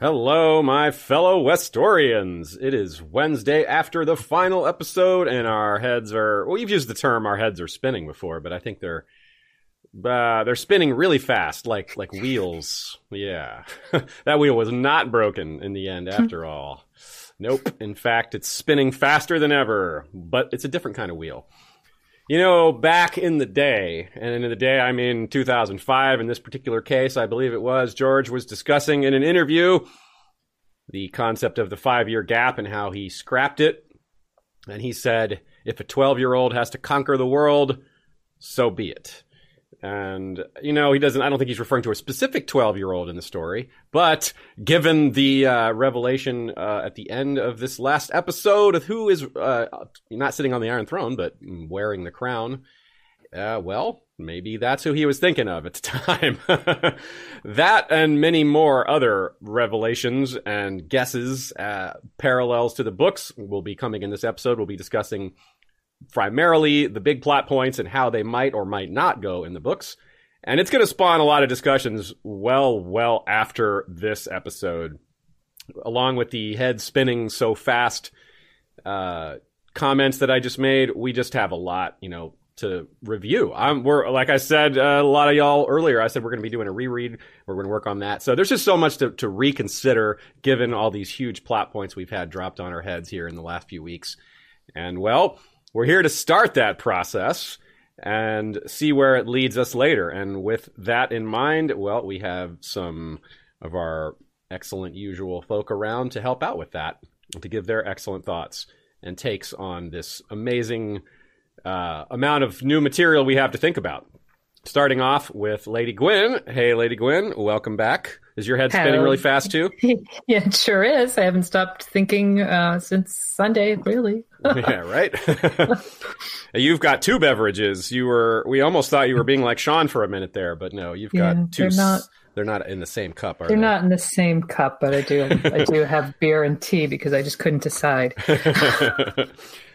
Hello, my fellow Westorians. It is Wednesday after the final episode, and our heads are. Well, you've used the term "our heads are spinning" before, but I think they're uh, they're spinning really fast, like like wheels. Yeah, that wheel was not broken in the end, after all. Nope. In fact, it's spinning faster than ever, but it's a different kind of wheel. You know, back in the day, and in the day I mean 2005 in this particular case, I believe it was, George was discussing in an interview the concept of the five year gap and how he scrapped it. And he said, if a 12 year old has to conquer the world, so be it. And, you know, he doesn't, I don't think he's referring to a specific 12 year old in the story, but given the uh, revelation uh, at the end of this last episode of who is uh, not sitting on the Iron Throne, but wearing the crown, uh, well, maybe that's who he was thinking of at the time. that and many more other revelations and guesses, uh, parallels to the books will be coming in this episode. We'll be discussing primarily the big plot points and how they might or might not go in the books. And it's going to spawn a lot of discussions well, well after this episode, along with the head spinning so fast uh, comments that I just made. We just have a lot, you know, to review. I'm, we're like I said, uh, a lot of y'all earlier. I said we're going to be doing a reread. We're going to work on that. So there's just so much to, to reconsider, given all these huge plot points we've had dropped on our heads here in the last few weeks. And well, we're here to start that process and see where it leads us later. And with that in mind, well, we have some of our excellent usual folk around to help out with that, to give their excellent thoughts and takes on this amazing uh, amount of new material we have to think about. Starting off with Lady Gwyn. Hey, Lady Gwyn, welcome back. Is your head spinning really fast too? yeah, it sure is. I haven't stopped thinking uh, since Sunday, really. yeah, right. you've got two beverages. You were we almost thought you were being like Sean for a minute there, but no, you've Yeah, got 2 they're not- they're not in the same cup, are They're they? not in the same cup, but I do I do have beer and tea because I just couldn't decide.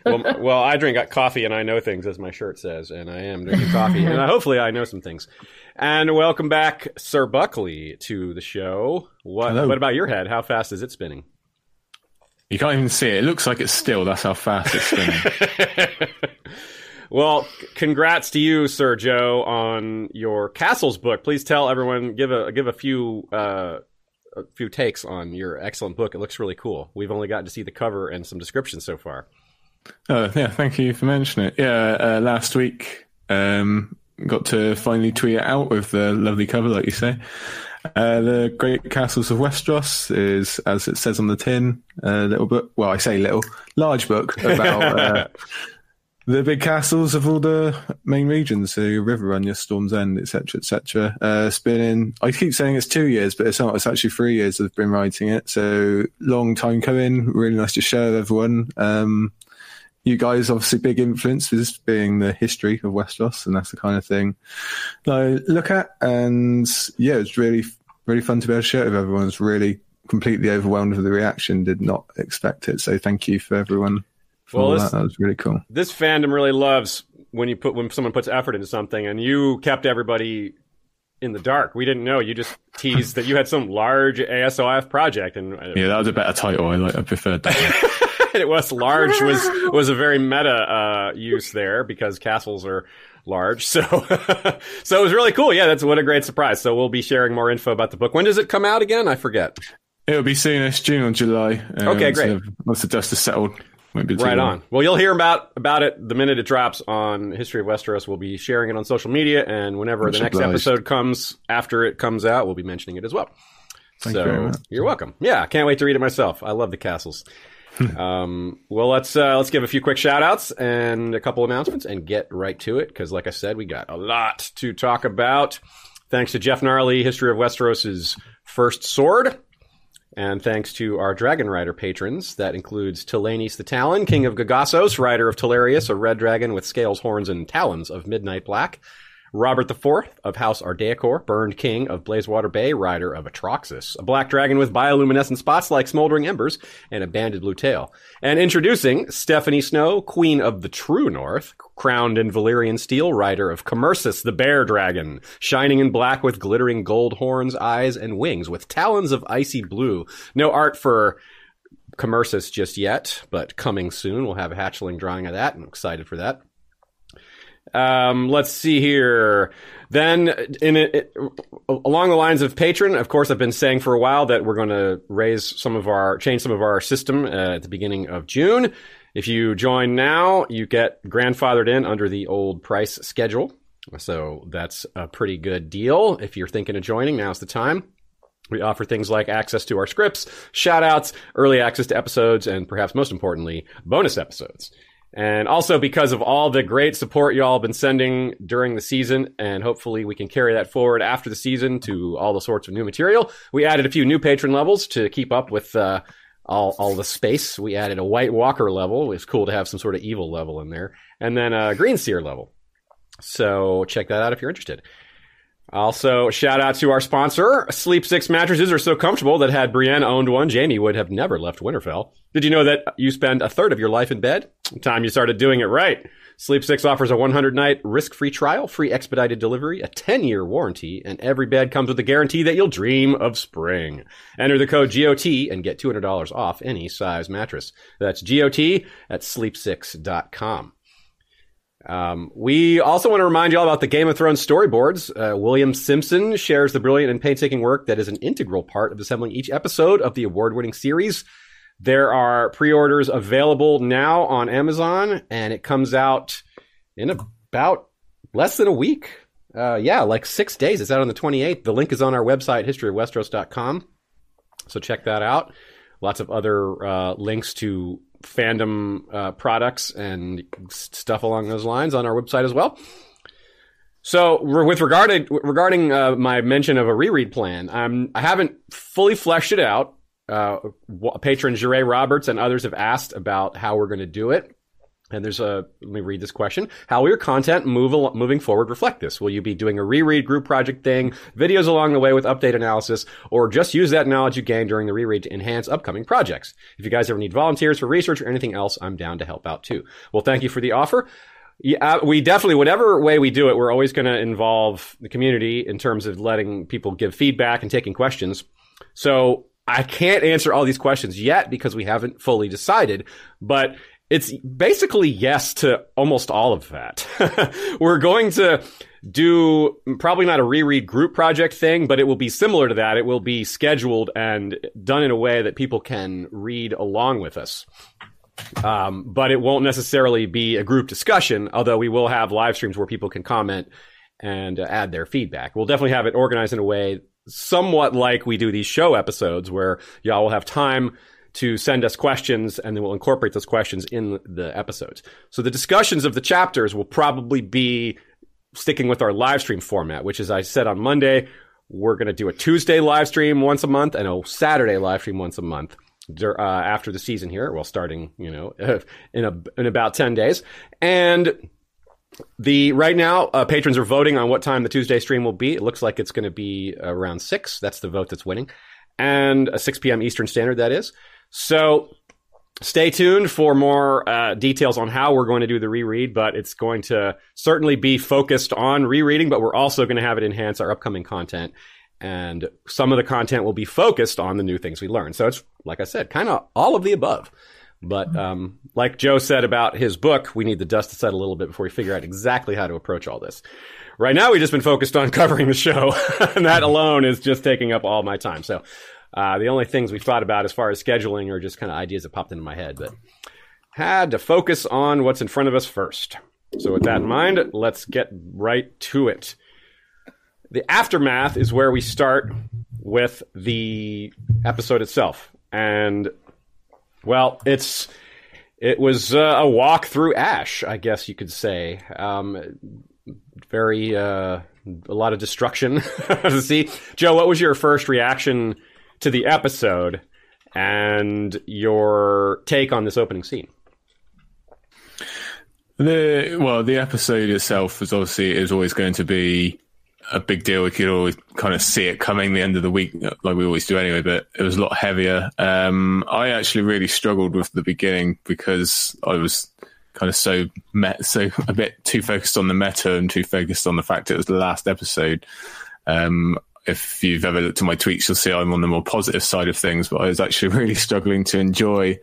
well, well, I drink coffee and I know things, as my shirt says, and I am drinking coffee, and I, hopefully I know some things. And welcome back, Ser Buckley, to the show. What, Hello. what about your head? How fast is it spinning? You can't even see it. It looks like it's still. That's how fast it's spinning. Well, congrats to you, Sir Joe, on your Castles book. Please tell everyone, give a give a few uh, a few takes on your excellent book. It looks really cool. We've only gotten to see the cover and some descriptions so far. oh, yeah. Thank you for mentioning it. Yeah, uh, last week um, got to finally tweet it out with the lovely cover, like you say. Uh, the Great Castles of Westeros is, as it says on the tin, a little book. Well, I say little, large book about uh, the big castles of all the main regions, so Riverrun, your Storm's End, etc., etc. Uh, it's been in. I keep saying it's two years, but it's not. It's actually three years I've been writing it. So long time coming. Really nice to share with everyone. Um, you guys obviously big influence for this being the history of Westeros, and that's the kind of thing I look at. And yeah, it's really really fun to be able to share it with everyone. It's really completely overwhelmed with the reaction. Did not expect it. So thank you for everyone. For Well, all this- that. that was really cool. This fandom really loves when you put when someone puts effort into something, and you kept everybody in the dark. We didn't know. You just teased that you had some large ASOIAF project, and uh, Yeah, that was a better title. I like. I preferred that. it was large was was a very meta uh, use there because castles are large. So so it was really cool. Yeah, that's what a great surprise. So we'll be sharing more info about the book. When does it come out again? I forget. It'll be soonish, June or July. um, Okay, once great. the- Once the dust is settled, won't be too Right long. on. Well, you'll hear about about it the minute it drops on History of Westeros. We'll be sharing it on social media, and whenever Much the next obliged. episode comes after it comes out, we'll be mentioning it as well. Thank so you very much. you're welcome. Yeah, can't wait to read it myself. I love the castles. um, well, let's uh, let's give a few quick shout outs and a couple announcements and get right to it because, like I said, we got a lot to talk about. Thanks to Jeff Gnarly, History of Westeros's first sword. And thanks to our Dragon Rider patrons, that includes Telenis the Talon, King of Gagassos, rider of Telarius, a red dragon with scales, horns, and talons of Midnight Black. Robert IV of House Ardeacor, Burned King of Blazewater Bay, rider of Atroxus, a black dragon with bioluminescent spots like smoldering embers and a banded blue tail. And introducing Stephanie Snow, Queen of the True North, crowned in Valyrian steel, rider of Commercis the Bear Dragon, shining in black with glittering gold horns, eyes, and wings, with talons of icy blue. No art for Commercis just yet, but coming soon. We'll have a hatchling drawing of that. I'm excited for that. Um, let's see here. Then, in it, along the lines of patron, of course, I've been saying for a while that we're going to raise some of our, change some of our system uh, at the beginning of June. If you join now, you get grandfathered in under the old price schedule. So that's a pretty good deal. If you're thinking of joining, now's the time. We offer things like access to our scripts, shout outs, early access to episodes, and perhaps most importantly, bonus episodes. And also because of all the great support y'all have been sending during the season, and hopefully we can carry that forward after the season to all the sorts of new material. We added a few new patron levels to keep up with uh, all all the space. We added a White Walker level. It's cool to have some sort of evil level in there, and then a Green Seer level. So check that out if you're interested. Also, shout out to our sponsor. Sleep Six mattresses are so comfortable that had Brienne owned one, Jaime would have never left Winterfell. Did you know that you spend a third of your life in bed? Time you started doing it right. Sleep Six offers a 100 night risk free trial, free expedited delivery, a 10 year warranty, and every bed comes with a guarantee that you'll dream of spring. Enter the code GOT and get $200 off any size mattress. That's GOT at sleep6.com. Um, we also want to remind you all about the Game of Thrones storyboards. Uh, William Simpson shares the brilliant and painstaking work that is an integral part of assembling each episode of the award-winning series. There are pre-orders available now on Amazon, and it comes out in about less than a week. Uh, yeah, like six days. It's out on the 28th. The link is on our website, historyofwesteros.com. So check that out. Lots of other uh, links to fandom uh, products and stuff along those lines on our website as well. So, with regarded regarding uh, my mention of a reread plan, um, I haven't fully fleshed it out. Uh, patron Jure Roberts and others have asked about how we're going to do it. And there's a let me read this question: How will your content move moving forward reflect this? Will you be doing a reread group project thing, videos along the way with update analysis, or just use that knowledge you gained during the reread to enhance upcoming projects? If you guys ever need volunteers for research or anything else, I'm down to help out too. Well, thank you for the offer. Yeah, uh, we definitely, whatever way we do it, we're always going to involve the community in terms of letting people give feedback and taking questions. So I can't answer all these questions yet because we haven't fully decided, but it's basically yes to almost all of that. We're going to do probably not a reread group project thing, but it will be similar to that. It will be scheduled and done in a way that people can read along with us. Um, but it won't necessarily be a group discussion, although we will have live streams where people can comment and uh, add their feedback. We'll definitely have it organized in a way somewhat like we do these show episodes where y'all will have time to send us questions and then we'll incorporate those questions in the episodes. So the discussions of the chapters will probably be sticking with our live stream format, which as I said on Monday, we're going to do a Tuesday live stream once a month and a Saturday live stream once a month. Uh, after the season here, well, starting you know in a in about ten days, and the right now uh, patrons are voting on what time the Tuesday stream will be. It looks like it's going to be around six. That's the vote that's winning, and a six p.m. Eastern Standard that is. So stay tuned for more uh, details on how we're going to do the reread, but it's going to certainly be focused on rereading, but we're also going to have it enhance our upcoming content. And some of the content will be focused on the new things we learn. So it's, like I said, kind of all of the above. But um, like Joe said about his book, we need the dust to settle a little bit before we figure out exactly how to approach all this. Right now, we've just been focused on covering the show, and that alone is just taking up all my time. So uh, the only things we've thought about as far as scheduling are just kind of ideas that popped into my head, but had to focus on what's in front of us first. So with that in mind, let's get right to it. The aftermath is where we start with the episode itself, and well, it's it was uh, a walk through ash, I guess you could say. Um, very uh, a lot of destruction see. Joe, what was your first reaction to the episode and your take on this opening scene? The well, the episode itself is obviously is always going to be a big deal. We could always kind of see it coming the end of the week, like we always do anyway. But it was a lot heavier. Um, I actually really struggled with the beginning because I was kind of so met, so a bit too focused on the meta and too focused on the fact it was the last episode. Um, if you've ever looked at my tweets, you'll see I'm on the more positive side of things, but I was actually really struggling to enjoy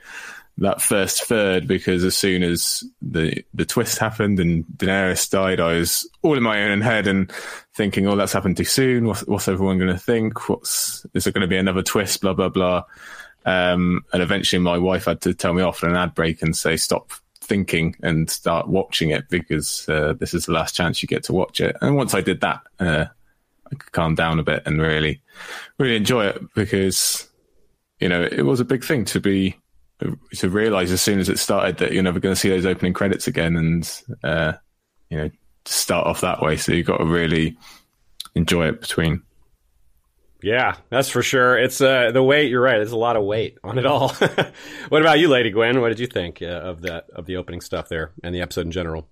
that first third because as soon as the the twist happened and Daenerys died, I was all in my own head and thinking, "Oh, that's happened too soon. What's, what's everyone going to think? What's is there going to be another twist? Blah blah blah." Um, and eventually, my wife had to tell me off in an ad break and say, "Stop thinking and start watching it because uh, this is the last chance you get to watch it." And once I did that, uh, I could calm down a bit and really, really enjoy it because you know it was a big thing to be to realize as soon as it started that you're never going to see those opening credits again, and uh, you know start off that way. So you've got to really enjoy it between. Yeah, that's for sure. It's uh, the weight. You're right. There's a lot of weight on it all. what about you, Lady Gwyn? What did you think uh, of that of the opening stuff there and the episode in general?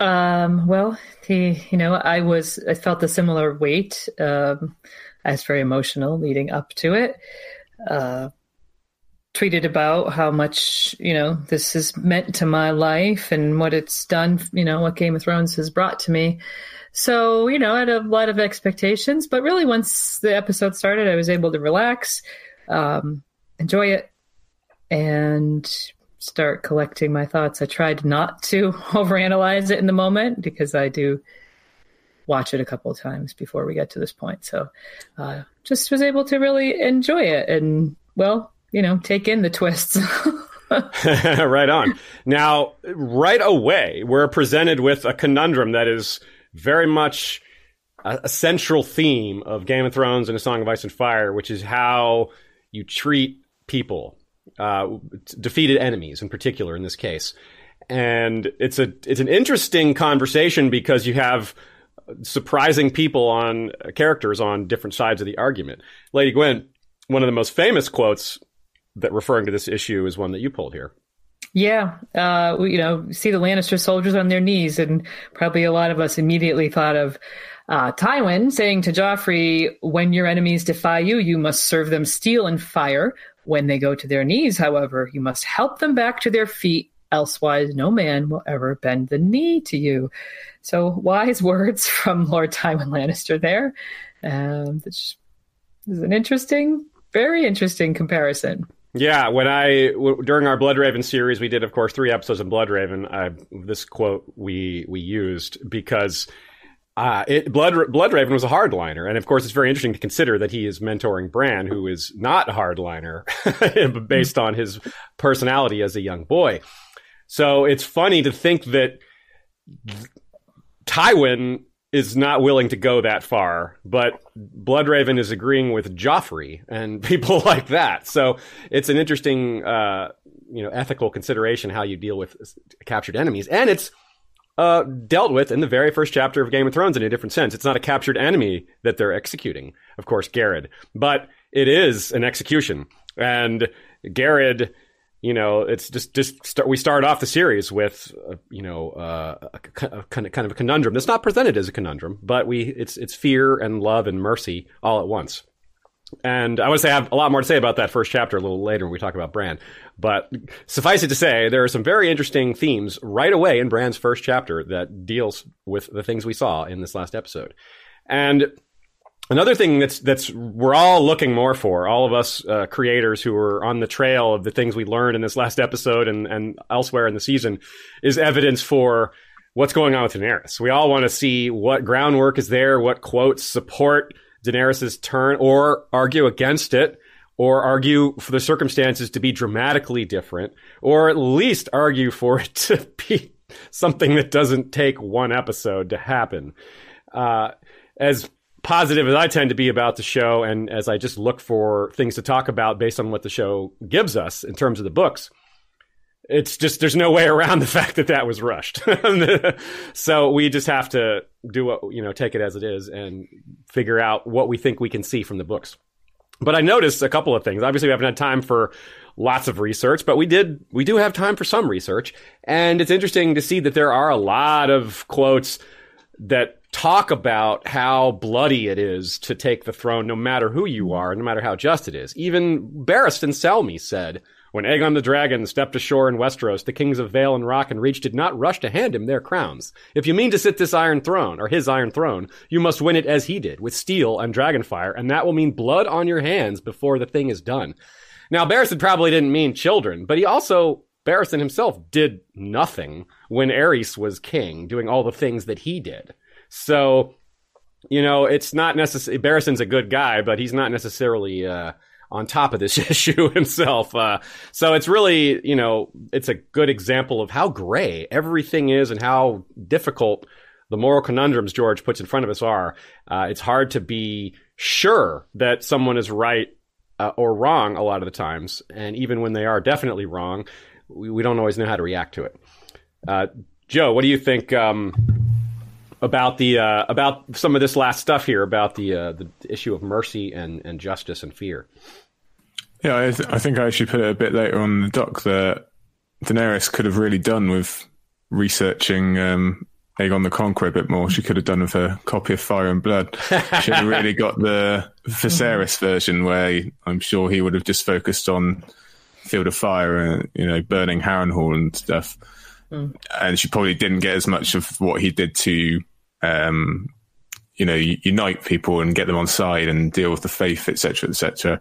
Um, well, the you know, I was I felt a similar weight. Um, I was very emotional leading up to it. Uh, tweeted about how much you know this has meant to my life and what it's done you know what game of thrones has brought to me so you know i had a lot of expectations but really once the episode started i was able to relax um, enjoy it and start collecting my thoughts i tried not to overanalyze it in the moment because i do watch it a couple of times before we get to this point so uh, just was able to really enjoy it and well you know, take in the twists. right on. Now, right away, we're presented with a conundrum that is very much a, a, central theme of Game of Thrones and A Song of Ice and Fire, which is how you treat people, uh, defeated enemies in particular in this case. And it's a it's an interesting conversation because you have surprising people on uh, characters on different sides of the argument. Lady Gwyn, one of the most famous quotes that referring to this issue is one that you pulled here. Yeah, uh, you know, see the Lannister soldiers on their knees, and probably a lot of us immediately thought of uh, Tywin saying to Joffrey, "When your enemies defy you, you must serve them steel and fire. When they go to their knees, however, you must help them back to their feet. Elsewise, no man will ever bend the knee to you." So wise words from Lord Tywin Lannister there. Um, this is an interesting, very interesting comparison. Yeah, when I w- during our Bloodraven series, we did, of course, three episodes of Bloodraven. I, this quote we we used because uh, it, Blood Bloodraven was a hardliner, and of course, it's very interesting to consider that he is mentoring Bran, who is not a hardliner, based on his personality as a young boy. So it's funny to think that Tywin is not willing to go that far, but Bloodraven is agreeing with Joffrey and people like that. So it's an interesting, uh, you know, ethical consideration how you deal with captured enemies, and it's uh, dealt with in the very first chapter of Game of Thrones in a different sense. It's not a captured enemy that they're executing, of course, Gared, but it is an execution, and Gared you know, it's just just start, we start off the series with uh, you know uh, a, a, kind of kind of a conundrum that's not presented as a conundrum, but we it's it's fear and love and mercy all at once. And I would say I have a lot more to say about that first chapter a little later when we talk about Bran. But suffice it to say, there are some very interesting themes right away in Bran's first chapter that deals with the things we saw in this last episode. And another thing that's that's we're all looking more for, all of us uh, creators who are on the trail of the things we learned in this last episode and and elsewhere in the season, is evidence for what's going on with Daenerys. We all want to see what groundwork is there, what quotes support Daenerys' turn or argue against it or argue for the circumstances to be dramatically different or at least argue for it to be something that doesn't take one episode to happen. Uh, as positive as I tend to be about the show and as I just look for things to talk about based on what the show gives us in terms of the books, it's just there's no way around the fact that that was rushed. so we just have to do what you know, take it as it is, and figure out what we think we can see from the books. But I noticed a couple of things. Obviously, we haven't had time for lots of research, but we did we do have time for some research, and it's interesting to see that there are a lot of quotes that talk about how bloody it is to take the throne, no matter who you are, no matter how just it is. Even Barristan Selmy said when Aegon the Dragon stepped ashore in Westeros, the kings of Vale and Rock and Reach did not rush to hand him their crowns. If you mean to sit this iron throne, or his iron throne, you must win it as he did, with steel and dragonfire, and that will mean blood on your hands before the thing is done. Now, Barristan probably didn't mean children, but he also, Barristan himself, did nothing when Aerys was king, doing all the things that he did. So, you know, it's not necessarily, Barristan's a good guy, but he's not necessarily, uh, on top of this issue himself. Uh, so it's really, you know, it's a good example of how gray everything is and how difficult the moral conundrums George puts in front of us are. Uh, it's hard to be sure that someone is right uh, or wrong a lot of the times. And even when they are definitely wrong, we, we don't always know how to react to it. Uh, Joe, what do you think? Um, about the uh, about some of this last stuff here about the uh, the issue of mercy and, and justice and fear. Yeah, I, th- I think I actually put it a bit later on the doc that Daenerys could have really done with researching um, Aegon the Conqueror a bit more. She could have done with a copy of Fire and Blood. She had really got the Viserys version where I'm sure he would have just focused on Field of Fire and you know burning Harrenhal and stuff. Mm. And she probably didn't get as much of what he did to, um, you know, unite people and get them on side and deal with the faith, etc., etc.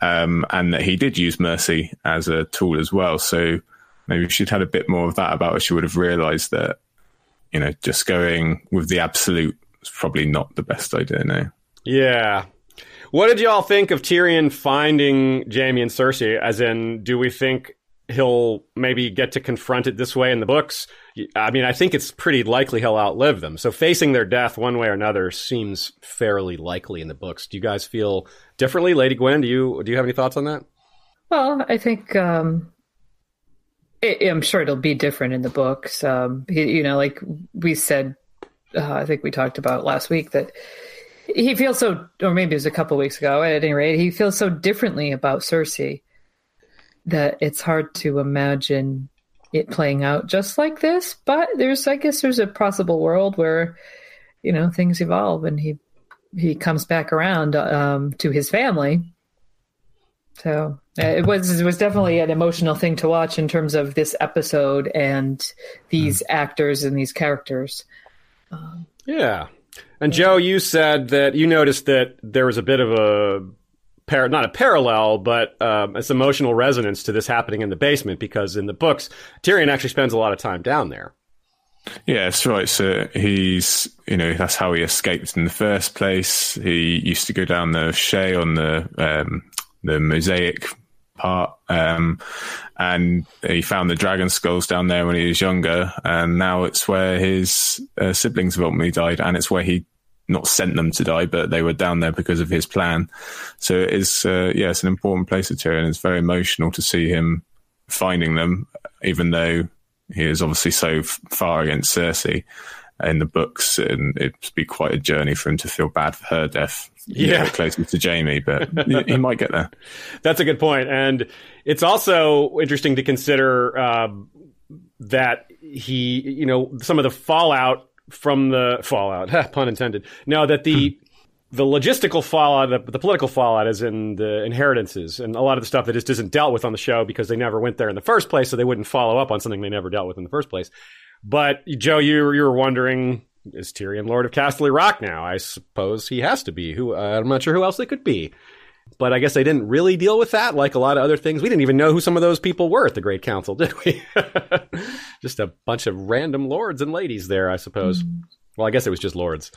Um, and that he did use mercy as a tool as well. So maybe she'd had a bit more of that about her, she would have realised that, you know, just going with the absolute is probably not the best idea now. Yeah. What did y'all think of Tyrion finding Jaime and Cersei? As in, do we think he'll maybe get to confront it this way in the books. I mean, I think it's pretty likely he'll outlive them. So facing their death one way or another seems fairly likely in the books. Do you guys feel differently, Lady Gwyn? Do you do you have any thoughts on that? Well, I think um, it, I'm sure it'll be different in the books. Um, you know, like we said, uh, I think we talked about last week that he feels so, or maybe it was a couple weeks ago. At any rate, he feels so differently about Cersei that it's hard to imagine it playing out just like this. But there's, I guess, there's a possible world where, you know, things evolve and he he comes back around um, to his family. So uh, it was it was definitely an emotional thing to watch in terms of this episode and these mm. actors and these characters. Um, yeah. And Joe, you said that you noticed that there was a bit of a par- not a parallel, but um, it's emotional resonance to this happening in the basement because in the books, Tyrion actually spends a lot of time down there. Yeah, right. So he's, you know, that's how he escaped in the first place. He used to go down the Shae on the um, the mosaic part, um, and he found the dragon skulls down there when he was younger, and now it's where his uh, siblings ultimately died, and it's where he not sent them to die, but they were down there because of his plan. So it is, uh, yeah, it's an important place to Tyrion. It's very emotional to see him finding them, even though he is obviously so far against Cersei in the books, and it'd be quite a journey for him to feel bad for her death. Yeah, closer to Jaime, but he might get there. That's a good point, and it's also interesting to consider um, that he, you know, some of the fallout from the fallout, pun intended. Now that the the logistical fallout, the, the, political fallout is in the inheritances and a lot of the stuff that just isn't dealt with on the show because they never went there in the first place, so they wouldn't follow up on something they never dealt with in the first place. But Joe, you you were wondering, is Tyrion Lord of Casterly Rock now? I suppose he has to be. Who uh, I'm not sure who else they could be. But I guess they didn't really deal with that like a lot of other things. We didn't even know who some of those people were at the Great Council, did we? just a bunch of random lords and ladies there, I suppose. Mm. Well, I guess it was just lords.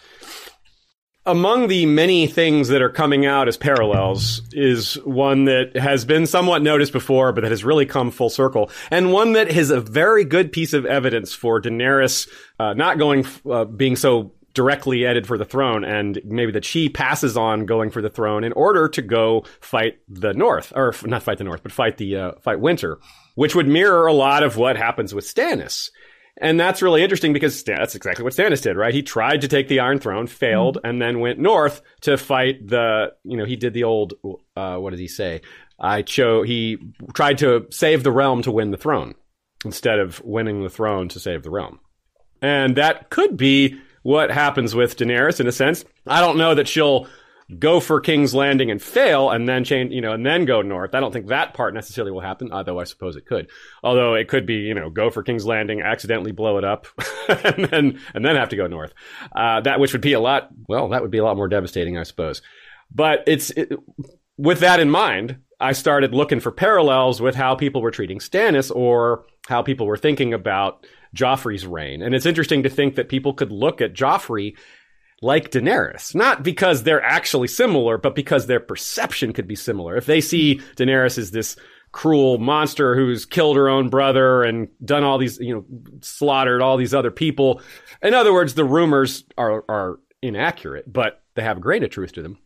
Among the many things that are coming out as parallels is one that has been somewhat noticed before, but that has really come full circle, and one that is a very good piece of evidence for Daenerys uh, not going, uh, being so directly headed for the throne, and maybe that she passes on going for the throne in order to go fight the North, or not fight the North, but fight the uh, fight Winter, which would mirror a lot of what happens with Stannis. And that's really interesting because that's exactly what Stannis did, right? He tried to take the Iron Throne, failed, mm-hmm. and then went north to fight the, you know, he did the old, uh, what did he say? I chose, he tried to save the realm to win the throne instead of winning the throne to save the realm. And that could be what happens with Daenerys in a sense. I don't know that she'll go for King's Landing and fail and then change, you know, and then go north. I don't think that part necessarily will happen, although I suppose it could. Although it could be, you know, go for King's Landing, accidentally blow it up, and then and then have to go north. Uh, that which would be a lot. Well, that would be a lot more devastating, I suppose. But it's it, with that in mind, I started looking for parallels with how people were treating Stannis or how people were thinking about Joffrey's reign. And it's interesting to think that people could look at Joffrey like Daenerys. Not because they're actually similar, but because their perception could be similar. If they see Daenerys as this cruel monster who's killed her own brother and done all these, you know, slaughtered all these other people. In other words, the rumors are, are inaccurate, but they have a grain of truth to them.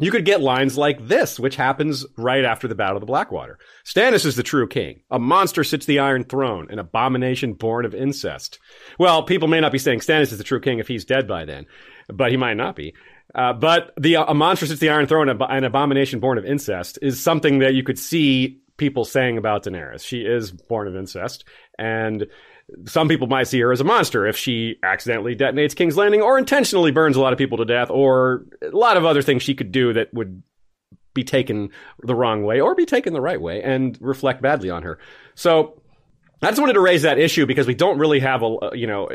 You could get lines like this, which happens right after the Battle of the Blackwater. Stannis is the true king. A monster sits the Iron Throne, an abomination born of incest. Well, people may not be saying Stannis is the true king if he's dead by then but he might not be. Uh, but the a monster sits the Iron Throne, an abomination born of incest, is something that you could see people saying about Daenerys. She is born of incest, and some people might see her as a monster if she accidentally detonates King's Landing or intentionally burns a lot of people to death, or a lot of other things she could do that would be taken the wrong way or be taken the right way and reflect badly on her. So I just wanted to raise that issue because we don't really have a, uh, you know,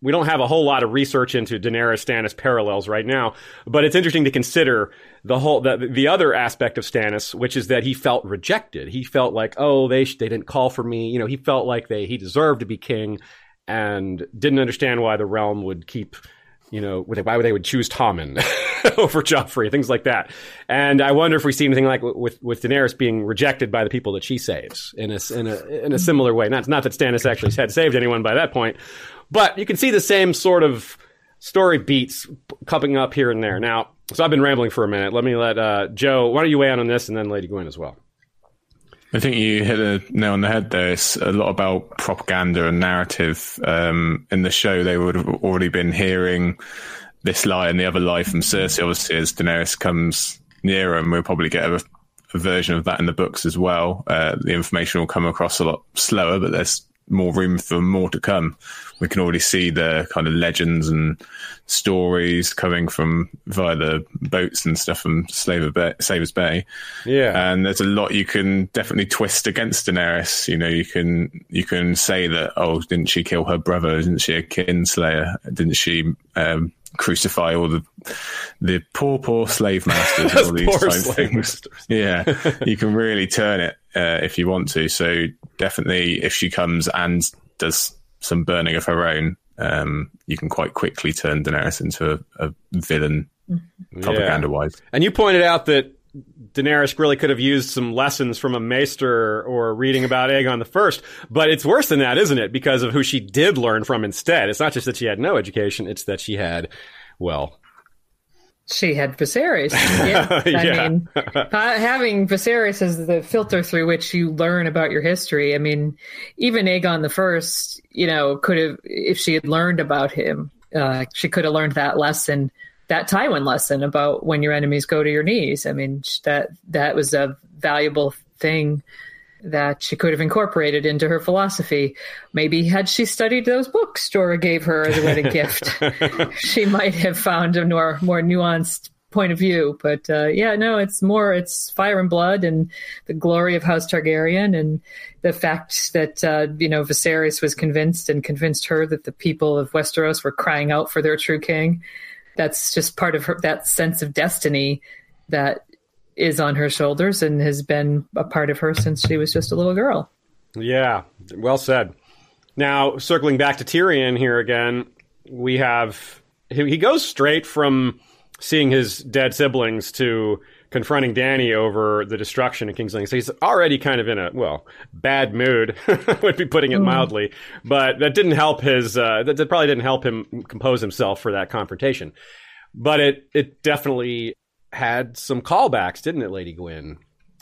we don't have a whole lot of research into Daenerys Stannis parallels right now. But it's interesting to consider the whole, the, the other aspect of Stannis, which is that he felt rejected. He felt like, oh, they, they didn't call for me. You know, he felt like they, he deserved to be king and didn't understand why the realm would keep, you know, why would they would choose Tommen over Joffrey, things like that. And I wonder if we see anything like with with Daenerys being rejected by the people that she saves in a in a in a similar way. Not not that Stannis actually had saved anyone by that point, but you can see the same sort of story beats coming up here and there. Now, so I've been rambling for a minute. Let me let uh, Joe. Why don't you weigh in on this, and then Lady Gwyn as well. I think you hit a nail on the head there. It's a lot about propaganda and narrative. Um, in the show, they would have already been hearing this lie and the other lie from Cersei, obviously, as Daenerys comes nearer, and we'll probably get a, a version of that in the books as well. Uh, the information will come across a lot slower, but there's more room for more to come. We can already see the kind of legends and stories coming from via the boats and stuff from Slaver Bay, Savers Bay. Yeah, and there's a lot you can definitely twist against Daenerys. You know, you can you can say that oh, didn't she kill her brother? Isn't she a kinslayer? Didn't she um, crucify all the the poor poor slave masters and all these type things? Masters. Yeah, you can really turn it uh, if you want to. So definitely, if she comes and does some burning of her own, um, you can quite quickly turn Daenerys into a, a villain, mm-hmm. propaganda wise. And you pointed out that Daenerys really could have used some lessons from a maester or reading about Aegon the First, but it's worse than that, isn't it? Because of who she did learn from instead. It's not just that she had no education; it's that she had, well, she had Viserys. Yeah. I mean, having Viserys as the filter through which you learn about your history. I mean, even Aegon the First, you know, could have, if she had learned about him, uh, she could have learned that lesson, that Tywin lesson about when your enemies go to your knees. I mean, that that was a valuable thing that she could have incorporated into her philosophy. Maybe had she studied those books Jorah gave her as a wedding gift, she might have found a more more nuanced point of view. But uh, yeah, no, it's more it's fire and blood and the glory of House Targaryen and the fact that uh, you know Viserys was convinced and convinced her that the people of Westeros were crying out for their true king. That's just part of her that sense of destiny that is on her shoulders and has been a part of her since she was just a little girl. Yeah, well said. Now, circling back to Tyrion here again, we have he goes straight from seeing his dead siblings to confronting Dany over the destruction of King's Landing. So he's already kind of in a well bad mood, would be putting it mm. mildly. But that didn't help his. Uh, that, that probably didn't help him compose himself for that confrontation. But it it definitely had some callbacks, didn't it, Lady Gwyn?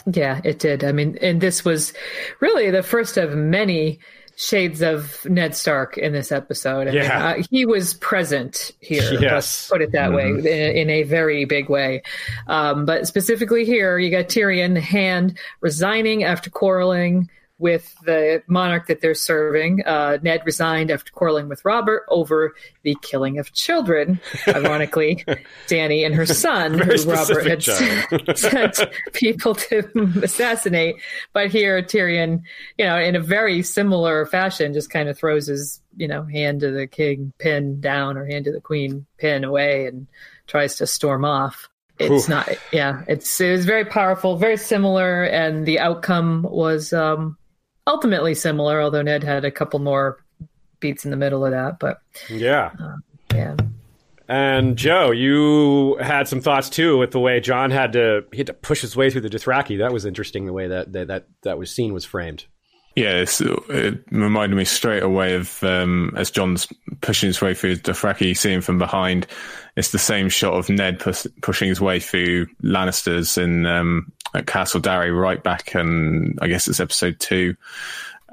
Yeah, it did. I mean, and this was really the first of many shades of Ned Stark in this episode. I yeah. Mean, uh, he was present here. Yes. Let's put it that mm-hmm. way, in, in, a very big way. Um, but specifically here, you got Tyrion, the hand resigning after quarreling with the monarch that they're serving. Uh, Ned resigned after quarreling with Robert over the killing of children. Ironically, Dany and her son, who Robert had sent people to assassinate. But here, Tyrion, you know, in a very similar fashion, just kind of throws his, you know, hand to the king pin down or hand to the queen pin away and tries to storm off it's Oof. not yeah it's it was very powerful very similar and the outcome was um ultimately similar, although Ned had a couple more beats in the middle of that. But yeah, uh, yeah. And Joe, you had some thoughts too with the way Jon had to he had to push his way through the Dothraki. That was interesting the way that that that, that was scene was framed. Yeah, it reminded me straight away of um, as Jon's pushing his way through Dothraki, seeing from behind. It's the same shot of Ned pushing his way through Lannisters in um, at Castle Darry right back, and I guess it's episode two,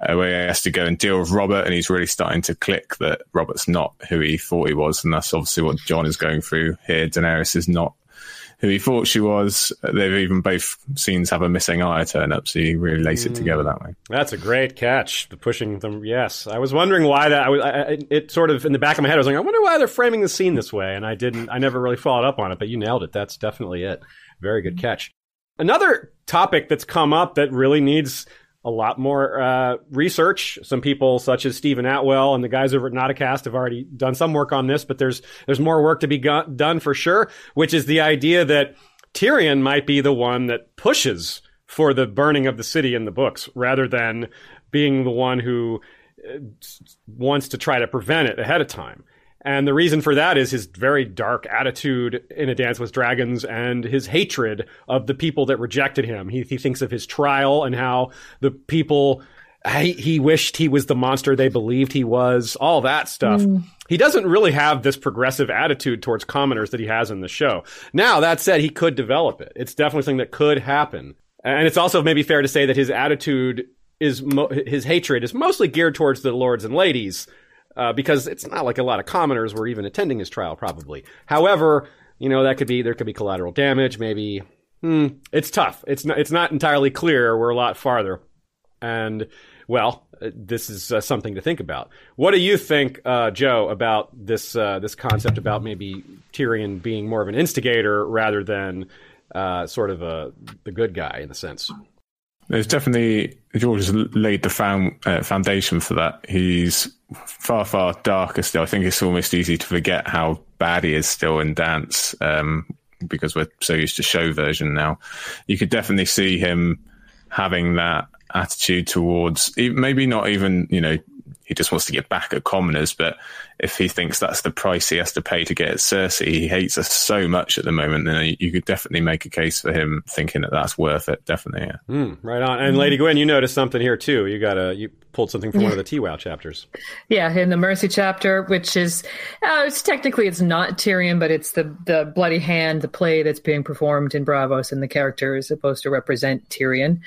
uh, where he has to go and deal with Robert, and he's really starting to click that Robert's not who he thought he was, and that's obviously what Jon is going through here. Daenerys is not who he thought she was. They've even both scenes have a missing eye turn up, so you really lace it mm. together that way. That's a great catch. The pushing them, yes. I was wondering why that. I was. I, it sort of in the back of my head. I was like, I wonder why they're framing the scene this way, and I didn't. I never really followed up on it, but you nailed it. That's definitely it. Very good catch. Another topic that's come up that really needs a lot more uh, research. Some people, such as Steven Attewell and the guys over at Nauticast, have already done some work on this, but there's there's more work to be go- done for sure. Which is the idea that Tyrion might be the one that pushes for the burning of the city in the books, rather than being the one who uh, wants to try to prevent it ahead of time. And the reason for that is his very dark attitude in A Dance with Dragons and his hatred of the people that rejected him. He, he thinks of his trial and how the people, he, he wished he was the monster they believed he was, all that stuff. Mm. He doesn't really have this progressive attitude towards commoners that he has in the show. Now, that said, he could develop it. It's definitely something that could happen. And it's also maybe fair to say that his attitude is, mo- his hatred is mostly geared towards the lords and ladies uh, because it's not like a lot of commoners were even attending his trial, probably. However, you know that could be there could be collateral damage. Maybe hmm, it's tough. It's not it's not entirely clear. We're a lot farther, and well, uh, this is uh, something to think about. What do you think, uh, Joe, about this uh, this concept about maybe Tyrion being more of an instigator rather than uh, sort of a the good guy in a sense? There's definitely George has laid the uh, foundation for that. He's far, far darker still. I think it's almost easy to forget how bad he is still in dance um, because we're so used to show version now. You could definitely see him having that attitude towards maybe not even you know he just wants to get back at commoners. But if he thinks that's the price he has to pay to get at Cersei, he hates us so much at the moment. Then you could definitely make a case for him thinking that that's worth it. Definitely, yeah. Mm, right on. And Lady Gwyn, you noticed something here too. You got a you pulled something from one of the TWOW chapters. Yeah, in the Mercy chapter, which is uh, it's technically it's not Tyrion, but it's the the bloody hand, the play that's being performed in Braavos, and the character is supposed to represent Tyrion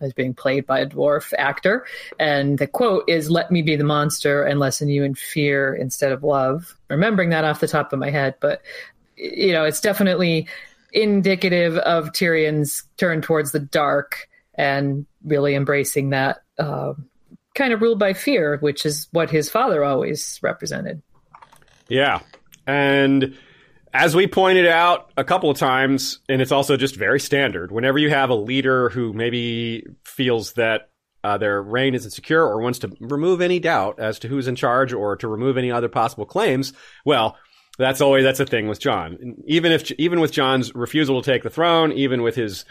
as being played by a dwarf actor. And the quote is, Let me be the monster and lessen you in fear instead of love. Remembering that off the top of my head, but you know, it's definitely indicative of Tyrion's turn towards the dark and really embracing that uh, kind of ruled by fear, which is what his father always represented. Yeah. And as we pointed out a couple of times, and it's also just very standard, whenever you have a leader who maybe feels that uh, their reign is insecure or wants to remove any doubt as to who's in charge or to remove any other possible claims, well, that's always that's a thing with Jon. Even if even with Jon's refusal to take the throne, even with his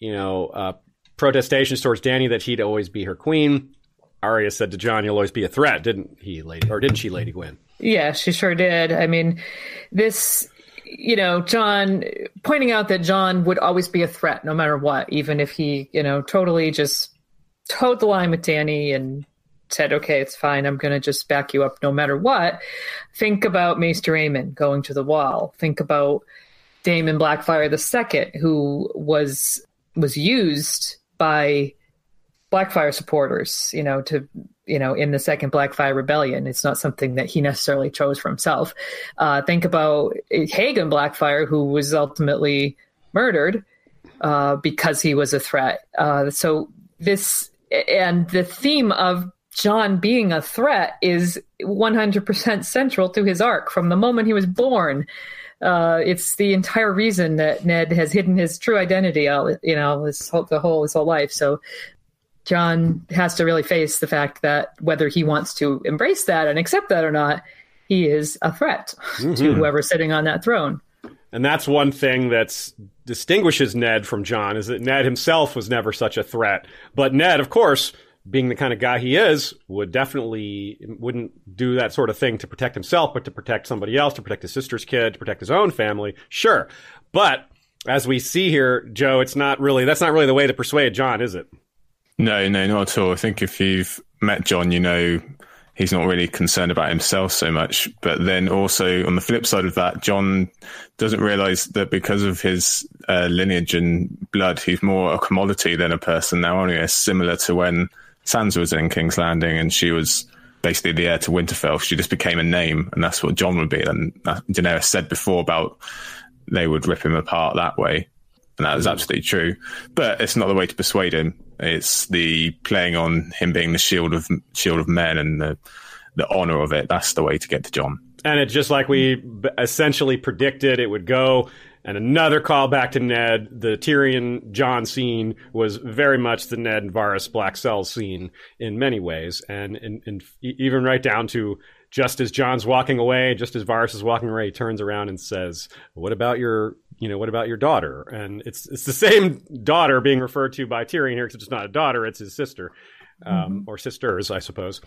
you know uh, protestations towards Dany that he'd always be her queen, Arya said to Jon, "You'll always be a threat," didn't he, Lady? Or didn't she, Lady Gwyn? Yeah, she sure did. I mean, this you know, Jon pointing out that Jon would always be a threat no matter what, even if he, you know, totally just toed the line with Dany and said, okay, it's fine. I'm going to just back you up no matter what. Think about Maester Aemon going to the wall. Think about Daemon Blackfyre II, who was was used by Blackfyre supporters, you know, to you know, in the second Blackfyre Rebellion. It's not something that he necessarily chose for himself. Uh, think about Haegon Blackfyre, who was ultimately murdered uh, because he was a threat. Uh, so this and the theme of Jon being a threat is 100% central to his arc from the moment he was born. Uh, it's the entire reason that Ned has hidden his true identity, all, you know, his whole, the whole his whole life. So Jon has to really face the fact that whether he wants to embrace that and accept that or not, he is a threat mm-hmm. to whoever's sitting on that throne. And that's one thing that distinguishes Ned from Jon is that Ned himself was never such a threat. But Ned, of course, being the kind of guy he is, would definitely wouldn't do that sort of thing to protect himself, but to protect somebody else, to protect his sister's kid, to protect his own family. Sure. But as we see here, Joe, it's not really that's not really the way to persuade Jon, is it? No, no, not at all. I think if you've met Jon, you know he's not really concerned about himself so much. But then also on the flip side of that, Jon doesn't realize that because of his uh, lineage and blood, he's more a commodity than a person now. Only a similar to when Sansa was in King's Landing and she was basically the heir to Winterfell. She just became a name, and that's what Jon would be. And Daenerys said before about they would rip him apart that way. And that is absolutely true. But it's not the way to persuade him. It's the playing on him being the shield of shield of men and the the honor of it. That's the way to get to Jon. And it's just like we essentially predicted it would go. And another call back to Ned. The Tyrion Jon scene was very much the Ned and Varys Black Cell scene in many ways, and, and, and even right down to just as Jon's walking away, just as Varys is walking away, he turns around and says, "What about your you know, what about your daughter? And it's it's the same daughter being referred to by Tyrion here, except it's not a daughter; it's his sister, um, mm-hmm. or sisters, I suppose.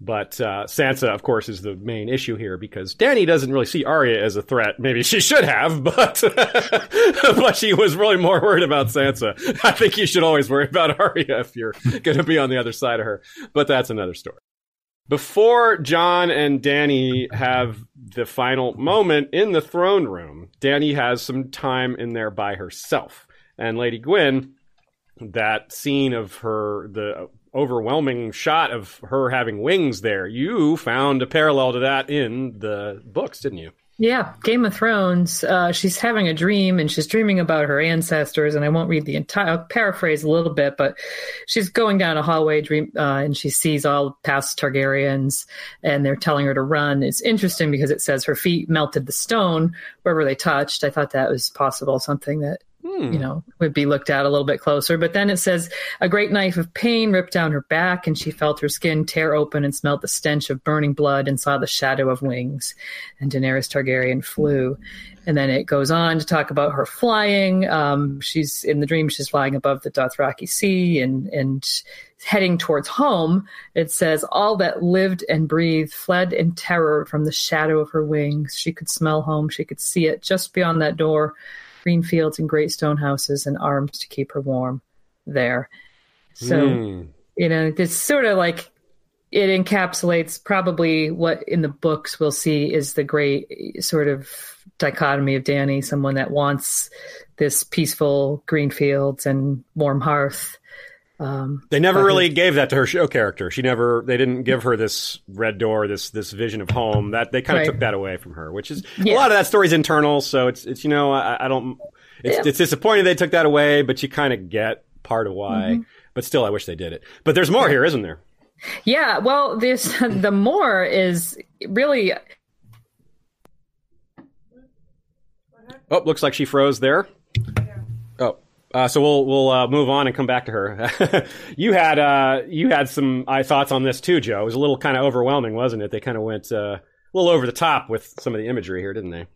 But uh, Sansa, of course, is the main issue here because Dany doesn't really see Arya as a threat. Maybe she should have, but but she was really more worried about Sansa. I think you should always worry about Arya if you're going to be on the other side of her. But that's another story. Before Jon and Dany have the final moment in the throne room, Dany has some time in there by herself. And Lady Gwyn, that scene of her, the overwhelming shot of her having wings there, you found a parallel to that in the books, didn't you? Yeah, Game of Thrones. Uh, she's having a dream and she's dreaming about her ancestors. And I won't read the entire, I'll paraphrase a little bit, but she's going down a hallway dream uh, and she sees all past Targaryens and they're telling her to run. It's interesting because it says her feet melted the stone wherever they touched. I thought that was possible, something that. You know, would be looked at a little bit closer. But then it says a great knife of pain ripped down her back, and she felt her skin tear open and smelled the stench of burning blood and saw the shadow of wings. And Daenerys Targaryen flew. And then it goes on to talk about her flying. Um, she's in the dream, she's flying above the Dothraki Sea and, and heading towards home. It says, All that lived and breathed fled in terror from the shadow of her wings. She could smell home, she could see it just beyond that door green fields and great stone houses and arms to keep her warm there. So, mm. you know, it's sort of like it encapsulates probably what in the books we'll see is the great sort of dichotomy of Dany, someone that wants this peaceful green fields and warm hearth um, they never really gave that to her show character. She never. They didn't give her this red door, this this vision of home. That they kind of right. took that away from her, which is yeah. a lot of that story's internal. So it's it's you know I, I don't. It's, yeah. it's disappointing they took that away, but you kind of get part of why. Mm-hmm. But still, I wish they did it. But there's more here, isn't there? Yeah. Well, this the more is really Oh, looks like she froze there. Uh, so we'll we'll uh, move on and come back to her. you had uh, you had some uh, thoughts on this too, Joe. It was a little kind of overwhelming, wasn't it? They kind of went uh, a little over the top with some of the imagery here, didn't they?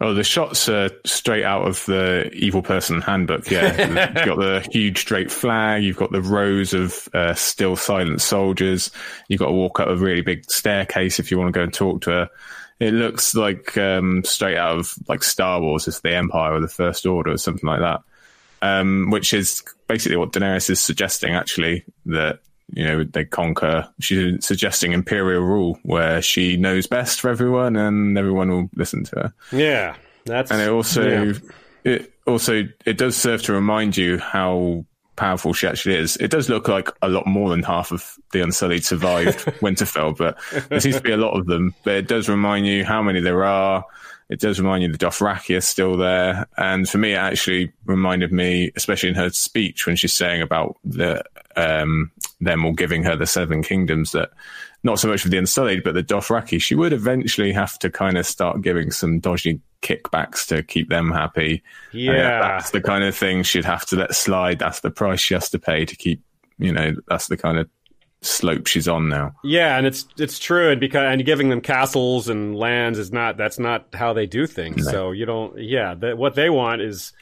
Oh, the shots are straight out of the Evil Person Handbook. Yeah, you've got the huge straight flag. You've got the rows of uh, still silent soldiers. You've got to walk up a really big staircase if you want to go and talk to her. It looks like um, straight out of like Star Wars, it's the Empire or the First Order or something like that. Um, which is basically what Daenerys is suggesting, actually, that you know they conquer. She's suggesting imperial rule, where she knows best for everyone, and everyone will listen to her. Yeah, that's And it also, yeah. it also, it does serve to remind you how powerful she actually is. It does look like a lot more than half of the Unsullied survived Winterfell, but there seems to be a lot of them. But it does remind you how many there are. It does remind you the Dothraki are still there. And for me, it actually reminded me, especially in her speech when she's saying about the, um, them all giving her the Seven Kingdoms that not so much for the Unsullied, but the Dothraki, she would eventually have to kind of start giving some dodgy kickbacks to keep them happy. And Yeah. that's the kind of thing she'd have to let slide. That's the price she has to pay to keep, you know, that's the kind of slope she's on now. Yeah, and it's it's true, and because and giving them castles and lands is not that's not how they do things. No. So you don't. Yeah, the, what they want is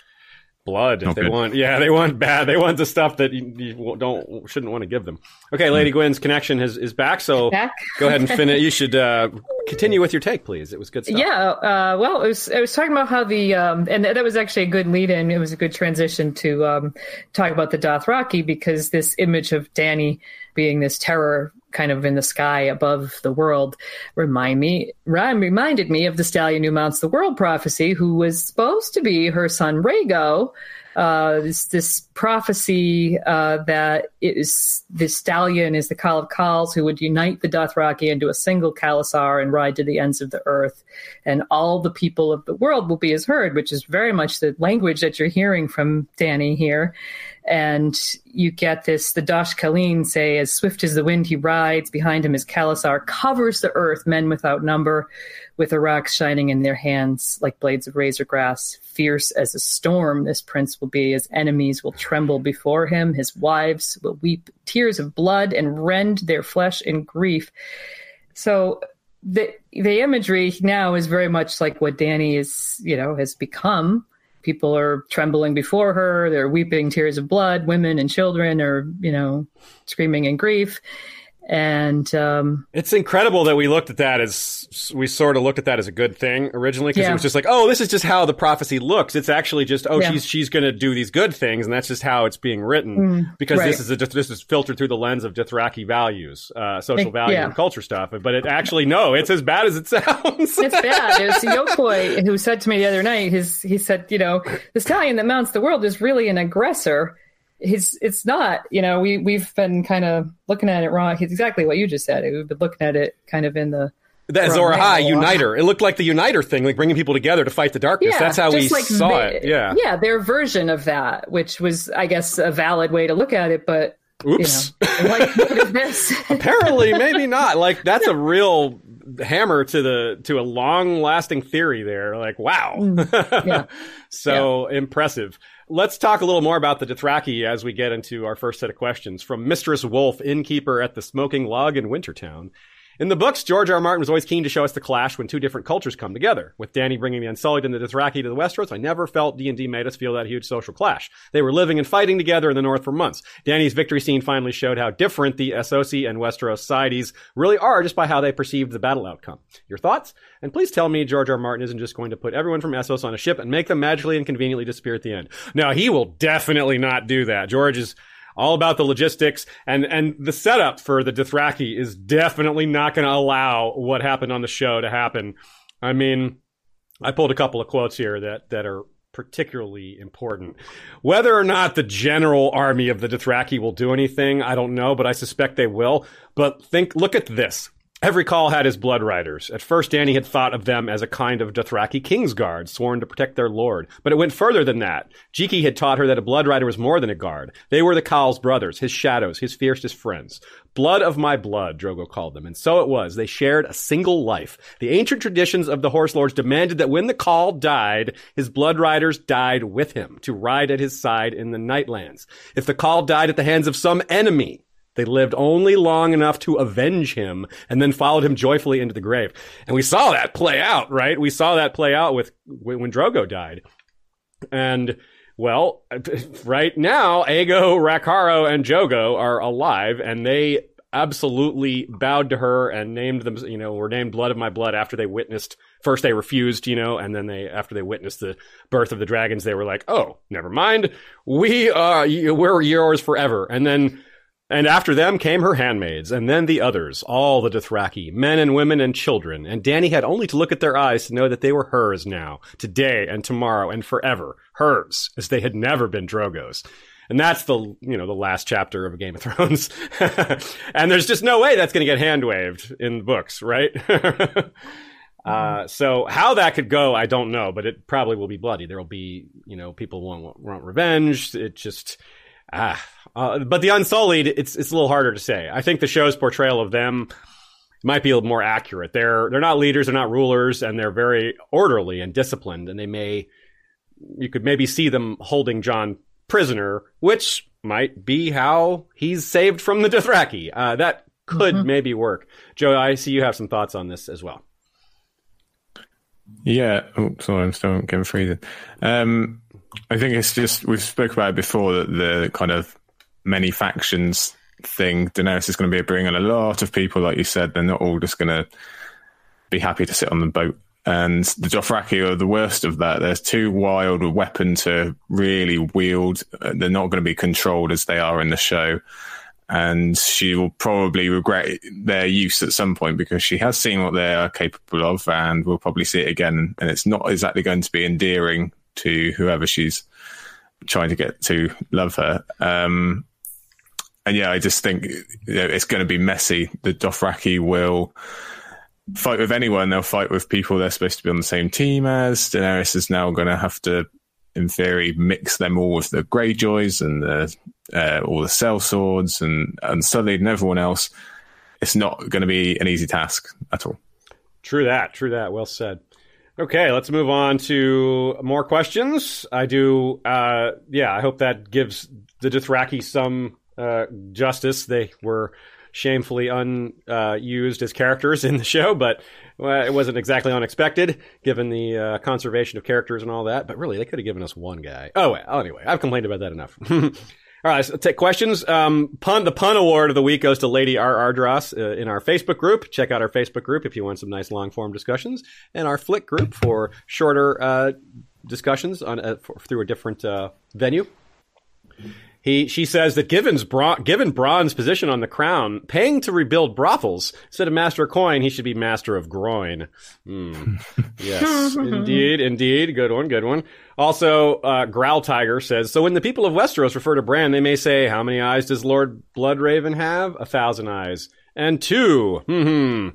blood. If Not they good. want, yeah, they want bad. They want the stuff that you, you don't shouldn't want to give them. Okay, Lady Gwyn's connection is is back. So Back. go ahead and finish. You should uh, continue with your take, please. It was good stuff. Yeah, uh, well, it was, I was talking about how the, um, and that was actually a good lead in. It was a good transition to um, talk about the Dothraki because this image of Dany being this terror kind of in the sky above the world remind me rem- reminded me of the stallion who mounts the world prophecy who was supposed to be her son Rhaego uh, this, this prophecy uh, that is the stallion is the Khal of Khals who would unite the Dothraki into a single khalasar and ride to the ends of the earth, and all the people of the world will be his herd, which is very much the language that you're hearing from Dany here. And you get this the dosh khaleen say, as swift as the wind he rides, behind him is Khalasar, covers the earth, men without number, with arakhs shining in their hands like blades of razor grass. Fierce as a storm, this prince will be. His enemies will tremble before him. His wives will weep tears of blood and rend their flesh in grief. So the the imagery now is very much like what Dany is, you know, has become. People are trembling before her. They're weeping tears of blood. Women and children are, you know, screaming in grief. And um, It's incredible that we looked at that as we sort of looked at that as a good thing originally because it was just like, oh, this is just how the prophecy looks. It's actually just, oh, Yeah. she's she's going to do these good things, and that's just how it's being written because right. this is a, this is filtered through the lens of Dothraki values, uh, social value yeah. and culture stuff. But it actually no, it's as bad as it sounds. it's bad. It was Yokoi who said to me the other night, his he said, you know, the stallion that mounts the world is really an aggressor. He's it's not, you know, we we've been kind of looking at it wrong. It's exactly what you just said. We've been looking at it kind of in the That Azor Ahai. Uniter. It looked like the Uniter thing, like bringing people together to fight the darkness. That's how we like saw the- it. Yeah. yeah, their version of that, which was, I guess, a valid way to look at it. But Oops. you know, like, what is this? Apparently, maybe not. Like that's a real hammer to the to a long lasting theory there. Like wow, Mm. yeah. so impressive. Let's talk a little more about the Dothraki as we get into our first set of questions from Mistress Wolf, innkeeper at the Smoking Log in Wintertown. In the books, George R. R. Martin was always keen to show us the clash when two different cultures come together. With Dany bringing the Unsullied and the Dothraki to the Westeros, I never felt D&D made us feel that huge social clash. They were living and fighting together in the North for months. Dany's victory scene finally showed how different the Essosi and Westeros societies really are just by how they perceived the battle outcome. Your thoughts? And please tell me George R. R. Martin isn't just going to put everyone from Essos on a ship and make them magically and conveniently disappear at the end. No, he will definitely not do that. George is all about the logistics and and the setup for the Dothraki is definitely not going to allow what happened on the show to happen. I mean, I pulled a couple of quotes here that that are particularly important. Whether or not the general army of the Dothraki will do anything, I don't know, but I suspect they will. But think, look at this. Every khal had his blood riders. At first, Dany had thought of them as a kind of Dothraki king's guard, sworn to protect their lord. But it went further than that. Jhiqui had taught her that a blood rider was more than a guard. They were the Khals brothers, his shadows, his fiercest friends. Blood of my blood, Drogo called them. And so it was. They shared a single life. The ancient traditions of the Horse Lords demanded that when the Khal died, his blood riders died with him, to ride at his side in the Nightlands. If the Khal died at the hands of some enemy, they lived only long enough to avenge him and then followed him joyfully into the grave. And we saw that play out, right? We saw that play out with when Drogo died. And well, right now, Aggo, Rakharo, and Jhogo are alive and they absolutely bowed to her and named them, you know, were named blood of my blood after they witnessed first they refused, you know, and then they after they witnessed the birth of the dragons, they were like, "Oh, never mind. We uh, are we're yours forever." And then and after them came her handmaids, and then the others, all the Dothraki, men and women and children. And Dany had only to look at their eyes to know that they were hers now, today and tomorrow and forever. Hers, as they had never been Drogo's. And that's the, you know, the last chapter of Game of Thrones. and there's just no way that's going to get hand waved in the books, right? uh, so how that could go, I don't know, but it probably will be bloody. There will be, you know, people want, want revenge. It just, ah, uh, but the Unsullied, it's it's a little harder to say. I think the show's portrayal of them might be a little more accurate. They're they're not leaders, they're not rulers, and they're very orderly and disciplined. And they may you could maybe see them holding Jon prisoner, which might be how he's saved from the Dothraki. Uh, that could mm-hmm. maybe work. Joe, I see you have some thoughts on this as well. Yeah. Oh, sorry, I'm still getting free. Um, I think it's just we've spoke about it before that the kind of many factions thing. Daenerys is going to be bringing a lot of people, like you said. They're not all just going to be happy to sit on the boat. And the Dothraki are the worst of that. They're too wild a weapon to really wield. Uh, they're not going to be controlled as they are in the show. And she will probably regret their use at some point because she has seen what they are capable of and will probably see it again. And it's not exactly going to be endearing to whoever she's trying to get to love her. Um, and yeah, I just think you know, it's going to be messy. The Dothraki will fight with anyone. They'll fight with people they're supposed to be on the same team as. Daenerys is now going to have to, in theory, mix them all with the Greyjoys and the, uh, all the Sellswords and Unsullied and everyone else. It's not going to be an easy task at all. True that. True that. Well said. Okay, let's move on to more questions. I do, uh, yeah, I hope that gives the Dothraki some uh, justice. They were shamefully unused uh, as characters in the show, but well, it wasn't exactly unexpected given the uh, conservation of characters and all that. But really, they could have given us one guy. Oh, well, anyway, I've complained about that enough. All right, so take questions. Um, pun the pun award of the week goes to Lady R. Ardross uh, in our Facebook group. Check out our Facebook group if you want some nice long form discussions, and our Flick group for shorter uh, discussions on uh, for, through a different uh, venue. He, she says that given, Bra- given Bronn's position on the crown, paying to rebuild brothels instead of master of coin, he should be master of groin. Mm. yes, indeed, indeed. Good one, good one. Also, uh, Growl Tiger says, so when the people of Westeros refer to Bran, they may say, how many eyes does Lord Bloodraven have? A thousand eyes. And two. Hmm.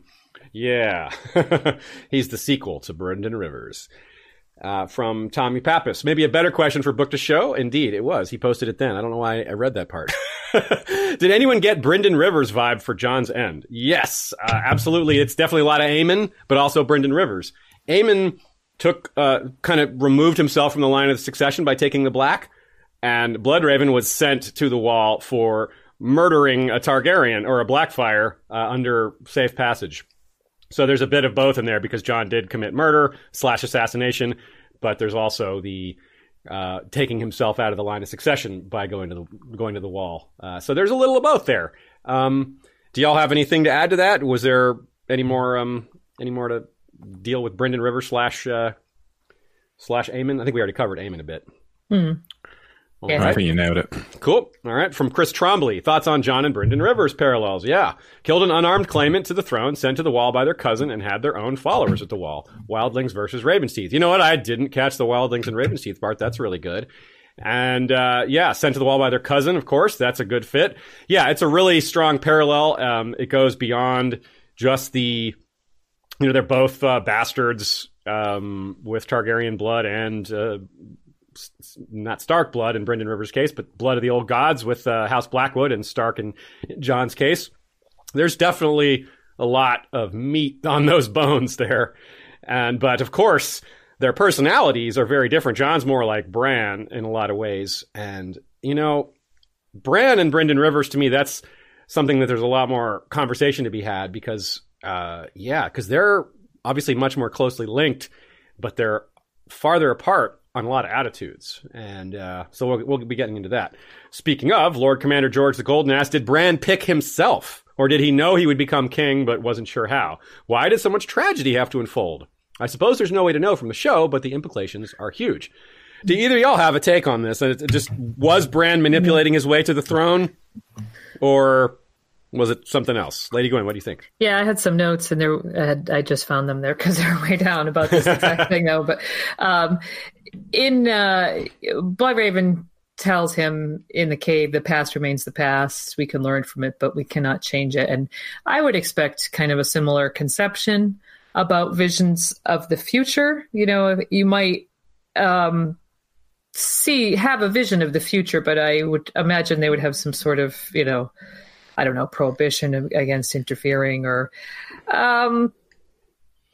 Yeah. He's the sequel to Brynden Rivers uh, from Tommy Pappas. Maybe a better question for Book to Show. Indeed, it was. He posted it then. I don't know why I read that part. Did anyone get Brynden Rivers vibe for Jon's End? Yes, uh, absolutely. It's definitely a lot of Aemon, but also Brynden Rivers. Aemon took, uh, kind of removed himself from the line of succession by taking the black, and Bloodraven was sent to the wall for murdering a Targaryen or a Blackfyre uh, under safe passage. So there's a bit of both in there because Jon did commit murder slash assassination, but there's also the uh, taking himself out of the line of succession by going to the going to the wall. Uh, so there's a little of both there. Um, do y'all have anything to add to that? Was there any more um, any more to deal with Brynden River slash uh, slash Aemon? I think we already covered Aemon a bit. Mm. All yeah. right. I think you nailed it. Cool. All right. From Chris Trombley. Thoughts on Jon and Brynden Rivers parallels? Yeah. Killed an unarmed claimant to the throne, sent to the wall by their cousin, and had their own followers at the wall. Wildlings versus Ravensteeth. You know what? I didn't catch the Wildlings and Ravensteeth part. That's really good. And uh, yeah, sent to the wall by their cousin, of course. That's a good fit. Yeah, it's a really strong parallel. Um, it goes beyond just the you know they're both uh, bastards um, with Targaryen blood and uh, not Stark blood in Brynden Rivers' case, but blood of the old gods with uh, House Blackwood and Stark and Jon's case. There's definitely a lot of meat on those bones there, and but of course their personalities are very different. Jon's more like Bran in a lot of ways, and you know, Bran and Brynden Rivers to me that's something that there's a lot more conversation to be had because uh, yeah, because they're obviously much more closely linked, but they're farther apart on a lot of attitudes. And uh, so we'll, we'll, be getting into that. Speaking of, Lord Commander George the Golden asked, did Bran pick himself? Or did he know he would become king but wasn't sure how? Why did so much tragedy have to unfold? I suppose there's no way to know from the show, but the implications are huge. Do either y'all have a take on this? And it just was Bran manipulating his way to the throne, or was it something else? Lady Gwyn, what do you think? Yeah, I had some notes, and there I, had, I just found them there because they're way down about this exact thing, though. But um, in uh, Bloodraven tells him in the cave, the past remains the past. We can learn from it, but we cannot change it. And I would expect kind of a similar conception about visions of the future. You know, you might um, see have a vision of the future, but I would imagine they would have some sort of you know, I don't know, prohibition against interfering or. Um,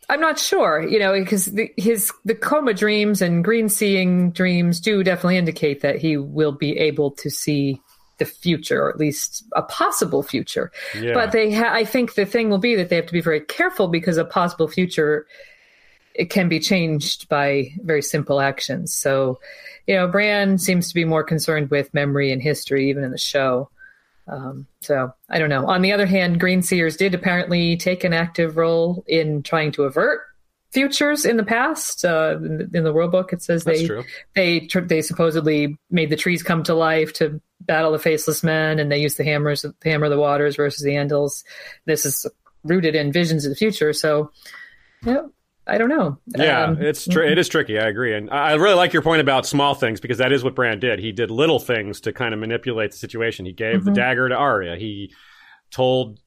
I'm not sure, you know, because the, his the coma dreams and green seeing dreams do definitely indicate that he will be able to see the future, or at least a possible future. Yeah. But they, ha- I think the thing will be that they have to be very careful because a possible future it can be changed by very simple actions. So, you know, Bran seems to be more concerned with memory and history, even in the show. Um, so I don't know. On the other hand, Green Seers did apparently take an active role in trying to avert futures in the past. Uh, in, the, in, the World Book, it says That's they true. they they supposedly made the trees come to life to battle the Faceless Men, and they used the hammers, hammer the waters versus the Andals. This is rooted in visions of the future. So, yeah, I don't know. Yeah, um, it's tr- it is tricky. I agree, and I really like your point about small things because that is what Bran did. He did little things to kind of manipulate the situation. He gave mm-hmm. the dagger to Arya. He told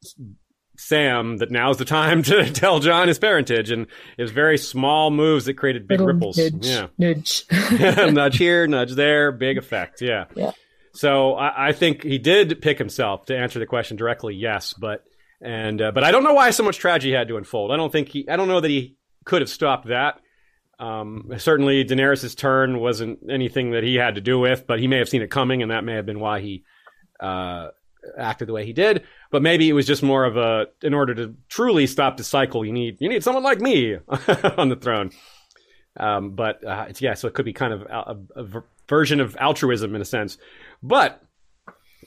Sam that now's the time to tell Jon his parentage, and it was very small moves that created big Little ripples. Nudge, yeah, nudge, nudge here, nudge there, big effect. Yeah, yeah. So I, I, think he did pick himself to answer the question directly. Yes, but and uh, but I don't know why so much tragedy had to unfold. I don't think he. I don't know that he could have stopped that. Um, certainly, Daenerys' turn wasn't anything that he had to do with, but he may have seen it coming, and that may have been why he uh, acted the way he did. But maybe it was just more of a, in order to truly stop the cycle, you need you need someone like me on the throne. Um, but uh, yeah, so it could be kind of a, a, version of altruism in a sense. But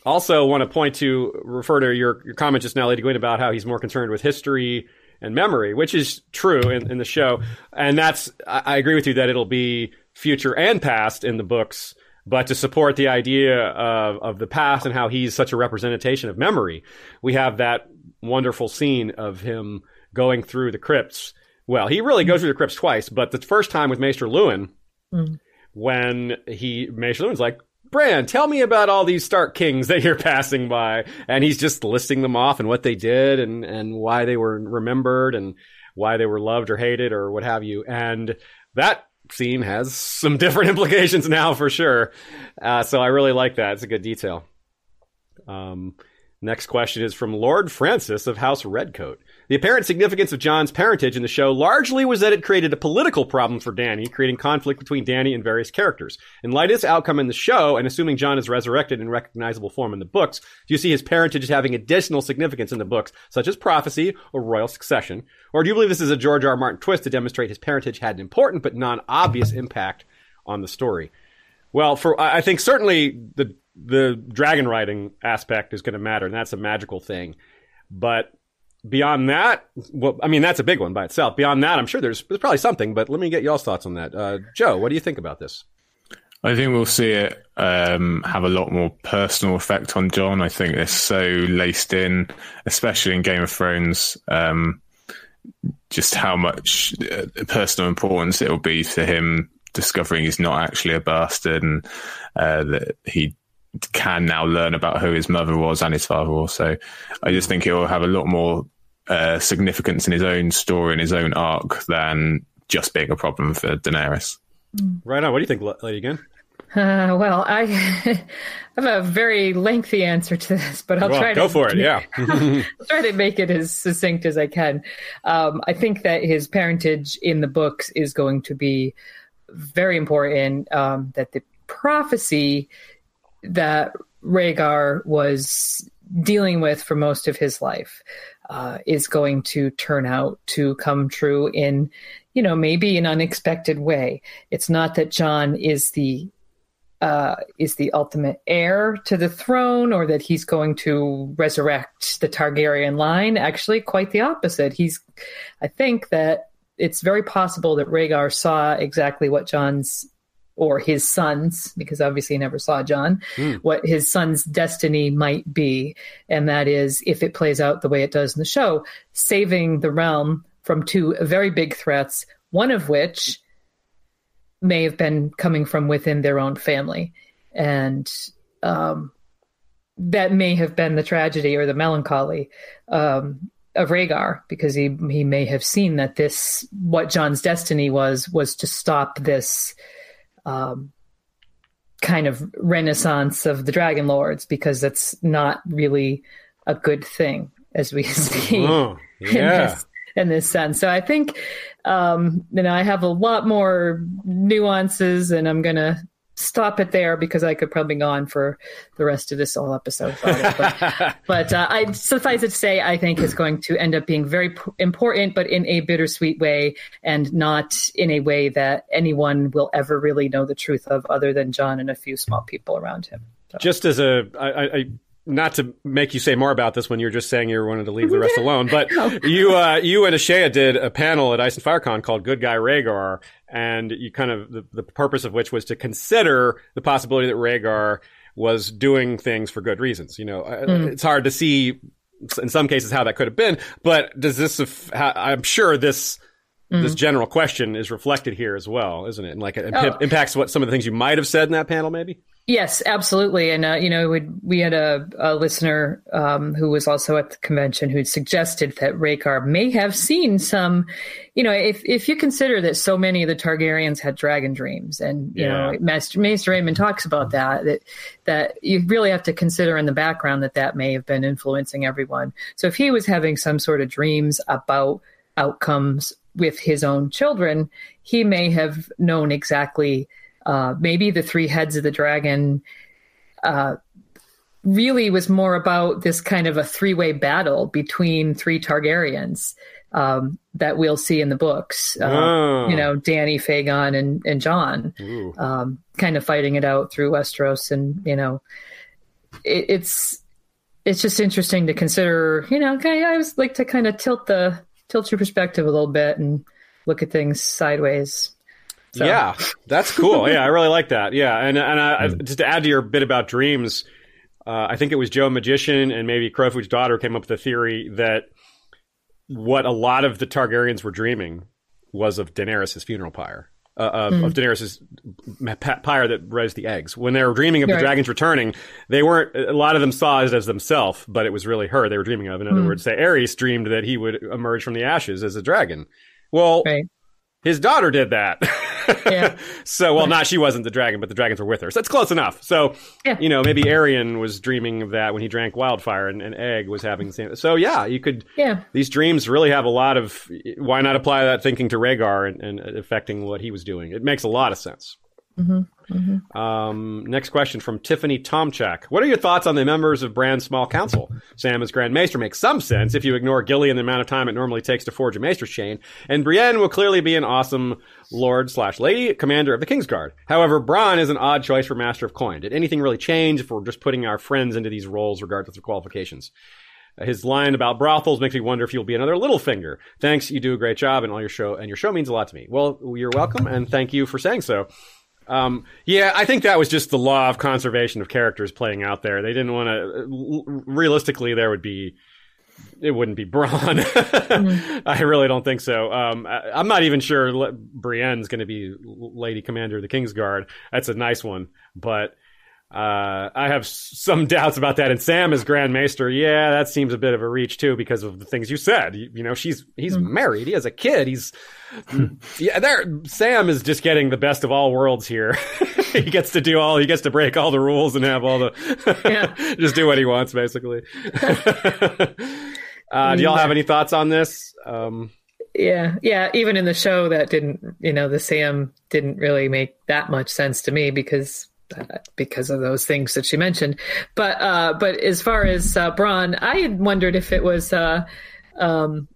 also want to point to refer to your, your comment just now, Lady Gwyn, about how he's more concerned with history and memory, which is true in, in the show. And that's, I, I agree with you that it'll be future and past in the books. But to support the idea of, of the past and how he's such a representation of memory, we have that wonderful scene of him going through the crypts. Well, he really goes through the crypts twice, but the first time with Maester Luwin, mm. when he Maester Luwin's like, Bran, tell me about all these Stark kings that you're passing by. And he's just listing them off and what they did and, and why they were remembered and why they were loved or hated or what have you. And that scene has some different implications now for sure. Uh, so I really like that. It's a good detail. Um, next question is from Lord Francis of House Redcoat. The apparent significance of Jon's parentage in the show largely was that it created a political problem for Dany, creating conflict between Dany and various characters. In light of this outcome in the show, and assuming Jon is resurrected in recognizable form in the books, do you see his parentage as having additional significance in the books, such as prophecy or royal succession? Or do you believe this is a George R. R. Martin twist to demonstrate his parentage had an important but non-obvious impact on the story? Well, for I think certainly the the dragon riding aspect is going to matter, and that's a magical thing. But beyond that, well, I mean, that's a big one by itself. Beyond that, I'm sure there's, there's probably something, but let me get y'all's thoughts on that. Uh, Joe, what do you think about this? I think we'll see it um, have a lot more personal effect on Jon. I think they're so laced in, especially in Game of Thrones, um, just how much uh, personal importance it will be for him discovering he's not actually a bastard and uh, that he can now learn about who his mother was and his father was. So I just think it will have a lot more uh, significance in his own story and his own arc than just being a problem for Daenerys. Right on. What do you think, Lady Gwyn? Uh, well, I have a very lengthy answer to this, but I'll well, try go to for it. Yeah, I'll try to make it as succinct as I can. Um, I think that his parentage in the books is going to be very important. Um, that the prophecy that Rhaegar was dealing with for most of his life uh, is going to turn out to come true in, you know, maybe an unexpected way. It's not that Jon is the uh, is the ultimate heir to the throne or that he's going to resurrect the Targaryen line. Actually, quite the opposite. He's, I think that it's very possible that Rhaegar saw exactly what Jon's or his son's, because obviously he never saw Jon, mm. what his son's destiny might be. And that is, if it plays out the way it does in the show, saving the realm from two very big threats, one of which may have been coming from within their own family. And um, that may have been the tragedy or the melancholy um, of Rhaegar, because he he may have seen that this what Jon's destiny was was to stop this um, kind of renaissance of the Dragon Lords, because that's not really a good thing, as we see. Oh, yeah. in this, in this sense. So I think, um, you know, I have a lot more nuances, and I'm going to stop it there because I could probably go on for the rest of this whole episode. But, but uh, I suffice it to say, I think is going to end up being very p- important, but in a bittersweet way, and not in a way that anyone will ever really know the truth of, other than Jon and a few small people around him. So. Just as a, I, I not to make you say more about this when you're just saying you wanted to leave the rest alone, but you uh, you and Ashaya did a panel at Ice and FireCon called "Good Guy Rhaegar," and you kind of the, the purpose of which was to consider the possibility that Rhaegar was doing things for good reasons. You know, mm. it's hard to see in some cases how that could have been, but does this? I'm sure this. Mm. This general question is reflected here as well, isn't it? And like it oh. impacts what some of the things you might have said in that panel, maybe. Yes, absolutely. And, uh, you know, we, we had a, a listener um, who was also at the convention who suggested that Rhaegar may have seen some, you know, if, if you consider that so many of the Targaryens had dragon dreams and, you yeah. know, Maester, Maester Aemon talks about that, that, that you really have to consider in the background that that may have been influencing everyone. So if he was having some sort of dreams about outcomes with his own children, he may have known exactly uh, maybe the three heads of the dragon uh, really was more about this kind of a three way battle between three Targaryens um, that we'll see in the books. Uh, oh. You know, Dany, Fagon, and and Jon, um, kind of fighting it out through Westeros, and you know, it, it's it's just interesting to consider. You know, I always like to kind of tilt the tilt your perspective a little bit and look at things sideways. So. Yeah, that's cool. yeah, I really like that. Yeah, and and I, mm. just to add to your bit about dreams, uh, I think it was Joe Magician and maybe Crowfoot's daughter came up with the theory that what a lot of the Targaryens were dreaming was of Daenerys' funeral pyre. Uh, of, mm. of Daenerys' pyre that raised the eggs. When they were dreaming of right. the dragons returning, they weren't. A lot of them saw it as themselves, but it was really her they were dreaming of. In other mm. words, say Aerys dreamed that he would emerge from the ashes as a dragon. Well, right. His daughter did that. Yeah. so, well, not she wasn't the dragon, but the dragons were with her. So that's close enough. So, yeah. you know, maybe Aerion was dreaming of that when he drank wildfire, and, and Egg was having the same. So, yeah, you could. Yeah. These dreams really have a lot of. Why not apply that thinking to Rhaegar and, and affecting what he was doing? It makes a lot of sense. Mm-hmm. Mm-hmm. Um, next question from Tiffany Tomchak. What are your thoughts on the members of Bran's small council? Sam as Grand Maester makes some sense if you ignore Gilly and the amount of time it normally takes to forge a Maester's chain. And Brienne will clearly be an awesome Lord slash Lady, Commander of the Kingsguard. However, Bronn is an odd choice for Master of Coin. Did anything really change if we're just putting our friends into these roles regardless of qualifications? His line about brothels makes me wonder if you'll be another Littlefinger. Thanks, you do a great job, and all your show and your show means a lot to me. Well, you're welcome, and thank you for saying so. Um, yeah, I think that was just the law of conservation of characters playing out there. They didn't want to. Realistically, there would be. It wouldn't be Bronn. mm-hmm. I really don't think so. Um, I, am not even sure Brienne's going to be Lady Commander of the Kingsguard. That's a nice one, but Uh, I have some doubts about that. And Sam is Grand Maester, yeah, that seems a bit of a reach too because of the things you said. You, you know, she's he's mm. married, he has a kid, he's yeah. There, Sam is just getting the best of all worlds here. he gets to do all, he gets to break all the rules and have all the just do what he wants, basically. uh, do y'all have any thoughts on this? Um, yeah, yeah. Even in the show, that didn't, you know, the Sam didn't really make that much sense to me because because of those things that she mentioned. But uh, but as far as uh, Bronn, I had wondered if it was uh, um,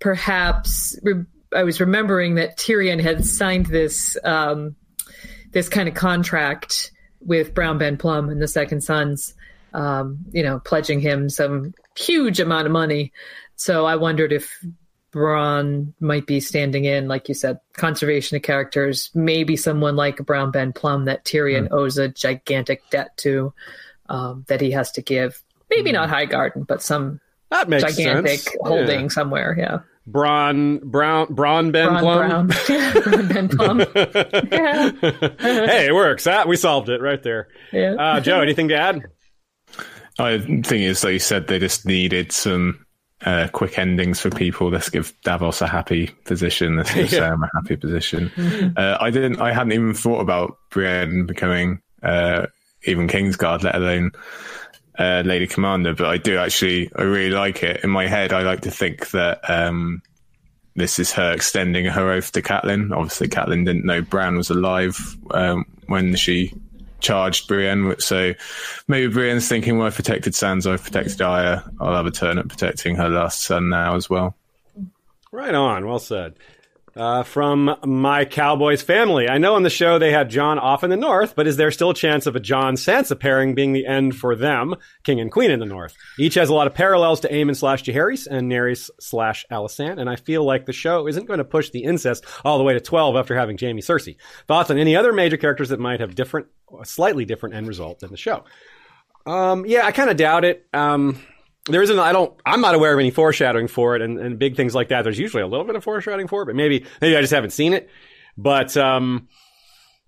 perhaps re- I was remembering that Tyrion had signed this um, this kind of contract with Brown Ben Plumm and the Second Sons, um, you know, pledging him some huge amount of money. So I wondered if Bronn might be standing in, like you said, conservation of characters, maybe someone like Brown Ben Plumm that Tyrion mm. owes a gigantic debt to um, that he has to give. Maybe mm. not Highgarden, but some that makes gigantic sense. holding yeah. somewhere. Yeah. Braun Brown Braun Ben Braun Plum. Brown. Braun Ben Plumm. yeah. hey, it works. Ah, we solved it right there. Yeah. Uh, Joe, anything to add? I think it's like you said, they just needed some uh, quick endings for people. Let's give Davos a happy position. Let's give yeah. Sam a happy position. Mm-hmm. Uh, I didn't. I hadn't even thought about Brienne becoming uh, even Kingsguard, let alone uh, Lady Commander. But I do actually. I really like it. In my head, I like to think that um, this is her extending her oath to Catelyn. Obviously, Catelyn didn't know Bran was alive um, when she charged Brienne. So maybe Brienne's thinking, well, I've protected Sansa, I've protected Arya. I'll have a turn at protecting her last son now as well. Right on. Well said. Uh, from my Cowboys family. I know on the show they had Jon off in the north, but is there still a chance of a Jon Sansa pairing being the end for them, King and Queen in the north? Each has a lot of parallels to Aemon slash Jaehaerys and Nerys slash Alysanne, and I feel like the show isn't going to push the incest all the way to 12 after having Jaime Cersei. Thoughts on any other major characters that might have different, slightly different end result than the show? Um, yeah, I kind of doubt it. Um, there isn't i don't i'm not aware of any foreshadowing for it and, and big things like that there's usually a little bit of foreshadowing for it but maybe maybe i just haven't seen it but um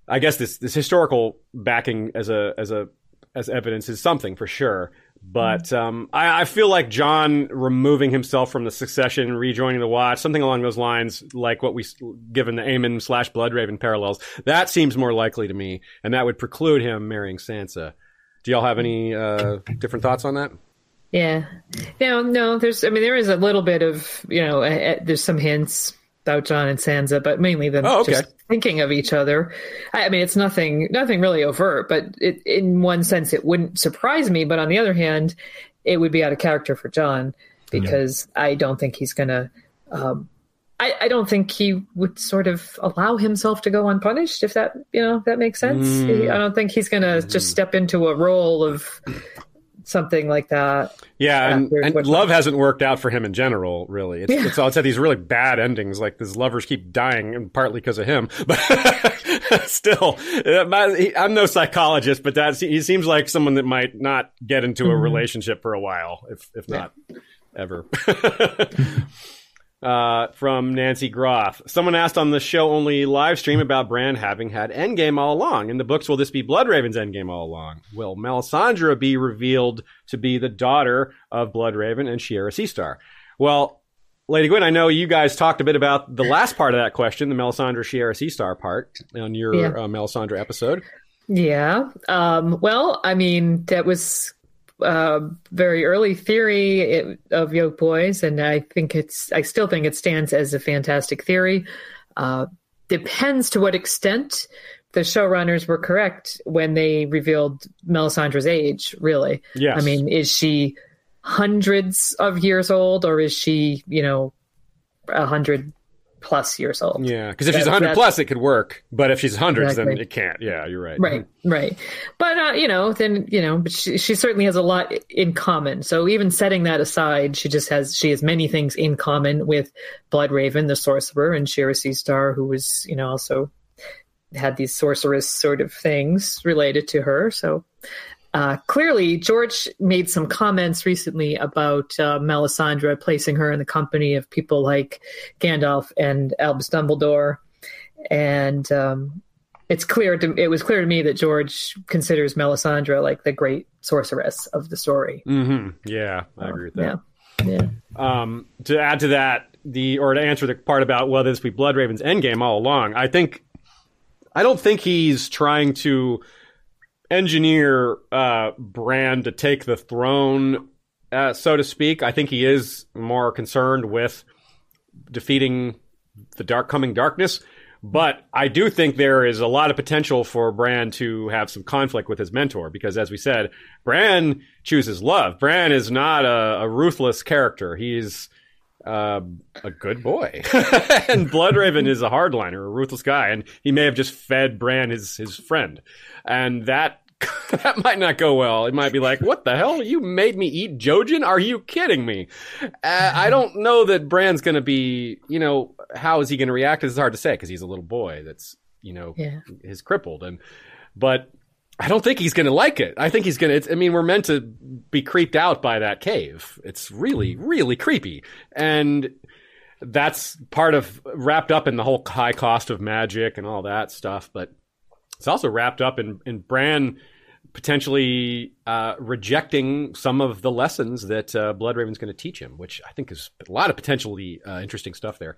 i guess this this historical backing as a as a as evidence is something for sure but um, I, I, feel like Jon removing himself from the succession rejoining the Watch, something along those lines, like what we given the Aemon slash Bloodraven parallels, that seems more likely to me, and that would preclude him marrying Sansa. Do y'all have any uh, different thoughts on that? Yeah. No, no, there's, I mean, there is a little bit of, you know, a, a, there's some hints about Jon and Sansa, but mainly them oh, okay. just thinking of each other. I, I, mean, it's nothing, nothing really overt, but it, in one sense, it wouldn't surprise me. But on the other hand, it would be out of character for Jon because yeah. I don't think he's going to, um, I, I, don't think he would sort of allow himself to go unpunished, if that you know if that makes sense. Mm. I don't think he's going to mm. just step into a role of something like that. Yeah, and, and love hasn't worked out for him in general. Really, it's, yeah. it's, it's had these really bad endings. Like his lovers keep dying, and partly because of him. But still, I'm no psychologist, but that he seems like someone that might not get into a mm-hmm. relationship for a while, if if not yeah. ever. Uh, from Nancy Groff. Someone asked on the show only live stream about Bran having had Endgame all along. In the books, will this be Bloodraven's Endgame all along? Will Melisandre be revealed to be the daughter of Bloodraven and Shiera Seastar? Well, Lady Gwyn, I know you guys talked a bit about the last part of that question, the Melisandre Shiera Seastar part on your yeah. uh, Melisandre episode. Yeah. Um, well, I mean, that was uh, very early theory of Yoke Boys, and I think it's I still think it stands as a fantastic theory. Uh, depends to what extent the showrunners were correct when they revealed Melisandre's age. Really, yes. I mean, is she hundreds of years old, or is she you know a hundred plus years old. Yeah, because if she's 100 plus, it could work. But if she's hundreds, exactly. then it can't. Yeah, you're right. Right, right. But uh, you know, then you know, but she, she certainly has a lot in common. So even setting that aside, she just has she has many things in common with Blood Raven, the sorcerer, and Shiera Seastar, who was you know also had these sorceress sort of things related to her. So uh, clearly, George made some comments recently about uh, Melisandre placing her in the company of people like Gandalf and Albus Dumbledore, and um, it's clear to it was clear to me that George considers Melisandre like the great sorceress of the story. Mm-hmm. Yeah, I agree with that. Yeah, yeah. Um, to add to that, the or to answer the part about whether this be Bloodraven's endgame all along, I think I don't think he's trying to engineer uh, Bran to take the throne, uh, so to speak. I think he is more concerned with defeating the dark coming darkness. But I do think there is a lot of potential for Bran to have some conflict with his mentor because, as we said, Bran chooses love. Bran is not a, a ruthless character. He's uh, a good boy. and Bloodraven is a hardliner, a ruthless guy, and he may have just fed Bran his his friend, and that. that might not go well. It might be like, "What the hell? You made me eat Jojen? Are you kidding me?" Uh, I don't know that Bran's going to be. You know, how is he going to react? It's hard to say because he's a little boy that's you know Yeah. is crippled, and but I don't think he's going to like it. I think he's going to. I mean, we're meant to be creeped out by that cave. It's really, really creepy, and that's part of wrapped up in the whole high cost of magic and all that stuff. But it's also wrapped up in in Bran potentially uh, rejecting some of the lessons that uh, Bloodraven's going to teach him, which I think is a lot of potentially uh, interesting stuff there.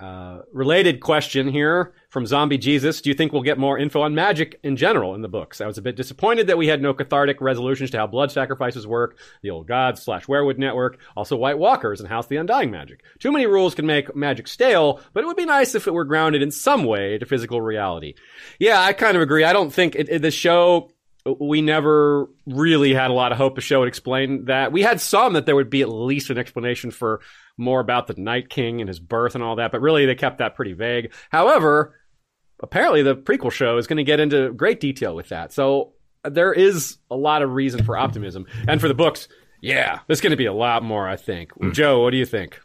Uh, related question here from Zombie Jesus. Do you think we'll get more info on magic in general in the books? I was a bit disappointed that we had no cathartic resolutions to how blood sacrifices work, the old gods slash weirwood network, also White Walkers and House the Undying magic. Too many rules can make magic stale, but it would be nice if it were grounded in some way to physical reality. Yeah, I kind of agree. I don't think it, it, the show we never really had a lot of hope the show would explain that. We had some that there would be at least an explanation for more about the Night King and his birth and all that, but really they kept that pretty vague. However, apparently the prequel show is going to get into great detail with that. So uh, there is a lot of reason for optimism. And for the books, yeah, there's going to be a lot more, I think. Hmm. Joe, what do you think?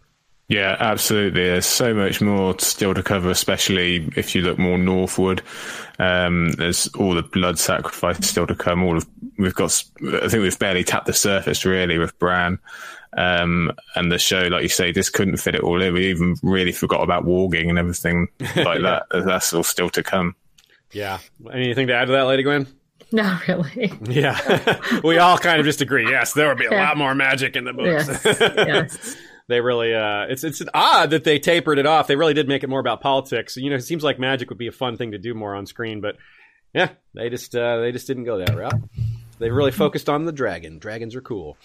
Yeah, absolutely. There's so much more still to cover, especially if you look more northward. Um, there's all the blood sacrifice still to come. All of we've got. I think we've barely tapped the surface really with Bran. Um, and the show, like you say, just couldn't fit it all in. We even really forgot about warging and everything like that. That's all still to come. Yeah. Anything to add to that, Lady Gwyn? Not really. Yeah. we all kind of just agree. Yes, there would be a Yeah. lot more magic in the books. Yes. yes. They really uh it's it's odd that they tapered it off. They really did make it more about politics. You know it seems like magic would be a fun thing to do more on screen but yeah they just uh they just didn't go that route. They really focused on the dragon. Dragons are cool.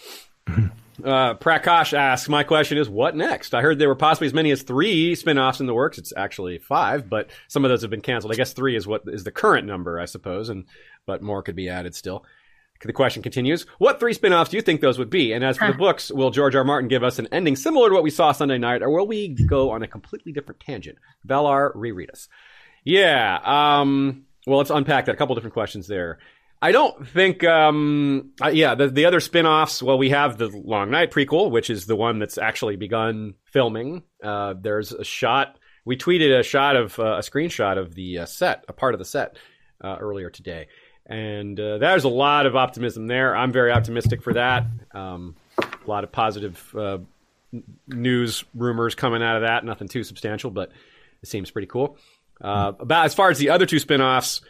Uh prakash asks my question is what next? I heard there were possibly as many as three spin-offs in the works. It's actually five but some of those have been canceled. I guess three is what is the current number i suppose and but more could be added still the question continues. What three spin-offs do you think those would be? And as for the books, will George R. Martin give us an ending similar to what we saw Sunday night, or will we go on a completely different tangent? Valar, reread us. Yeah. Um, well, let's unpack that. A couple different questions there. I don't think, um, uh, yeah, the, the other spin-offs, well, we have the Long Night prequel, which is the one that's actually begun filming. Uh, there's a shot, we tweeted a shot of, uh, a screenshot of the uh, set, a part of the set, uh, earlier today. And uh, there's a lot of optimism there. I'm very optimistic for that. Um, a lot of positive uh, news rumors coming out of that. Nothing too substantial, but it seems pretty cool. Uh, about as far as the other two spin-offs,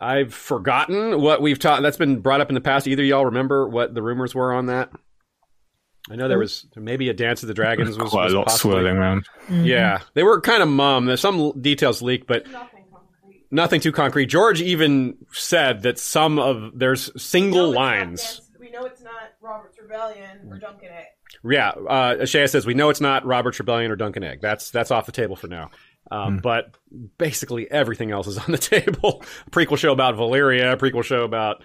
I've forgotten what we've taught. That's been brought up in the past. Either y'all remember what the rumors were on that? I know there was maybe a Dance of the Dragons was Quite was a lot possibly- swirling around. Yeah, they were kind of mum. There's some details leaked, but nothing too concrete. George even said that some of there's single No, lines. We know it's not Robert's Rebellion or Dunk and Egg. Yeah, uh, Shea says we know it's not Robert's Rebellion or Dunk and Egg. That's that's off the table for now. Um, But basically everything else is on the table. prequel show about Valyria, prequel show about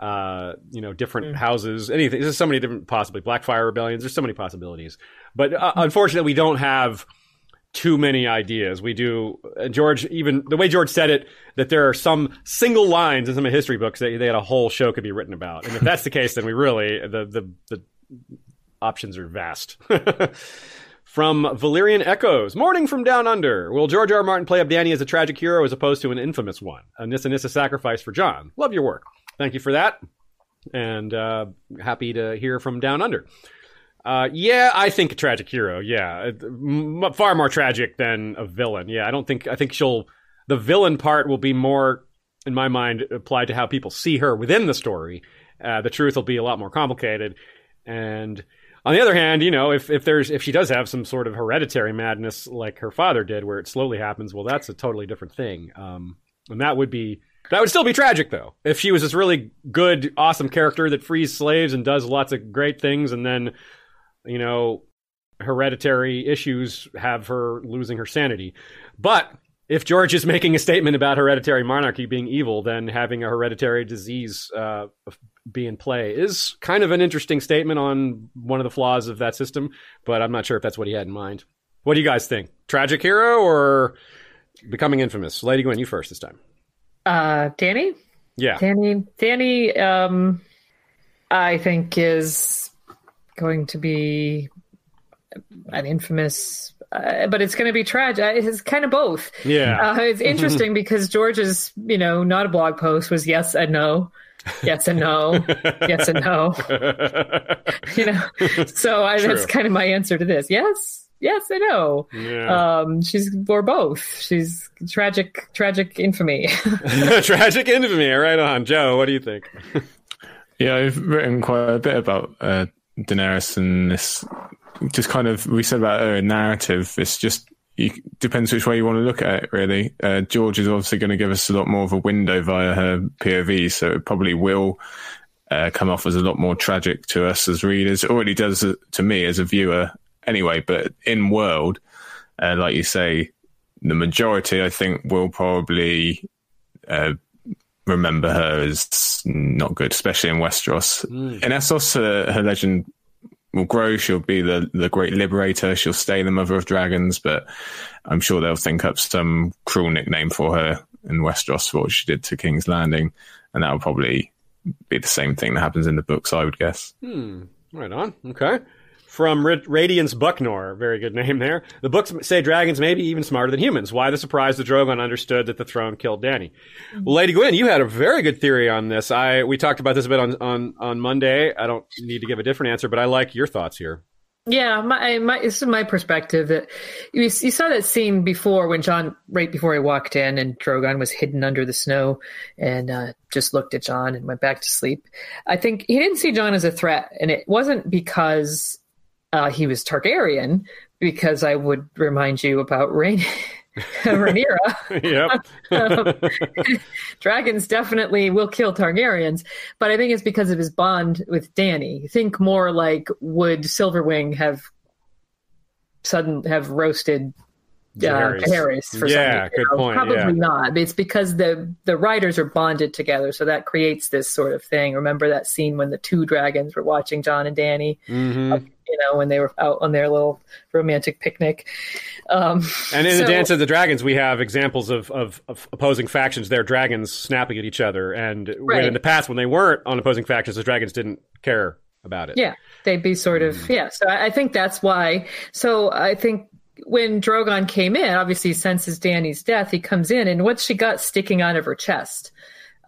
uh, you know different houses. Anything. There's so many different possibly Blackfyre rebellions. There's so many possibilities. But uh, unfortunately, we don't have too many ideas. We do. Uh, George even the way George said it that there are some single lines in some of history books that they had a whole show could be written about. And if that's the case, then we really the the the options are vast. from Valyrian Echoes. Morning from Down Under. Will George R. R. Martin play up Dany as a tragic hero as opposed to an infamous one? A Nissa Nissa sacrifice for Jon. Love your work. Thank you for that. And uh, happy to hear from Down Under. Uh, yeah, I think a tragic hero. Yeah, m- far more tragic than a villain. Yeah, I don't think. I think she'll. the villain part will be more, in my mind, applied to how people see her within the story. Uh, the truth will be a lot more complicated. And on the other hand, you know, if, if there's if she does have some sort of hereditary madness like her father did, where it slowly happens, well, that's a totally different thing. Um, and that would be that would still be tragic, though. If she was this really good, awesome character that frees slaves and does lots of great things, and then, you know, hereditary issues have her losing her sanity. But if George is making a statement about hereditary monarchy being evil, then having a hereditary disease uh, be in play is kind of an interesting statement on one of the flaws of that system. But I'm not sure if that's what he had in mind. What do you guys think? Tragic hero or becoming infamous? Lady Gwyn, you first this time. Uh, Dany? Yeah. Dany, Dany, um, I think is going to be an infamous, uh, but it's going to be tragic. Uh, It's kind of both. Yeah. Uh, it's interesting because George's, you know, not a blog post was yes and no, yes and no, yes and no. You know, so I, that's kind of my answer to this. Yes, yes and no. yeah. Um, she's or both. She's tragic, tragic infamy. Tragic infamy. Right on. Joe, what do you think? Yeah, I've written quite a bit about uh, Daenerys and this. Just kind of, we said about her narrative. It's just you, depends which way you want to look at it. Really, uh, George is obviously going to give us a lot more of a window via her POV, so it probably will uh, come off as a lot more tragic to us as readers. It already does uh, to me as a viewer, anyway. But in world, uh, like you say, the majority, I think, will probably uh, remember her as not good, especially in Westeros. In Essos, uh, her legend will grow. She'll be the, the great liberator. She'll stay the mother of dragons, but I'm sure they'll think up some cruel nickname for her in Westeros for what she did to King's Landing. And that'll probably be the same thing that happens in the books, I would guess. Hmm. Right on. Okay. From Ra- Radiance Bucknor, very good name there. The books say dragons may be even smarter than humans. Why the surprise the Drogon understood that the throne killed Dany? Well, Lady Gwyn, you had a very good theory on this. I we talked about this a bit on, on, on Monday. I don't need to give a different answer, but I like your thoughts here. Yeah, my, my this is my perspective that you, you saw that scene before when Jon, right before he walked in, and Drogon was hidden under the snow, and uh, just looked at Jon and went back to sleep. I think he didn't see Jon as a threat, and it wasn't because uh, he was Targaryen, because I would remind you about Rain. Rhaenyra. yep. Dragons definitely will kill Targaryens, but I think it's because of his bond with Dany. Think more like would Silverwing have sudden have roasted uh. Jaehaerys for Yeah, something? good point, Probably yeah. not. It's because the the writers are bonded together, so that creates this sort of thing. Remember that scene when the two dragons were watching Jon and Dany? hmm You know, when they were out on their little romantic picnic. Um, And in the Dance of the Dragons, we have examples of, of, of opposing factions, their dragons snapping at each other. And when in the past, when they weren't on opposing factions, the dragons didn't care about it. Yeah, they'd be sort of Mm-hmm. yeah. So I, I think that's why. So I think when Drogon came in, obviously he senses Dany's death. He comes in, and what's she got sticking out of her chest?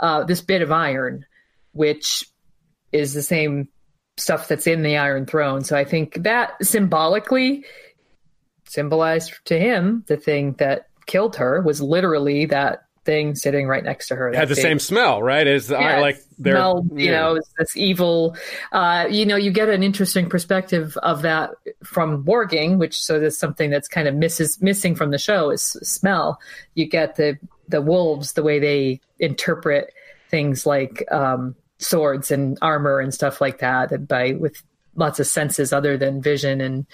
Uh, this bit of iron, which is the same stuff that's in the Iron Throne. So I think that symbolically symbolized to him the thing that killed her was literally that thing sitting right next to her. It had the big- same smell, right? The, yeah, like they're smell, you yeah. know, it's this evil. Uh, you know, you get an interesting perspective of that from warging, which so there's something that's kind of misses missing from the show is smell. You get the the wolves the way they interpret things like um, swords and armor and stuff like that, by with lots of senses other than vision and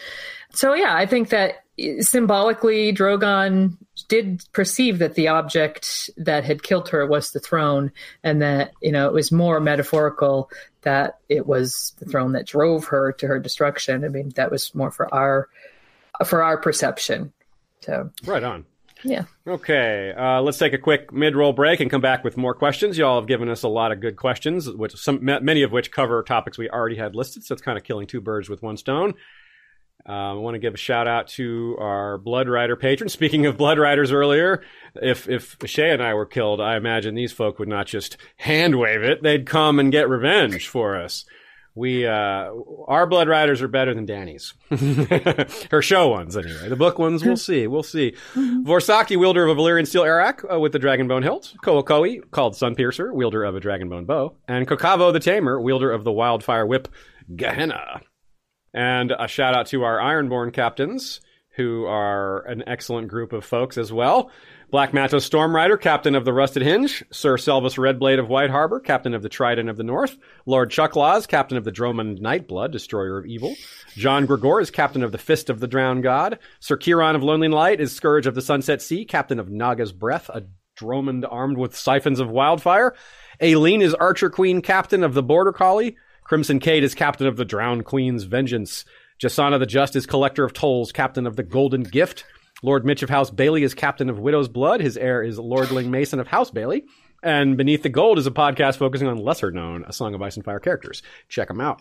so yeah, I think that symbolically Drogon did perceive that the object that had killed her was the throne and that you know it was more metaphorical that it was the throne that drove her to her destruction. I mean that was more for our for our perception. So right on. Yeah. Okay, uh, let's take a quick mid-roll break and come back with more questions. Y'all have given us a lot of good questions, which some many of which cover topics we already had listed. So it's kind of killing two birds with one stone. Uh, I want to give a shout out to our Blood Rider patron. Speaking of Blood Riders earlier, if if Shay and I were killed, I imagine these folk would not just hand wave it; they'd come and get revenge for us. We uh, our Blood Riders are better than Dany's. Her show ones, anyway. The book ones, we'll see. We'll see. Vorsaki, wielder of a Valyrian steel arakh uh, with the Dragonbone hilt. Kookoi, called Sunpiercer, wielder of a Dragonbone bow. And Kokavo the Tamer, wielder of the Wildfire whip Gehenna. And a shout out to our Ironborn captains, who are an excellent group of folks as well. Black Mato Stormrider, captain of the Rusted Hinge. Sir Selvus Redblade of White Harbor, captain of the Trident of the North. Lord Chucklaws, captain of the Dromund Nightblood, destroyer of evil. John Gregor is captain of the Fist of the Drowned God. Sir Kieran of Lonely Light is Scourge of the Sunset Sea, captain of Naga's Breath, a Dromund armed with siphons of wildfire. Aileen is Archer Queen, captain of the Border Collie. Crimson Cade is captain of the Drowned Queen's Vengeance. Jasana the Just is collector of tolls, captain of the Golden Gift. Lord Mitch of House Bailey is captain of Widow's Blood. His heir is Lordling Mason of House Bailey. And Beneath the Gold is a podcast focusing on lesser known A Song of Ice and Fire characters. Check them out.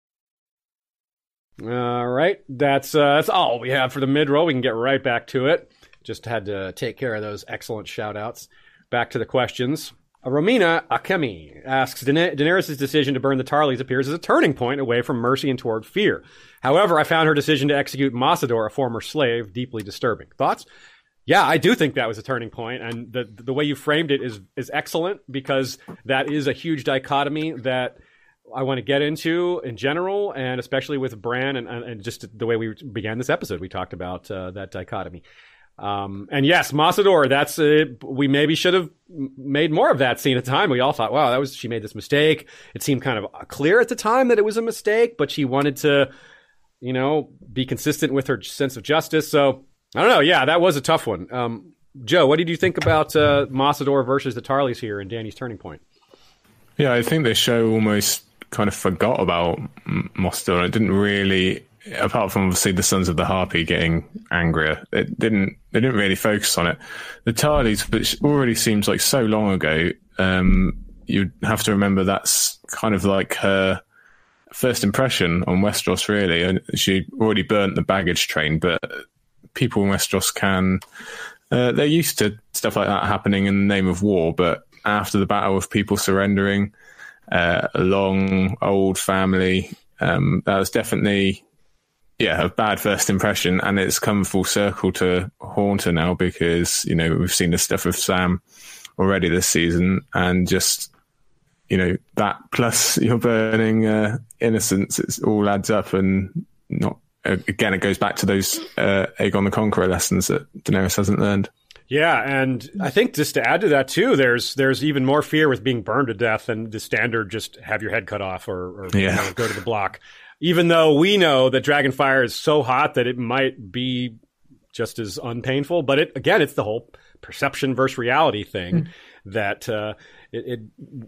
All right, that's uh, that's all we have for the mid roll. We can get right back to it. Just had to take care of those excellent shout outs. Back to the questions. Uh, Romina Akemi asks Daener- Daenerys' decision to burn the Tarlys appears as a turning point away from mercy and toward fear. However, I found her decision to execute Mossador, a former slave, deeply disturbing. Thoughts? Yeah, I do think that was a turning point, and the the way you framed it is is excellent because that is a huge dichotomy that I want to get into in general, and especially with Bran and, and just the way we began this episode. We talked about uh, that dichotomy. Um, and yes, Mossador, that's we maybe should have made more of that scene at the time. We all thought, wow, that was she made this mistake. It seemed kind of clear at the time that it was a mistake, but she wanted to, you know, be consistent with her sense of justice. So I don't know. Yeah, that was a tough one. Um, Joe, what did you think about uh, Mossador versus the Tarlys here in Dany's turning point? Yeah, I think they show almost kind of forgot about Mossador. It didn't really, apart from obviously the Sons of the Harpy getting angrier, it didn't. They didn't really focus on it. The Tarlys, which already seems like so long ago, um, you'd have to remember that's kind of like her first impression on Westeros, really. And she already burnt the baggage train, but people in Westeros can. Uh, they're used to stuff like that happening in the name of war, but after the battle of people surrendering, uh, a long old family, um, that was definitely yeah a bad first impression, and it's come full circle to haunt her now because you know we've seen the stuff of Sam already this season, and just you know that plus you're burning uh, innocents, it all adds up, and not again, it goes back to those uh, Aegon the Conqueror lessons that Daenerys hasn't learned. Yeah, and I think just to add to that too, there's there's even more fear with being burned to death than the standard just have your head cut off or, or yeah. you know, go to the block. Even though we know that Dragonfire is so hot that it might be just as unpainful, but it again, it's the whole perception versus reality thing mm. that uh, it, it,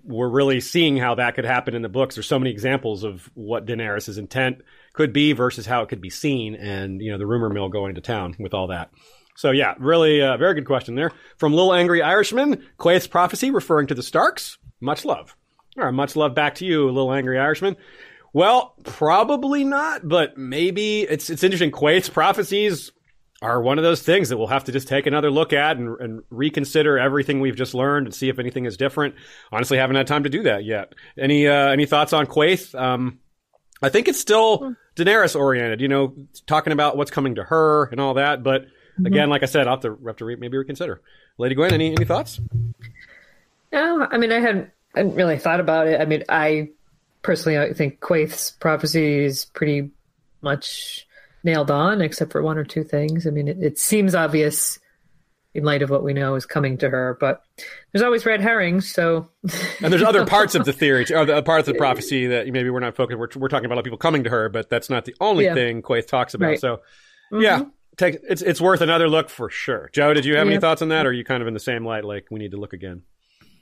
we're really seeing how that could happen in the books. There's so many examples of what Daenerys' intent could be versus how it could be seen, and you know the rumor mill going to town with all that. So yeah, really, uh, very good question there from Little Angry Irishman. Quaithe's prophecy referring to the Starks. Much love. All right, much love back to you, Little Angry Irishman. Well, probably not, but maybe it's it's interesting. Quaithe's prophecies are one of those things that we'll have to just take another look at and, and, reconsider everything we've just learned and see if anything is different. Honestly, haven't had time to do that yet. Any uh, any thoughts on Quaithe? Um, I think it's still Daenerys oriented. You know, talking about what's coming to her and all that, but. Mm-hmm. Again, like I said, I'll have to, have to re- maybe reconsider. Lady Gwyn, any any thoughts? No, I mean I hadn't, I hadn't really thought about it. I mean, I personally, I think Quaithe's prophecy is pretty much nailed on, except for one or two things. I mean, it, it seems obvious in light of what we know is coming to her, but there's always red herrings. So, and there's other parts of the theory, or the parts of the prophecy that maybe we're not focused. We're, we're talking about people coming to her, but that's not the only Yeah. thing Quaithe talks about. Right. So, yeah, mm-hmm. Take it's it's worth another look for sure. Joe, did you have any thoughts on that, or are you kind of in the same light? Like we need to look again.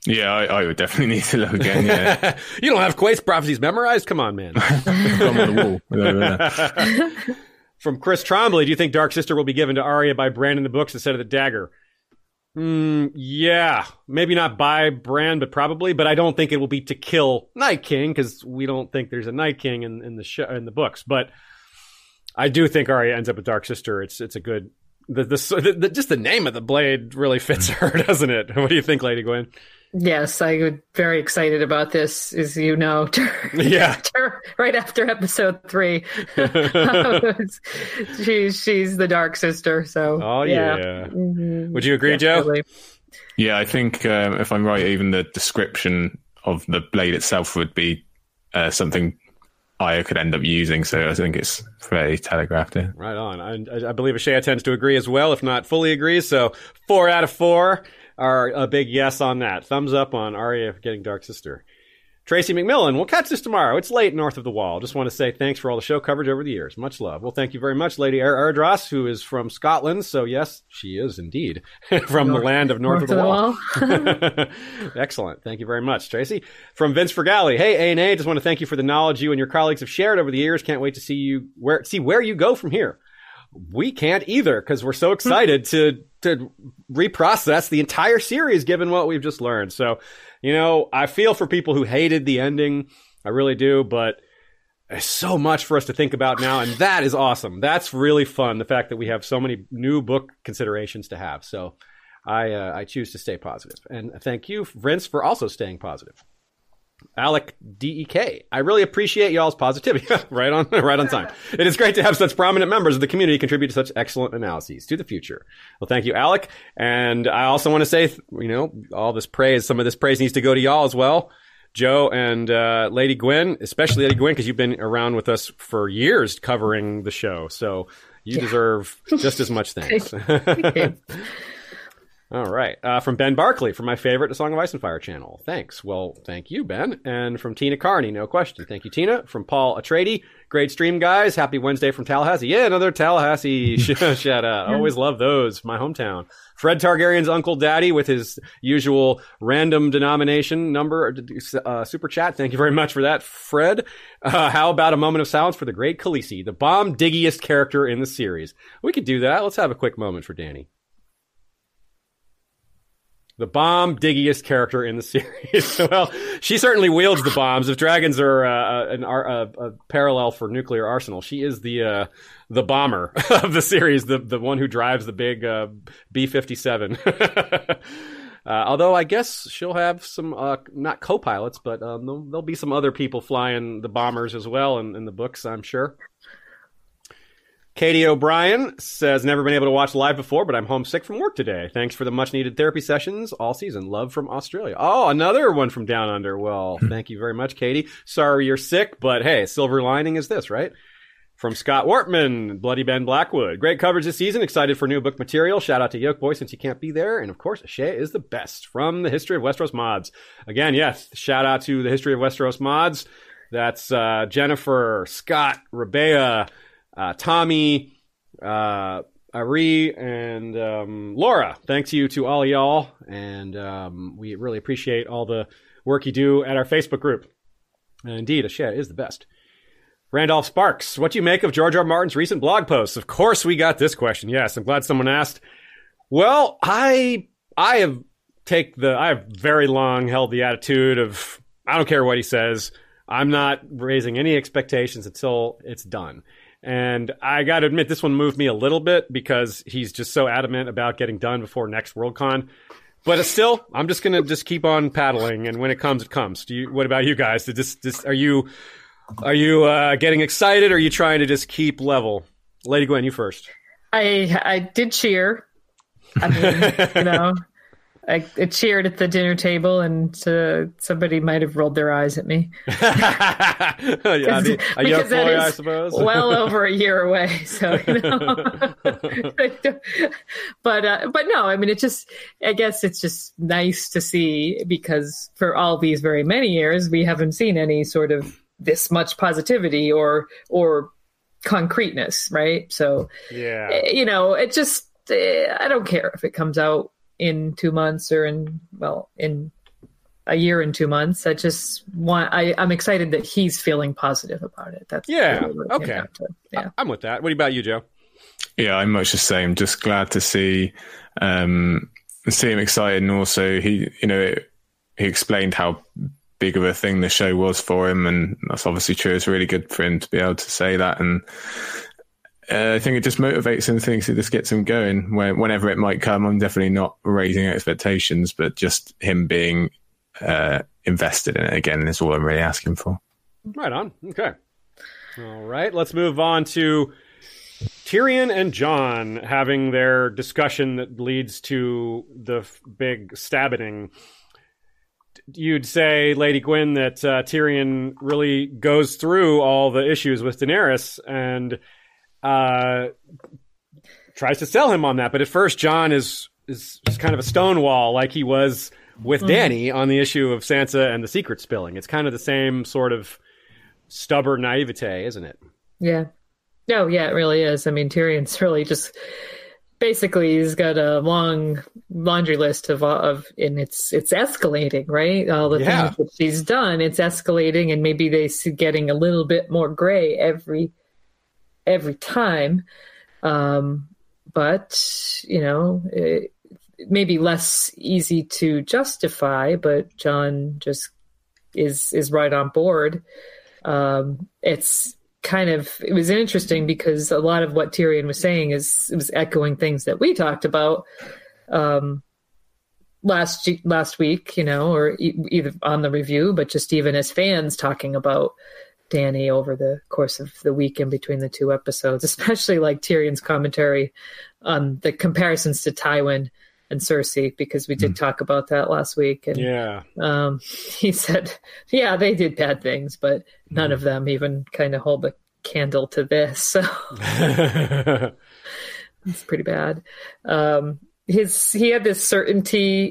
Yeah, I, I would definitely need to look again. Yeah, you don't have Quaithe's prophecies memorized? Come on, man. Gone on the wall. From Chris Trombley, do you think Dark Sister will be given to Arya by Bran in the books instead of the dagger? Hmm, yeah, maybe not by Bran, but probably. But I don't think it will be to kill Night King because we don't think there's a Night King in, in the show in the books. But I do think Arya ends up with Dark Sister. It's it's a good the, the, the just the name of the blade really fits her, doesn't it? What do you think, Lady Gwyn? yes, I am very excited about this, as you know. Yeah. right after episode three, she's she's the dark sister. So, Oh yeah. Mhm. Would you agree, Joe? Yeah, I think um, if I'm right, even the description of the blade itself would be uh, something I could end up using. So I think it's fairly telegraphed. Here. Right on. I, I believe Ashea tends to agree as well, if not fully agrees. So four out of four are a big yes on that. Thumbs up on Arya getting Dark Sister. Tracy McMillan, we'll catch this tomorrow. It's late north of the wall. Just want to say thanks for all the show coverage over the years. Much love. Well, thank you very much, Lady Erdros, who is from Scotland. So, yes, she is indeed from the land of north, of the, wall. Excellent. Thank you very much, Tracy. From Vince Fergali. Hey, A&A, just want to thank you for the knowledge you and your colleagues have shared over the years. Can't wait to see you where see where you go from here. We can't either because we're so excited to to reprocess the entire series given what we've just learned. So, you know, I feel for people who hated the ending. I really do, but there's so much for us to think about now, and that is awesome. That's really fun. The fact that we have so many new book considerations to have. So, I uh, I choose to stay positive. positive, and thank you, Vince, for also staying positive. Alec DEK. I really appreciate y'all's positivity. right on, right on time. It is great to have such prominent members of the community contribute to such excellent analyses to the future. Well, thank you, Alec. And I also want to say, you know, all this praise, some of this praise needs to go to y'all as well. Joe and uh, Lady Gwyn, especially Lady Gwyn, because you've been around with us for years covering the show. So you deserve just as much thanks. All right. Uh, from Ben Barkley, from my favorite The Song of Ice and Fire channel. Thanks. Well, thank you, Ben. And from Tina Carney, no question. Thank you, Tina. From Paul Atrady, great stream, guys. Happy Wednesday from Tallahassee. Yeah, another Tallahassee shout out. Always love those. My hometown. Fred Targaryen's Uncle Daddy with his usual random denomination number, uh, super chat. Thank you very much for that, Fred. Uh, how about a moment of silence for the great Khaleesi, the bomb diggiest character in the series? We could do that. Let's have a quick moment for Dany the bomb diggiest character in the series. well, she certainly wields the bombs. If dragons are uh, an ar- a, parallel for nuclear arsenal, she is the uh, the bomber of the series, the the one who drives the big uh, B fifty seven. Although I guess she'll have some uh, not co-pilots, but um, there'll, there'll be some other people flying the bombers as well in, in the books, I'm sure. Katie O'Brien says, never been able to watch live before, but I'm homesick from work today. Thanks for the much needed therapy sessions all season. Love from Australia. Oh, another one from down under. Well, thank you very much, Katie. Sorry you're sick, but hey, silver lining is this, right? From Scott Wortman, Bloody Ben Blackwood. Great coverage this season. Excited for new book material. Shout out to Yoke Boy since you can't be there. And of course, Shea is the best from the History of Westeros mods. Again, yes, shout out to the History of Westeros mods. That's uh, Jennifer, Scott, Rebea, uh, Tommy, uh, Ari, and um, Laura. Thanks you to all y'all, and um, we really appreciate all the work you do at our Facebook group. And indeed, Ashea is the best. Randolph Sparks, what do you make of George. R. Martin's recent blog posts? Of course, we got this question. Yes, I'm glad someone asked. Well, I I have take the I have very long held the attitude of I don't care what he says. I'm not raising any expectations until it's done. And I got to admit, this one moved me a little bit because he's just so adamant about getting done before next Worldcon. But still, I'm just gonna just keep on paddling, and when it comes, it comes. Do you? What about you guys? Did this, this, are you, are you uh, getting excited? or Are you trying to just keep level? Lady Gwyn, you first. I I did cheer. I mean, you know, I, I cheered at the dinner table, and uh, somebody might have rolled their eyes at me. yeah, the, a boy, I suppose. well over a year away. So, you know. but uh, but no, I mean, it just I guess it's just nice to see because for all these very many years we haven't seen any sort of this much positivity or or concreteness, right? So yeah. eh, you know, it just eh, I don't care if it comes out in two months or in well in a year and two months. I just want I, I'm excited that he's feeling positive about it. That's Yeah, really what it came okay. Yeah. I'm with that. What about you, Joe? Yeah, I'm much the same. Just glad to see um, see him excited, and also he, you know, he explained how big of a thing the show was for him, and that's obviously true. It's really good for him to be able to say that, and uh, I think it just motivates him. Things it just gets him going. When, whenever it might come, I'm definitely not raising expectations, but just him being uh, invested in it again is all I'm really asking for. Right on. Okay. All right. Let's move on to Tyrion and Jon having their discussion that leads to the f- big stabbing. You'd say, Lady Gwyn, that uh, Tyrion really goes through all the issues with Daenerys and uh, tries to sell him on that. But at first, Jon is is, is kind of a stonewall, like he was with Dany on the issue of Sansa and the secret spilling. It's kind of the same sort of stubborn naivete, isn't it? Yeah. No, yeah, it really is. I mean, Tyrion's really just basically he's got a long laundry list of of and it's it's escalating, right? All the Yeah. things that she's done, it's escalating, and maybe they see getting a little bit more gray every every time. Um, but you know, it, maybe less easy to justify. But Jon just is is right on board. Um, it's kind of it was interesting because a lot of what Tyrion was saying is was echoing things that we talked about um, last last week, you know, or e- either on the review, but just even as fans talking about Dany over the course of the week in between the two episodes, especially like Tyrion's commentary on the comparisons to Tywin and Cersei, because we did talk about that last week. And Yeah. um, he said, "Yeah, they did bad things, but none of them even kind of hold a candle to this." So it's pretty bad. Um, his he had this certainty,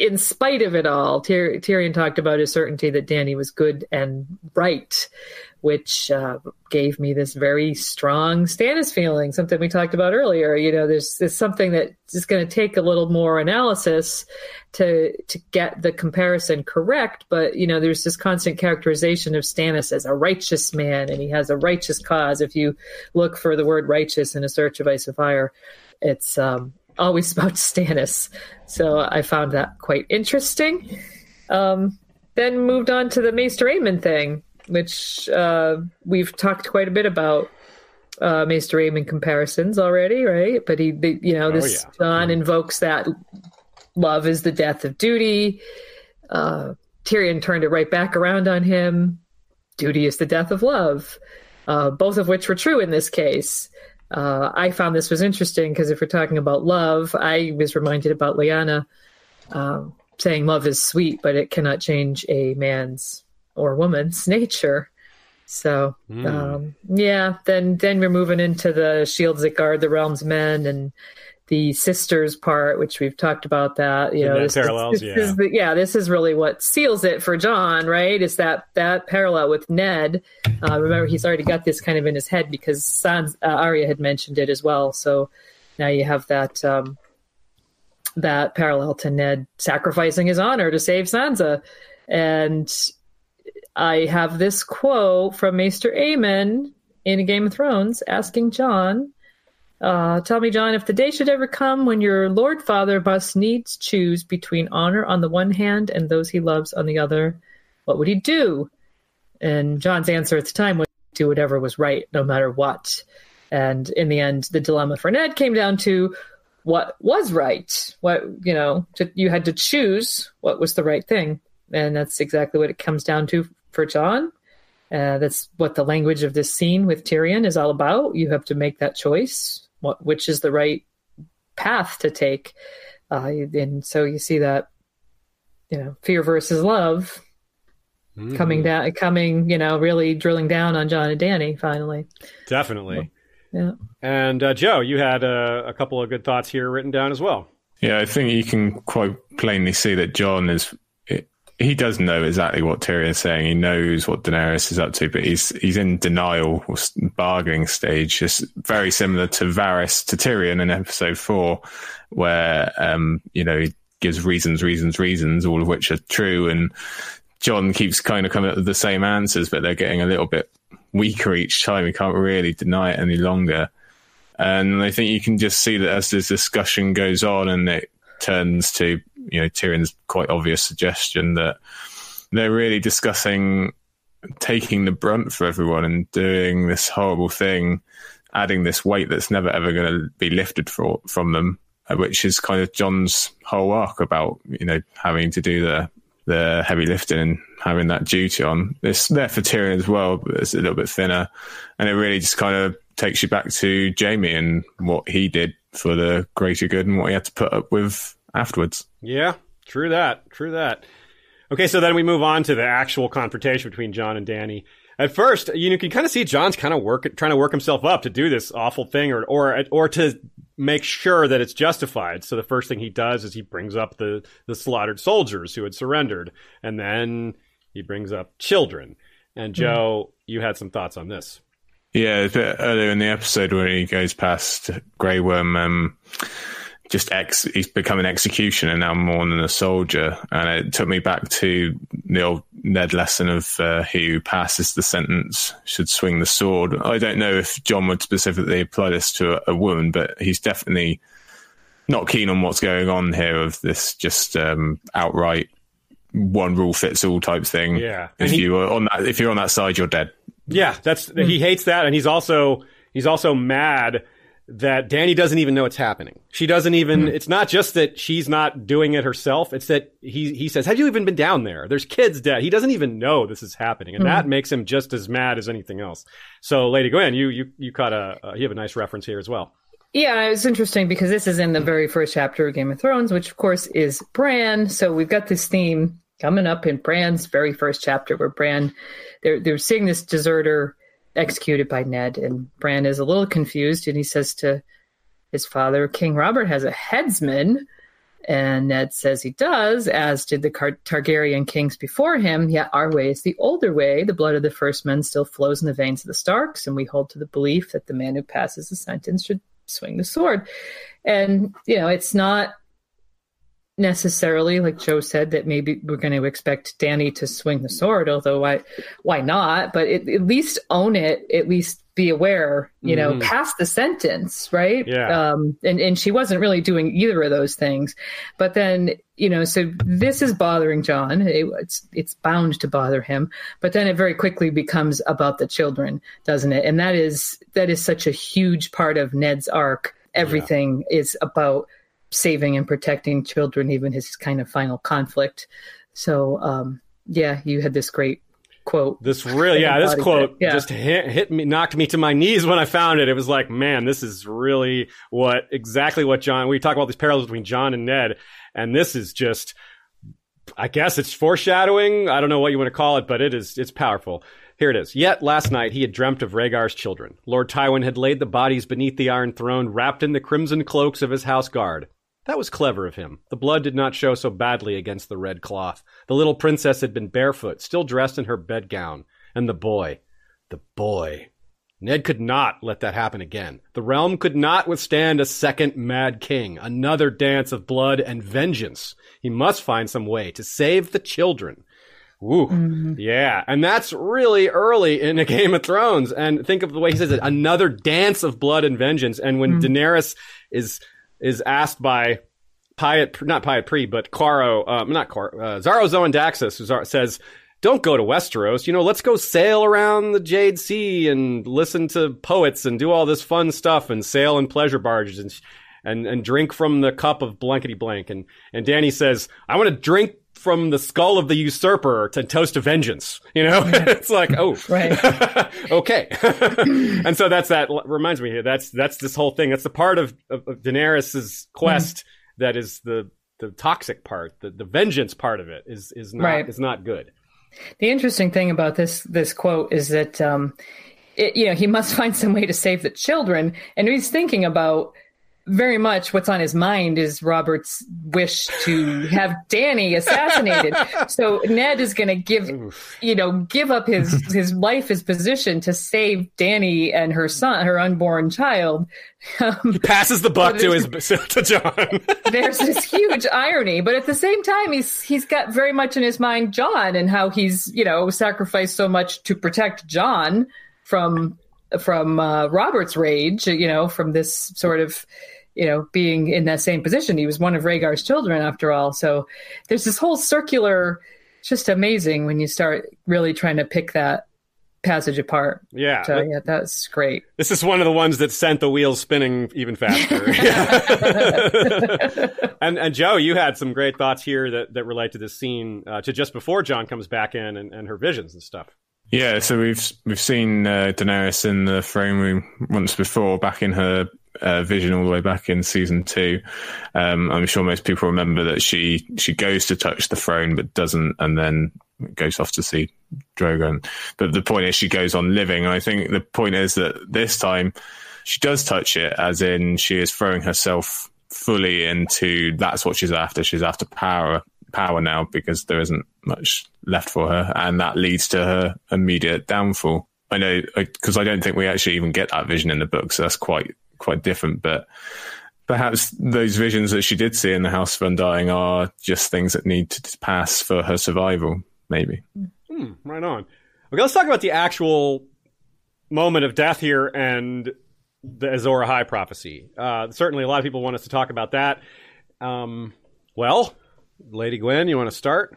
in spite of it all. Tyr- Tyrion talked about his certainty that Dany was good and right, which uh, gave me this very strong Stannis feeling. Something we talked about earlier. You know, there's there's something that is going to take a little more analysis to to get the comparison correct. But you know, there's this constant characterization of Stannis as a righteous man, and he has a righteous cause. If you look for the word righteous in a search of Ice of Fire, it's um, always about Stannis. So I found that quite interesting. Um, then moved on to the Maester Aemon thing, which uh, we've talked quite a bit about. Uh, Maester Aemon comparisons already, right? But he, they, you know, this yeah. Jon invokes that love is the death of duty. Uh, Tyrion turned it right back around on him. Duty is the death of love. Uh, both of which were true in this case. Uh, I found this was interesting because if we're talking about love, I was reminded about Lyanna um, saying love is sweet, but it cannot change a man's or woman's nature. So um, yeah, then then we're moving into the shields that guard the realm's men and the sisters part, which we've talked about that. You The know, Ned this, parallels, this yeah. is the, yeah, this is really what seals it for Jon, right? Is that that parallel with Ned? Uh, remember, he's already got this kind of in his head because Sans, uh, Arya had mentioned it as well. So now you have that um, that parallel to Ned sacrificing his honor to save Sansa, and I have this quote from Maester Aemon in Game of Thrones asking Jon. Uh, tell me, Jon, if the day should ever come when your Lord Father must needs choose between honor on the one hand and those he loves on the other, what would he do? And Jon's answer at the time was do whatever was right, no matter what. And in the end, the dilemma for Ned came down to what was right. What you know, to, you had to choose what was the right thing, and that's exactly what it comes down to for Jon. Uh, that's what the language of this scene with Tyrion is all about. You have to make that choice, what which is the right path to take. Uh, and so you see that, you know, fear versus love Mhm. coming down, coming, you know, really drilling down on Jon and Dany finally. Definitely. Yeah. And uh, Joe, you had uh, a couple of good thoughts here written down as well. Yeah, I think you can quite plainly see that Jon is. He does know exactly what Tyrion's saying. He knows what Daenerys is up to, but he's he's in denial or bargaining stage. Just very similar to Varys to Tyrion in episode four, where um you know he gives reasons, reasons, reasons, all of which are true, and Jon keeps kind of coming up with the same answers, but they're getting a little bit weaker each time. He can't really deny it any longer. And I think you can just see that as this discussion goes on and it turns to, you know, Tyrion's quite obvious suggestion that they're really discussing taking the brunt for everyone and doing this horrible thing, adding this weight that's never ever going to be lifted for, from them, uh, which is kind of Jon's whole arc about, you know, having to do the the heavy lifting and having that duty on. It's there for Tyrion as well, but it's a little bit thinner. And it really just kind of takes you back to Jaime and what he did for the greater good and what he had to put up with afterwards. Yeah, true that. True that. Okay, so then we move on to the actual confrontation between Jon and Dany. At first, you, know, you can kind of see Jon's kind of work, trying to work himself up to do this awful thing, or or or to make sure that it's justified. So the first thing he does is he brings up the the slaughtered soldiers who had surrendered, and then he brings up children. And Joe, you had some thoughts on this. Yeah, earlier in the episode where he goes past Grey Worm, um, just ex, he's become an executioner now more than a soldier, and it took me back to the old Ned lesson of uh, he who passes the sentence should swing the sword. I don't know if Jon would specifically apply this to a, a woman, but he's definitely not keen on what's going on here of this just um, outright one rule fits all type thing. Yeah. If he- you are on that, if you're on that side, you're dead. Yeah, that's he hates that, and he's also he's also mad that Dany doesn't even know it's happening. She doesn't even. It's not just that she's not doing it herself. It's that he he says, "Have you even been down there? There's kids dead." He doesn't even know this is happening, and that makes him just as mad as anything else. So, Lady Gwyn, you you you caught a uh, you have a nice reference here as well. Yeah, it's interesting because this is in the very first chapter of Game of Thrones, which of course is Bran. So we've got this theme coming up in Bran's very first chapter where Bran they're they're seeing this deserter executed by Ned, and Bran is a little confused, and he says to his father, King Robert has a headsman. And Ned says he does, as did the Car- Targaryen kings before him. Yet our way is the older way. The blood of the first men still flows in the veins of the Starks, and we hold to the belief that the man who passes the sentence should swing the sword. And, you know, it's not necessarily like Joe said that maybe we're going to expect Dany to swing the sword, although why why not? But it, at least own it, at least be aware, you know, Mhm. pass the sentence, right? Yeah. Um and, and she wasn't really doing either of those things. But then, you know, so this is bothering Jon. It, it's it's bound to bother him. But then it very quickly becomes about the children, doesn't it? And that is that is such a huge part of Ned's arc. Everything is about saving and protecting children, even his kind of final conflict. So, um, yeah, you had this great quote. This really, yeah, this quote yeah. just hit, hit me, knocked me to my knees when I found it. It was like, man, this is really what exactly what Jon. We talk about these parallels between Jon and Ned, and this is just, I guess it's foreshadowing. I don't know what you want to call it, but it is, it's powerful. Here it is. Yet last night he had dreamt of Rhaegar's children. Lord Tywin had laid the bodies beneath the Iron Throne, wrapped in the crimson cloaks of his house guard. That was clever of him. The blood did not show so badly against the red cloth. The little princess had been barefoot, still dressed in her bedgown. And the boy, the boy. Ned could not let that happen again. The realm could not withstand a second Mad King, another dance of blood and vengeance. He must find some way to save the children. Ooh, mm-hmm. yeah. And that's really early in a Game of Thrones. And think of the way he says it, another dance of blood and vengeance. And when mm-hmm. Daenerys is, is asked by Pyat, not Pyat Pree, but Caro, um, not Caro, uh, Xaro Xhoan Daxos, who says, don't go to Westeros. You know, let's go sail around the Jade Sea and listen to poets and do all this fun stuff and sail in pleasure barges and, and, and drink from the cup of blankety blank. And, and Dany says, I want to drink from the skull of the usurper to toast to vengeance. You know, it's like, oh, Right. okay. and so that's that reminds me here. That's, that's this whole thing. That's the part of, of, of Daenerys's quest that is the the toxic part, the, the vengeance part of it is is not Right. is not good. The interesting thing about this this quote is that um, it, you know he must find some way to save the children, and he's thinking about very much what's on his mind is Robert's wish to have Dany assassinated. so Ned is going to give you know give up his his life, his position to save Dany and her son, her unborn child. Um, He passes the buck to his to Jon. there's this huge irony, but at the same time, he's he's got very much in his mind Jon and how he's you know sacrificed so much to protect Jon from from uh, Robert's rage, you know, from this sort of you know being in that same position. He was one of Rhaegar's children after all, so there's this whole circular. It's just amazing when you start really trying to pick that passage apart. yeah, So yeah, that's great. this is one of the ones that sent the wheels spinning even faster. and and Joe, you had some great thoughts here that that relate to this scene uh, to just before Jon comes back in and, and her visions and stuff. Yeah, so we've we've seen uh, Daenerys in the throne room once before, back in her uh, vision all the way back in season two. Um, I'm sure most people remember that she she goes to touch the throne but doesn't, and then goes off to see Drogon. But the point is, she goes on living. And I think the point is that this time she does touch it, as in she is throwing herself fully into that's what she's after. She's after power power now because there isn't much left for her, and that leads to her immediate downfall. I know because I don't think we actually even get that vision in the book, so that's quite quite different. But perhaps those visions that she did see in the House of Undying are just things that need to pass for her survival. Maybe. Hmm, right on. Okay, let's talk about the actual moment of death here and the Azor Ahai prophecy. Uh, certainly, a lot of people want us to talk about that. Um, well, Lady Gwyn, you want to start?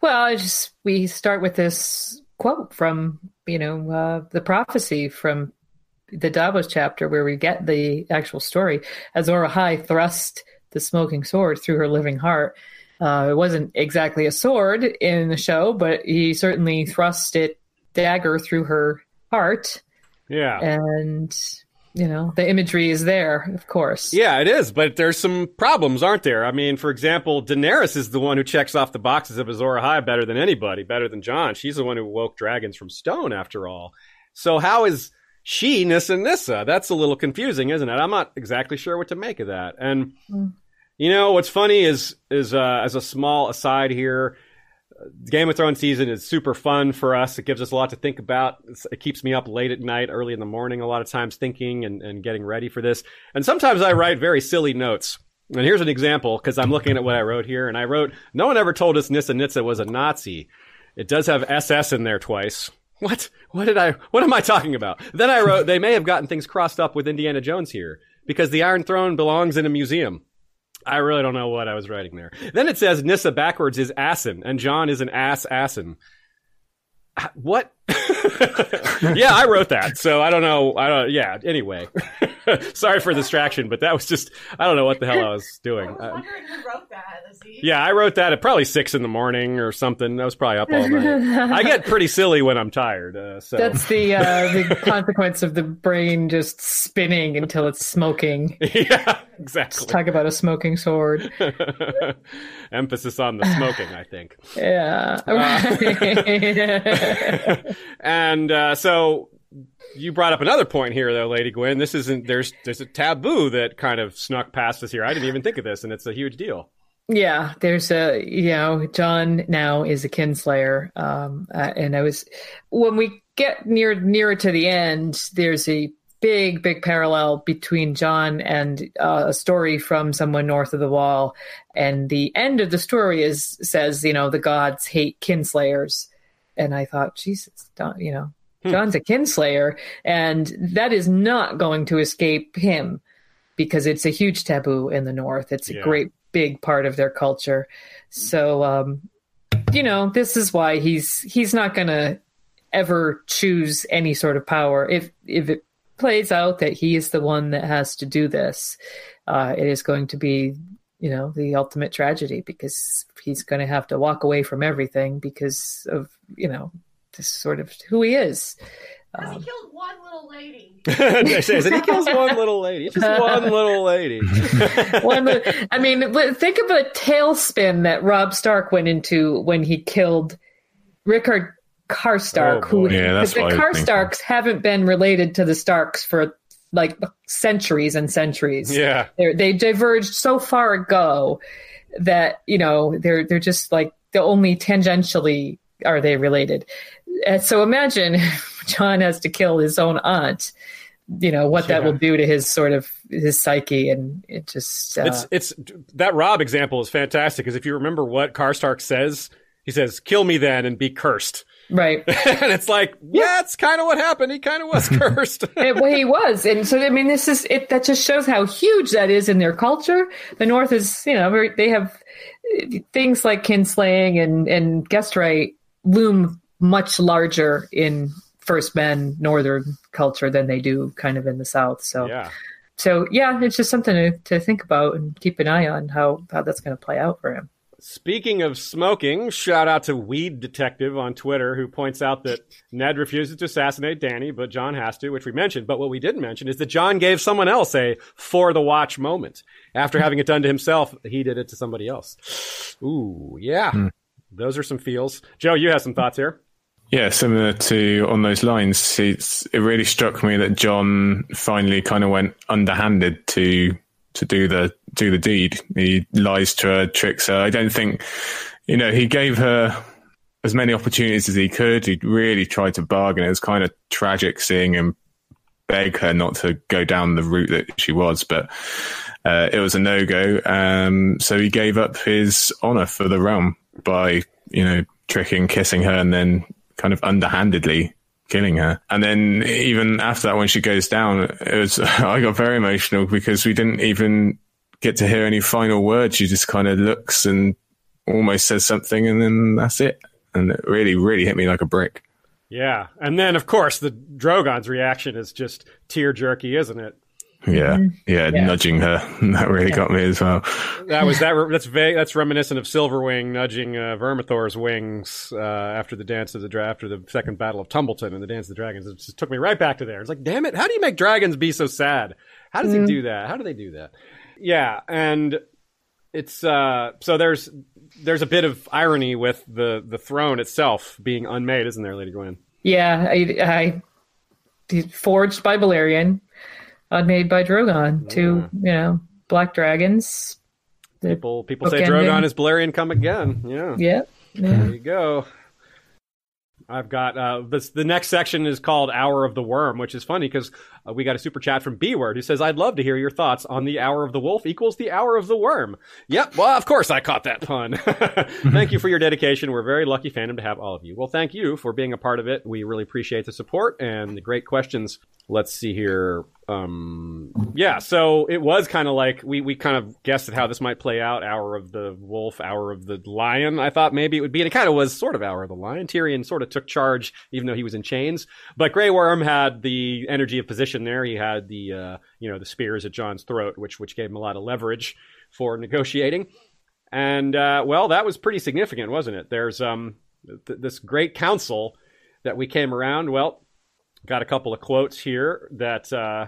Well, I just we start with this quote from you know uh, the prophecy from the Davos chapter where we get the actual story. Azor Ahai thrust the smoking sword through her living heart. Uh, it wasn't exactly a sword in the show, but he certainly thrust it dagger through her heart, Yeah. and you know the imagery is there, of course. Yeah, it is, but there's some problems, aren't there? I mean, for example, Daenerys is the one who checks off the boxes of Azor Ahai better than anybody, better than Jon. She's the one who woke dragons from stone, after all. So how is she Nissa Nissa? That's a little confusing, isn't it? I'm not exactly sure what to make of that. And you know what's funny is is uh, as a small aside here. Game of Thrones season is super fun for us. It gives us a lot to think about. It keeps me up late at night, early in the morning, a lot of times thinking and, and getting ready for this. And sometimes I write very silly notes. And here's an example because I'm looking at what I wrote here. And I wrote, No one ever told us Nissa Nitsa was a Nazi. It does have SS in there twice. What? What did I, what am I talking about? Then I wrote, They may have gotten things crossed up with Indiana Jones here because the Iron Throne belongs in a museum. I really don't know what I was writing there. Then it says Nissa backwards is Asin, and Jon is an ass Asin. Ah, What? yeah, I wrote that, so I don't know. I don't. Yeah. Anyway, sorry for the distraction, but that was just I don't know what the hell I was I doing. was Uh, who wrote that, Aziz. yeah, I wrote that at probably six in the morning or something. I was probably up all night. I get pretty silly when I'm tired. Uh, so That's the uh, the consequence of the brain just spinning until it's smoking. yeah, exactly. Talk about a smoking sword. Emphasis on the smoking, I think. Yeah. Right. and uh, so you brought up another point here, though, Lady Gwyn. This isn't there's there's a taboo that kind of snuck past us here. I didn't even think of this, and it's a huge deal. yeah, there's a you know Jon now is a kinslayer, um, uh, and I was when we get near nearer to the end, there's a big big parallel between Jon and uh, a story from someone north of the wall, and the end of the story is says you know the gods hate kinslayers, and I thought Jesus, Don, you know. Jon's a kinslayer, and that is not going to escape him because it's a huge taboo in the North. It's a Yeah. great big part of their culture. So, um, you know, this is why he's he's not going to ever choose any sort of power. If if it plays out that he is the one that has to do this, uh, it is going to be you know the ultimate tragedy because he's going to have to walk away from everything because of you know this sort of who he is. Because he um, killed one little lady. they he kills one little lady. Just one little lady. One I mean, think of a tailspin that Robb Stark went into when he killed Rickard Karstark, Oh, who boy. Yeah, that's the what I was thinking. Karstarks haven't been related to the Starks for like centuries and centuries. yeah. They're, they diverged so far ago that you know they're they're just like the only tangentially are they related. So imagine Jon has to kill his own aunt. You know what that will do to his sort of his psyche, and it just uh, It's it's that Robb example is fantastic because if you remember what Karstark says, he says, "Kill me then and be cursed." right. and it's like, yeah, it's kind of what happened. He kind of was cursed. it, well, he was, and so I mean, this is it. That just shows how huge that is in their culture. The North is, you know, very, they have uh, things like kinslaying and and guest right loom much larger in First Men Northern culture than they do kind of in the South. So, yeah. so yeah, it's just something to, to think about and keep an eye on how how that's going to play out for him. Speaking of smoking, shout out to Weed Detective on Twitter who points out that Ned refuses to assassinate Dany, but Jon has to, which we mentioned. But what we didn't mention is that Jon gave someone else a for the watch moment. After having it done to himself, he did it to somebody else. Ooh, yeah. Hmm. Those are some feels. Joe, you have some thoughts here. Yeah, similar to on those lines. It's, it really struck me that Jon finally kind of went underhanded to to do the do the deed. He lies to her, tricks her. I don't think, you know, he gave her as many opportunities as he could. He really tried to bargain. It was kind of tragic seeing him beg her not to go down the route that she was, but uh, it was a no go. Um, so he gave up his honor for the realm by, you know, tricking, kissing her, and then kind of underhandedly killing her. And then even after that, when she goes down, it was, I got very emotional because we didn't even get to hear any final words. She just kind of looks and almost says something, and then that's it. And it really, really hit me like a brick. Yeah. And then, of course, the Drogon's reaction is just tear jerky, isn't it? Yeah, yeah, Yeah. nudging her. That really got me as well. That was that. That's vague. That's reminiscent of Silverwing nudging uh, Vermithor's wings uh, after the dance of the dra- after the second battle of Tumbleton and the dance of the dragons. It just took me right back to there. It's like, damn it! How do you make dragons be so sad? How does he do that? How do they do that? Yeah, and it's uh, so there's there's a bit of irony with the the throne itself being unmade, isn't there, Lady Gwyn? Yeah, I, I forged by Balerion, unmade by Drogon. Two, you know, black dragons. People people say. Drogon is Balerion come again. Yeah. yeah, yeah. There you go. I've got uh, this. The next section is called "Hour of the Worm," which is funny because uh, we got a super chat from B Word who says, "I'd love to hear your thoughts on the Hour of the Wolf equals the Hour of the Worm." Yep. Well, of course I caught that pun. thank you for your dedication. We're very lucky fandom to have all of you. Well, thank you for being a part of it. We really appreciate the support and the great questions. Let's see here. Um, yeah, so it was kind of like we, we kind of guessed at how this might play out. Hour of the wolf, hour of the lion. I thought maybe it would be, and it kind of was sort of hour of the lion. Tyrion sort of took charge, even though he was in chains. But Grey Worm had the energy of position there. He had the uh, you know the spears at Jon's throat, which which gave him a lot of leverage for negotiating. And uh, well, that was pretty significant, wasn't it? There's um th- this great council that we came around. Well, got a couple of quotes here that uh,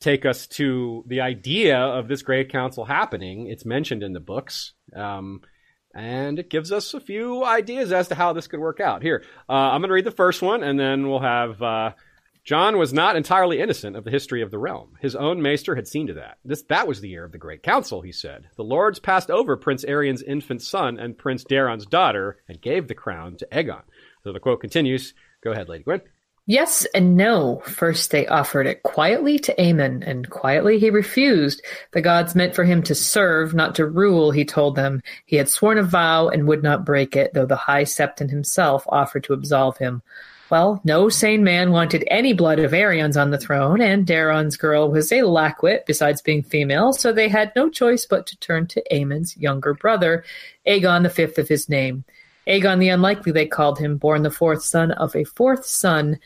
take us to the idea of this great council happening. It's mentioned in the books. Um, and it gives us a few ideas as to how this could work out. Here, uh, I'm going to read the first one, and then we'll have uh, Jon was not entirely innocent of the history of the realm. His own maester had seen to that. This that was the year of the Great Council, he said. The lords passed over Prince Aerion's infant son and Prince Daeron's daughter and gave the crown to Aegon. So the quote continues. Go ahead, Lady Gwen. Yes and no. First, they offered it quietly to Aemon, and quietly he refused. The gods meant for him to serve, not to rule, he told them. He had sworn a vow and would not break it, though the High Septon himself offered to absolve him. Well, no sane man wanted any blood of Aerion's on the throne, and Daeron's girl was a lackwit, besides being female, so they had no choice but to turn to Aemon's younger brother, Aegon the fifth of his name. Aegon the Unlikely, they called him, born the fourth son of a fourth son.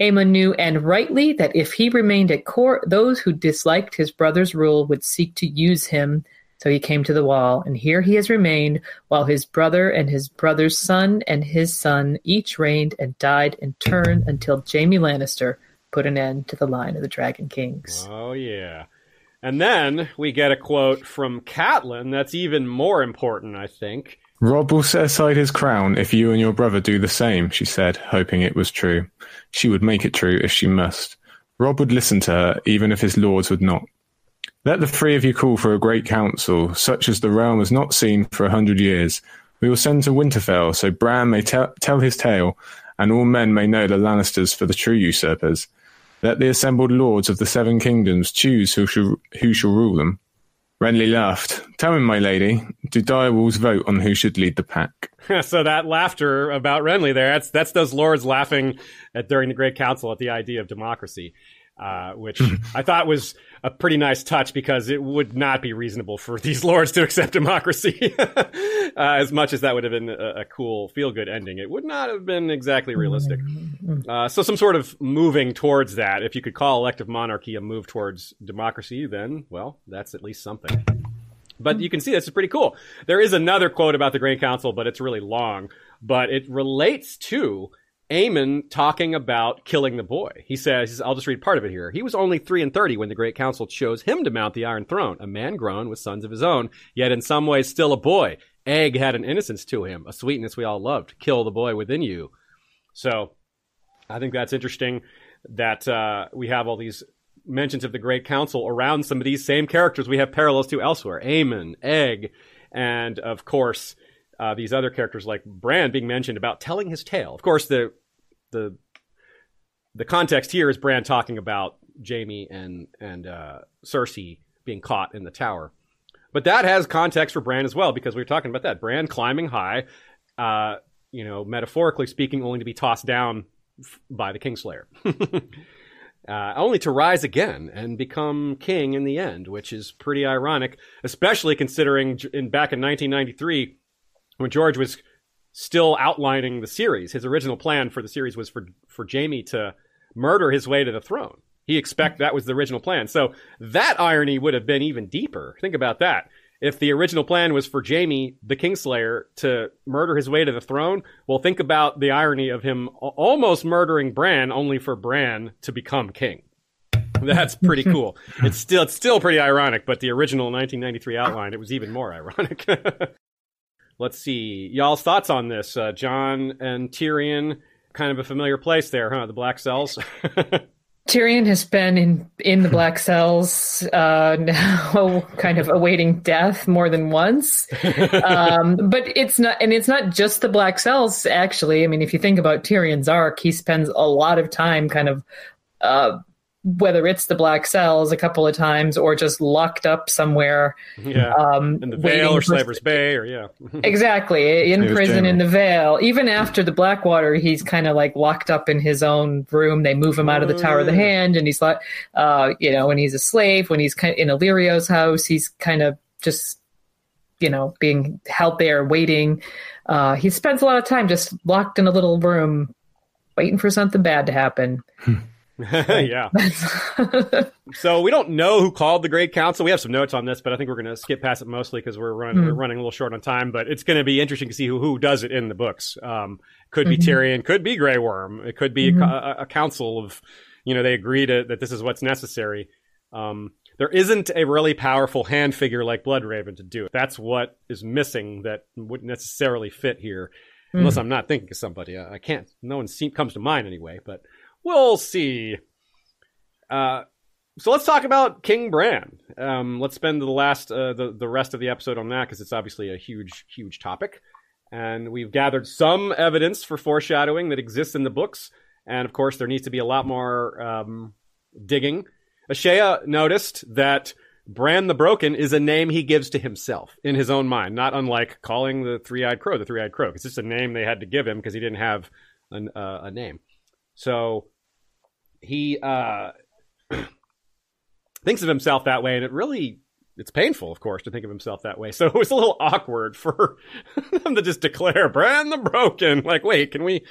Aemon knew, and rightly, that if he remained at court, those who disliked his brother's rule would seek to use him. So he came to the wall, and here he has remained, while his brother and his brother's son and his son each reigned and died in turn until Jaime Lannister put an end to the line of the Dragon Kings. Oh, yeah. And then we get a quote from Catelyn that's even more important, I think. Robb will set aside his crown if you and your brother do the same, she said, hoping it was true. She would make it true if she must. Robb would listen to her, even if his lords would not. Let the three of you call for a great council, such as the realm has not seen for a hundred years. We will send to Winterfell, so Bran may tell, tell his tale, and all men may know the Lannisters for the true usurpers. Let the assembled lords of the seven kingdoms choose who shall, who shall rule them. Renly laughed. Tell me, my lady, do direwolves vote on who should lead the pack? so that laughter about Renly there, that's, that's those lords laughing at, during the Great Council at the idea of democracy. Uh, which I thought was a pretty nice touch because it would not be reasonable for these lords to accept democracy. uh, as much as that would have been a, a cool, feel good ending, it would not have been exactly realistic. Uh, so, some sort of moving towards that. If you could call elective monarchy a move towards democracy, then, well, that's at least something. But you can see this is pretty cool. There is another quote about the Grand Council, but it's really long. But it relates to Aemon talking about killing the boy. He says, I'll just read part of it here. He was only three and thirty when the great council chose him to mount the Iron Throne, a man grown with sons of his own, yet in some ways still a boy. Egg had an innocence to him, a sweetness we all loved. Kill the boy within you. So I think that's interesting that uh, we have all these mentions of the great council around some of these same characters we have parallels to elsewhere. Aemon, Egg, and of course, uh, these other characters like Bran being mentioned about telling his tale. Of course, the the the context here is Bran talking about Jaime and and uh, Cersei being caught in the tower, but that has context for Bran as well because we are talking about that Bran climbing high, uh, you know, metaphorically speaking, only to be tossed down f- by the Kingslayer. Uh, only to rise again and become king in the end, which is pretty ironic, especially considering in back in 1993 when George was still outlining the series. His original plan for the series was for for Jamie to murder his way to the throne. He expect that was the original plan. So that irony would have been even deeper. Think about that. If the original plan was for Jamie, the Kingslayer, to murder his way to the throne, well, think about the irony of him almost murdering Bran, only for Bran to become king. That's pretty cool. it's still it's still pretty ironic, but the original 1993 outline, it was even more ironic. Let's see. Y'all's thoughts on this. Uh, Jon and Tyrion, kind of a familiar place there, huh? The Black Cells. Tyrion has been in in the Black Cells uh, now, kind of awaiting death more than once. Um, but it's not, and it's not just the Black Cells. Actually, I mean, if you think about Tyrion's arc, he spends a lot of time kind of uh, whether it's the black cells a couple of times or just locked up somewhere. Yeah. Um, in the Vale or Slaver's Bay or yeah. exactly. In prison in the Vale. Even after the Blackwater, he's kind of like locked up in his own room. They move him out of the Tower of the oh, Hand and he's like, uh, you know, when he's a slave, when he's kind of in Illyrio's house, he's kind of just, you know, being held there waiting. Uh, he spends a lot of time just locked in a little room waiting for something bad to happen. Hmm. yeah. so we don't know who called the Great Council. We have some notes on this, but I think we're going to skip past it mostly because we're, run, mm. we're running a little short on time. But it's going to be interesting to see who, who does it in the books. Um, could be mm-hmm. Tyrion, could be Grey Worm. It could be mm-hmm. a, a, council of, you know, they agree to that this is what's necessary. Um, there isn't a really powerful hand figure like Bloodraven to do it. That's what is missing that wouldn't necessarily fit here, unless I'm not thinking of somebody. I, I can't. No one see, comes to mind anyway, but we'll see. Uh, so let's talk about King Bran. Um, let's spend the last uh, the the rest of the episode on that because it's obviously a huge huge topic, and we've gathered some evidence for foreshadowing that exists in the books, and of course there needs to be a lot more um, digging. Ashea noticed that Bran the Broken is a name he gives to himself in his own mind, not unlike calling the Three Eyed Crow the Three Eyed Crow. It's just a name they had to give him because he didn't have an, uh, a name. So he uh, thinks of himself that way, and it really it's painful, of course, to think of himself that way. So it was a little awkward for them to just declare Brand the Broken. Like, wait, can we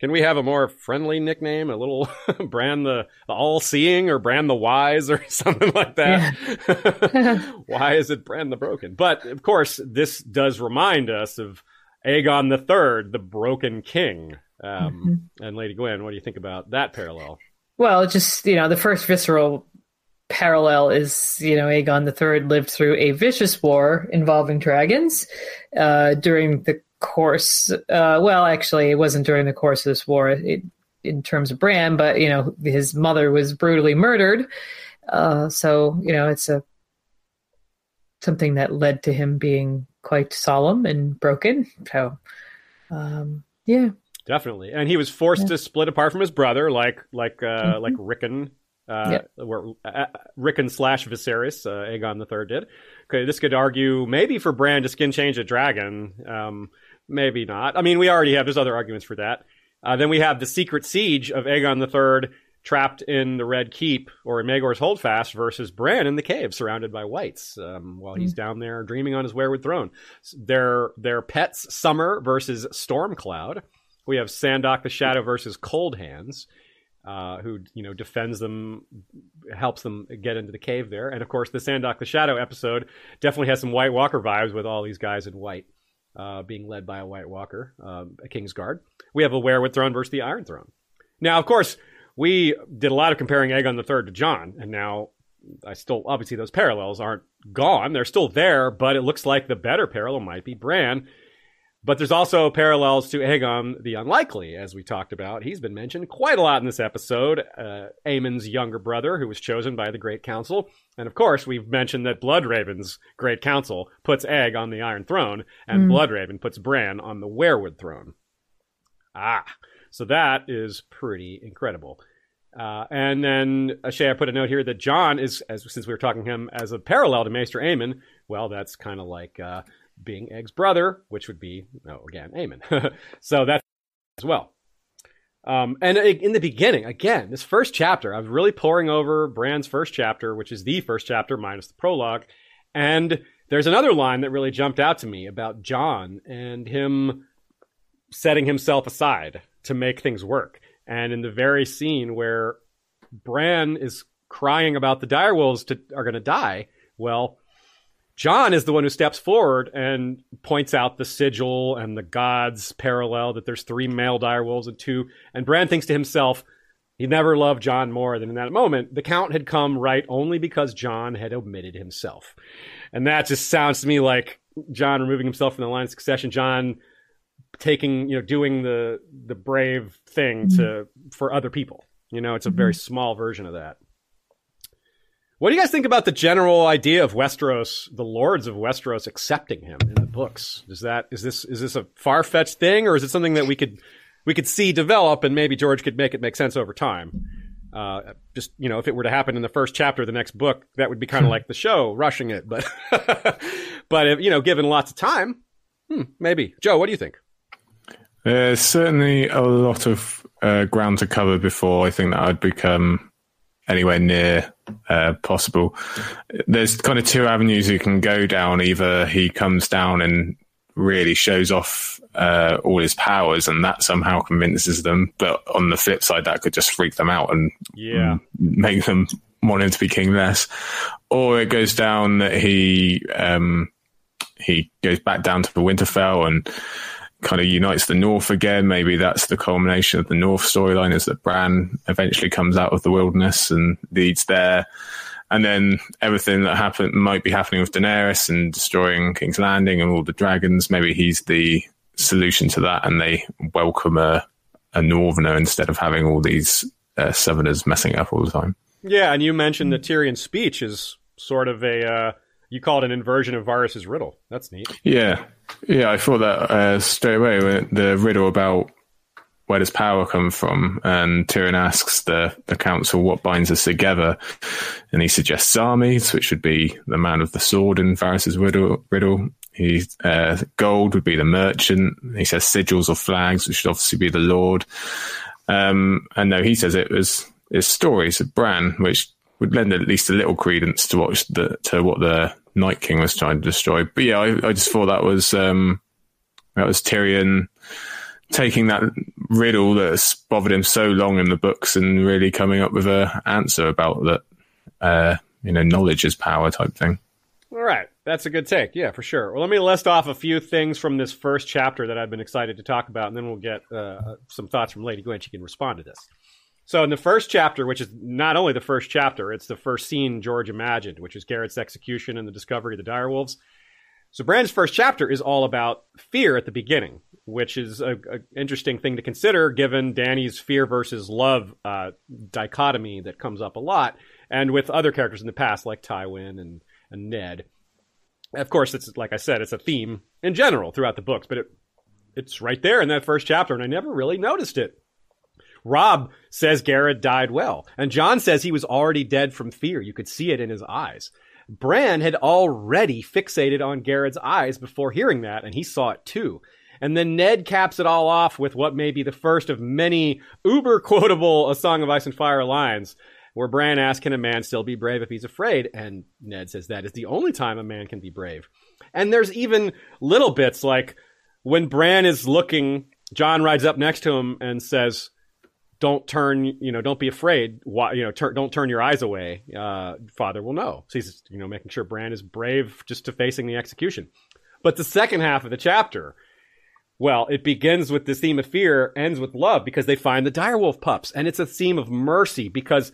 Can we have a more friendly nickname? A little Brand the, the all seeing or Brand the wise or something like that? Yeah. Why is it Brand the broken? But of course, this does remind us of Aegon the Third, the broken king. Um, mm-hmm. And Lady Gwyn, what do you think about that parallel? Well, just, you know, the first visceral parallel is, you know, Aegon III lived through a vicious war involving dragons uh, during the course. Uh, well, actually, it wasn't during the course of this war it, in terms of Bran, but, you know, his mother was brutally murdered. Uh, so, you know, it's a something that led to him being quite solemn and broken. So, um, yeah. Definitely, and he was forced yeah. to split apart from his brother, like like uh, mm-hmm. like Rickon uh, where uh, Rickon slash Viserys, uh, Aegon the Third did. Okay, this could argue maybe for Bran to skin change a dragon, um, maybe not. I mean, we already have there's other arguments for that. Uh, then we have the secret siege of Aegon the Third trapped in the Red Keep or in Maegor's Holdfast versus Bran in the cave, surrounded by whites, um, while he's mm. down there dreaming on his weirwood throne. Their their pets, Summer versus Stormcloud. We have Sandoq the Shadow versus Cold Hands uh, who you know defends them, helps them get into the cave there. And of course, the Sandok the Shadow episode definitely has some White Walker vibes with all these guys in white uh, being led by a White Walker, um, a King's Guard. We have a Weirwood Throne versus the Iron Throne. Now, of course, we did a lot of comparing Aegon Third to Jon, and now I still obviously those parallels aren't gone; they're still there. But it looks like the better parallel might be Bran but there's also parallels to Aegon the Unlikely, as we talked about. He's been mentioned quite a lot in this episode. Uh, Aemon's younger brother, who was chosen by the Great Council. And of course, we've mentioned that Bloodraven's Great Council puts Egg on the Iron Throne, and mm. Bloodraven puts Bran on the Weirwood Throne. Ah, so that is pretty incredible. Uh, and then Ashay, I put a note here that Jon is, as since we were talking him as a parallel to Maester Aemon. Well, that's kind of like uh, being Egg's brother, which would be, again, Aemon. so that's as well. Um, and in the beginning, again, this first chapter, I was really poring over Bran's first chapter, which is the first chapter minus the prologue. And there's another line that really jumped out to me about Jon and him setting himself aside to make things work. And in the very scene where Bran is crying about the direwolves to, are going to die, well, Jon is the one who steps forward and points out the sigil and the gods parallel that there's three male direwolves and two. And Bran thinks to himself, he never loved Jon more than in that moment. The count had come right only because Jon had omitted himself. And that just sounds to me like Jon removing himself from the line of succession, Jon taking, you know, doing the the brave thing to mm-hmm. for other people. You know, it's a very mm-hmm. small version of that. What do you guys think about the general idea of Westeros, the lords of Westeros accepting him in the books? Is that is this is this a far fetched thing, or is it something that we could we could see develop, and maybe George could make it make sense over time? Uh, just you know, if it were to happen in the first chapter of the next book, that would be kind of like the show rushing it. But but if, you know, given lots of time, hmm, maybe. Joe, what do you think? There's certainly a lot of uh, ground to cover before I think that I'd become anywhere near uh, possible. There's kind of two avenues you can go down. Either he comes down and really shows off uh, all his powers, and that somehow convinces them. But on the flip side, that could just freak them out and yeah. make them want him to be king less. Or it goes down that he um, he goes back down to the Winterfell and kind of unites the North again. Maybe that's the culmination of the North storyline is that Bran eventually comes out of the wilderness and leads there. And then everything that happened might be happening with Daenerys and destroying King's Landing and all the dragons. Maybe he's the solution to that, and they welcome a, a Northerner instead of having all these uh, Southerners messing up all the time. Yeah, and you mentioned that Tyrion's speech is sort of a uh, you call it an inversion of Varys's riddle. That's neat. Yeah, yeah, I thought that uh, straight away. The riddle about where does power come from, and Tyrion asks the the council what binds us together, and he suggests armies, which would be the man of the sword in Varys's riddle. riddle. He uh, gold would be the merchant. He says sigils or flags, which should obviously be the lord. Um, and no, he says it was it's stories of Bran, which would lend at least a little credence to what the to what the Night King was trying to destroy. But yeah, I, I just thought that was um, that was Tyrion taking that riddle that's bothered him so long in the books and really coming up with a answer about that. Uh, you know, knowledge is power type thing. All right. That's a good take. Yeah, for sure. Well, let me list off a few things from this first chapter that I've been excited to talk about, and then we'll get uh, some thoughts from Lady Gwyn. She can respond to this. So, in the first chapter, which is not only the first chapter, it's the first scene George imagined, which is Gared's execution and the discovery of the direwolves. So, Bran's first chapter is all about fear at the beginning, which is an interesting thing to consider given Dany's fear versus love uh, dichotomy that comes up a lot, and with other characters in the past like Tywin and, and Ned of course, it's like I said, it's a theme in general throughout the books, but it it's right there in that first chapter, and I never really noticed it. Robb says Gared died well, and Jon says he was already dead from fear. You could see it in his eyes. Bran had already fixated on Gared's eyes before hearing that, and he saw it too. And then Ned caps it all off with what may be the first of many uber quotable A Song of Ice and Fire lines where Bran asks, Can a man still be brave if he's afraid? And Ned says, That is the only time a man can be brave. And there's even little bits like when Bran is looking, Jon rides up next to him and says, don't turn, you know, don't be afraid. Why, you know, tur- don't turn your eyes away. Uh, Father will know. So he's, you know, making sure Bran is brave just to facing the execution. But the second half of the chapter, well, it begins with this theme of fear, ends with love because they find the direwolf pups. And it's a theme of mercy because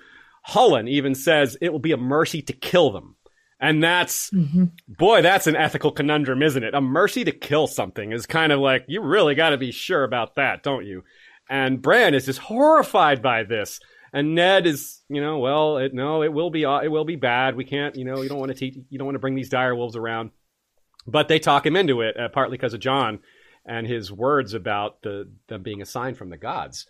Hullen even says it will be a mercy to kill them. And that's, mm-hmm. boy, that's an ethical conundrum, isn't it? A mercy to kill something is kind of like, you really got to be sure about that, don't you? And Bran is just horrified by this. And Ned is, you know, well, it, no, it will be, uh, it will be bad. We can't, you know, you don't want to teach, you don't want to bring these dire wolves around. But they talk him into it, uh, partly because of Jon and his words about the, them being a sign from the gods.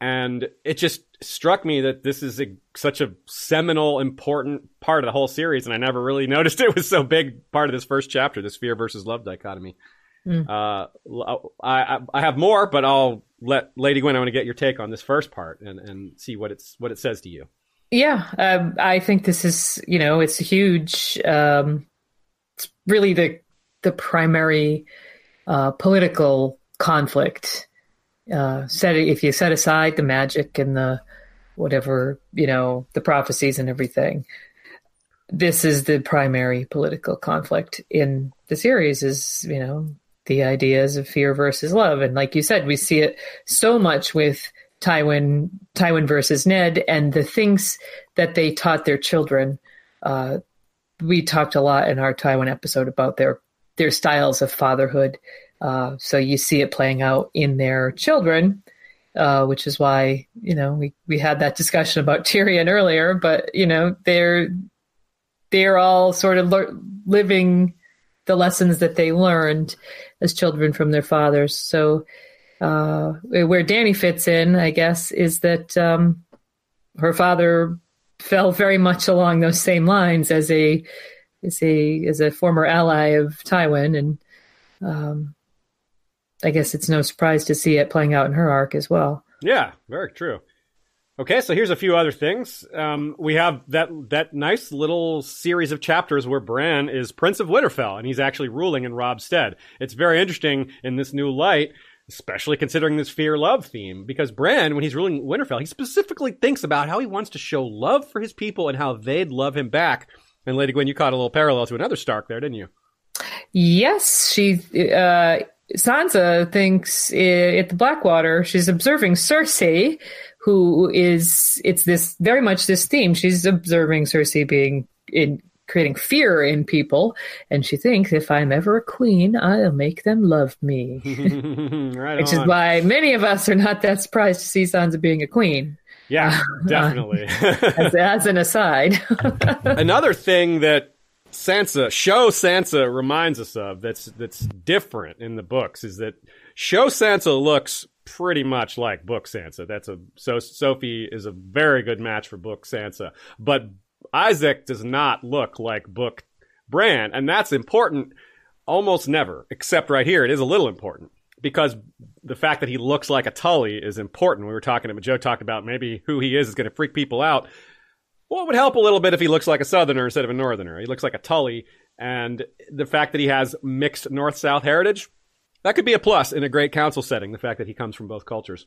And it just struck me that this is a, such a seminal, important part of the whole series, and I never really noticed it was so big part of this first chapter, this fear versus love dichotomy. Mm. Uh, I, I have more, but I'll let Lady Gwyn. I want to get your take on this first part and, and see what it's what it says to you. Yeah, um, I think this is you know it's huge. Um, it's really the the primary uh, political conflict uh, set if you set aside the magic and the whatever you know the prophecies and everything this is the primary political conflict in the series is you know the ideas of fear versus love and like you said we see it so much with tywin tywin versus ned and the things that they taught their children uh, we talked a lot in our tywin episode about their their styles of fatherhood uh, so you see it playing out in their children, uh, which is why you know we we had that discussion about Tyrion earlier. But you know they're they're all sort of living the lessons that they learned as children from their fathers. So uh, where Dany fits in, I guess, is that um, her father fell very much along those same lines as a as a as a former ally of Tywin and. Um, I guess it's no surprise to see it playing out in her arc as well. Yeah, very true. Okay, so here's a few other things. Um, we have that that nice little series of chapters where Bran is Prince of Winterfell, and he's actually ruling in Robb's stead. It's very interesting in this new light, especially considering this fear love theme, because Bran, when he's ruling Winterfell, he specifically thinks about how he wants to show love for his people and how they'd love him back. And Lady Gwyn, you caught a little parallel to another Stark there, didn't you? Yes, she. Uh, Sansa thinks at the Blackwater, she's observing Cersei, who is, it's this very much this theme. She's observing Cersei being in creating fear in people. And she thinks if I'm ever a queen, I'll make them love me. right Which on. is why many of us are not that surprised to see Sansa being a queen. Yeah, uh, definitely. as, as an aside. Another thing that Sansa show Sansa reminds us of that's that's different in the books is that show Sansa looks pretty much like book Sansa. That's a so Sophie is a very good match for book Sansa, but Isaac does not look like book Bran, and that's important almost never, except right here. It is a little important because the fact that he looks like a Tully is important. We were talking about Joe talked about maybe who he is is going to freak people out. Well, it would help a little bit if he looks like a Southerner instead of a Northerner. He looks like a Tully, and the fact that he has mixed North South heritage, that could be a plus in a great council setting. The fact that he comes from both cultures.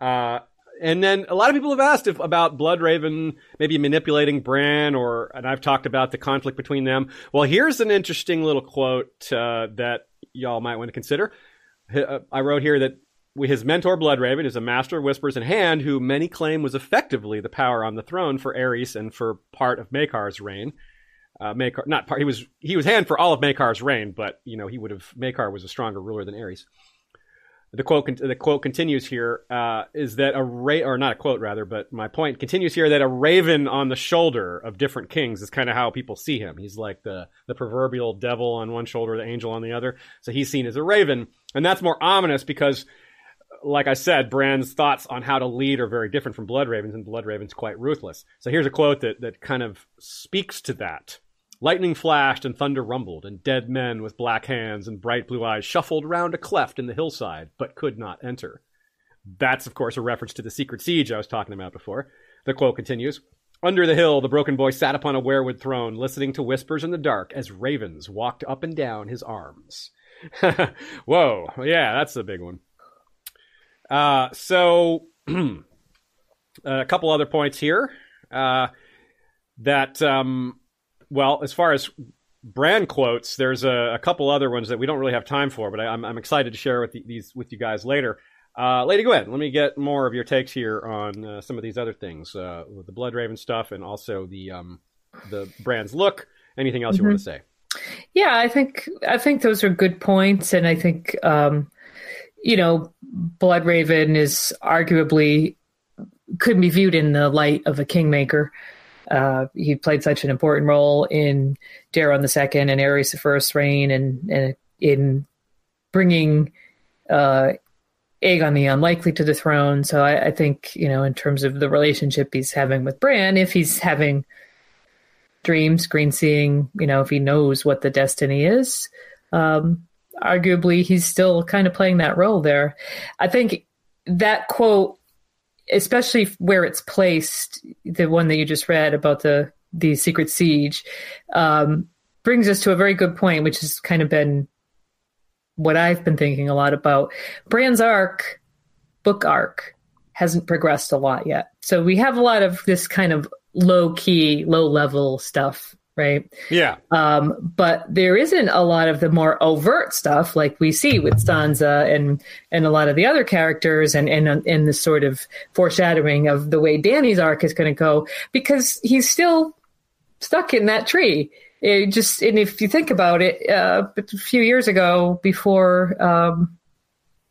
Uh, and then a lot of people have asked if about Bloodraven maybe manipulating Bran, or and I've talked about the conflict between them. Well, here's an interesting little quote uh, that y'all might want to consider. Uh, I wrote here that his mentor Bloodraven is a master of whispers in hand, who many claim was effectively the power on the throne for Aerys and for part of Maekar's reign. Uh, Maekar, not part, he was he was hand for all of Maekar's reign, but you know he would have Maekar was a stronger ruler than Aerys the quote the quote continues here uh, is that a ra- or not a quote rather, but my point continues here that a raven on the shoulder of different kings is kind of how people see him. He's like the the proverbial devil on one shoulder, the angel on the other. So he's seen as a raven, and that's more ominous because, like I said, Bran's thoughts on how to lead are very different from Blood Ravens, and Blood Ravens quite ruthless. So here's a quote that that kind of speaks to that. Lightning flashed and thunder rumbled, and dead men with black hands and bright blue eyes shuffled round a cleft in the hillside, but could not enter. That's, of course, a reference to the secret siege I was talking about before. The quote continues Under the hill, the broken boy sat upon a weirwood throne, listening to whispers in the dark as ravens walked up and down his arms. Whoa, yeah, that's a big one. Uh, so, a couple other points here. Uh, that um, well, as far as brand quotes, there's a, a, couple other ones that we don't really have time for, but I, am I'm excited to share with the, these with you guys later. Uh, Lady Gwyn, let me get more of your takes here on uh, some of these other things, uh, with the Blood Raven stuff, and also the um, the Bran's look. Anything else mm-hmm. you want to say? Yeah, I think I think those are good points, and I think um, you know, Blood Raven is arguably could be viewed in the light of a kingmaker. Uh, he played such an important role in Daeron the Second and Aerys the First reign, and, and in bringing uh, Aegon the Unlikely to the throne. So I, I, think you know, in terms of the relationship he's having with Bran, if he's having dreams, green seeing, you know, if he knows what the destiny is, um, arguably he's still kind of playing that role there. I think that quote especially where it's placed, the one that you just read about the the secret siege, um, brings us to a very good point, which has kind of been what I've been thinking a lot about. Bran's arc, book arc, hasn't progressed a lot yet. So we have a lot of this kind of low key, low level stuff right? Yeah. Um, but there isn't a lot of the more overt stuff like we see with Sansa and and a lot of the other characters, and and and the sort of foreshadowing of the way Dany's arc is going to go because he's still stuck in that tree. It just and if you think about it, uh, a few years ago, before um,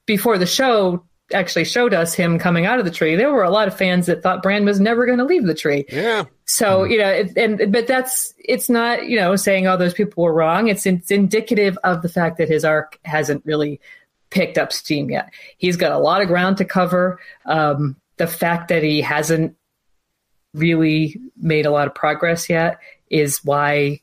before the show actually showed us him coming out of the tree, there were a lot of fans that thought Bran was never going to leave the tree. Yeah. So you know, it, and but that's it's not you know saying all those people were wrong. It's, it's indicative of the fact that his arc hasn't really picked up steam yet. He's got a lot of ground to cover. Um, the fact that he hasn't really made a lot of progress yet is why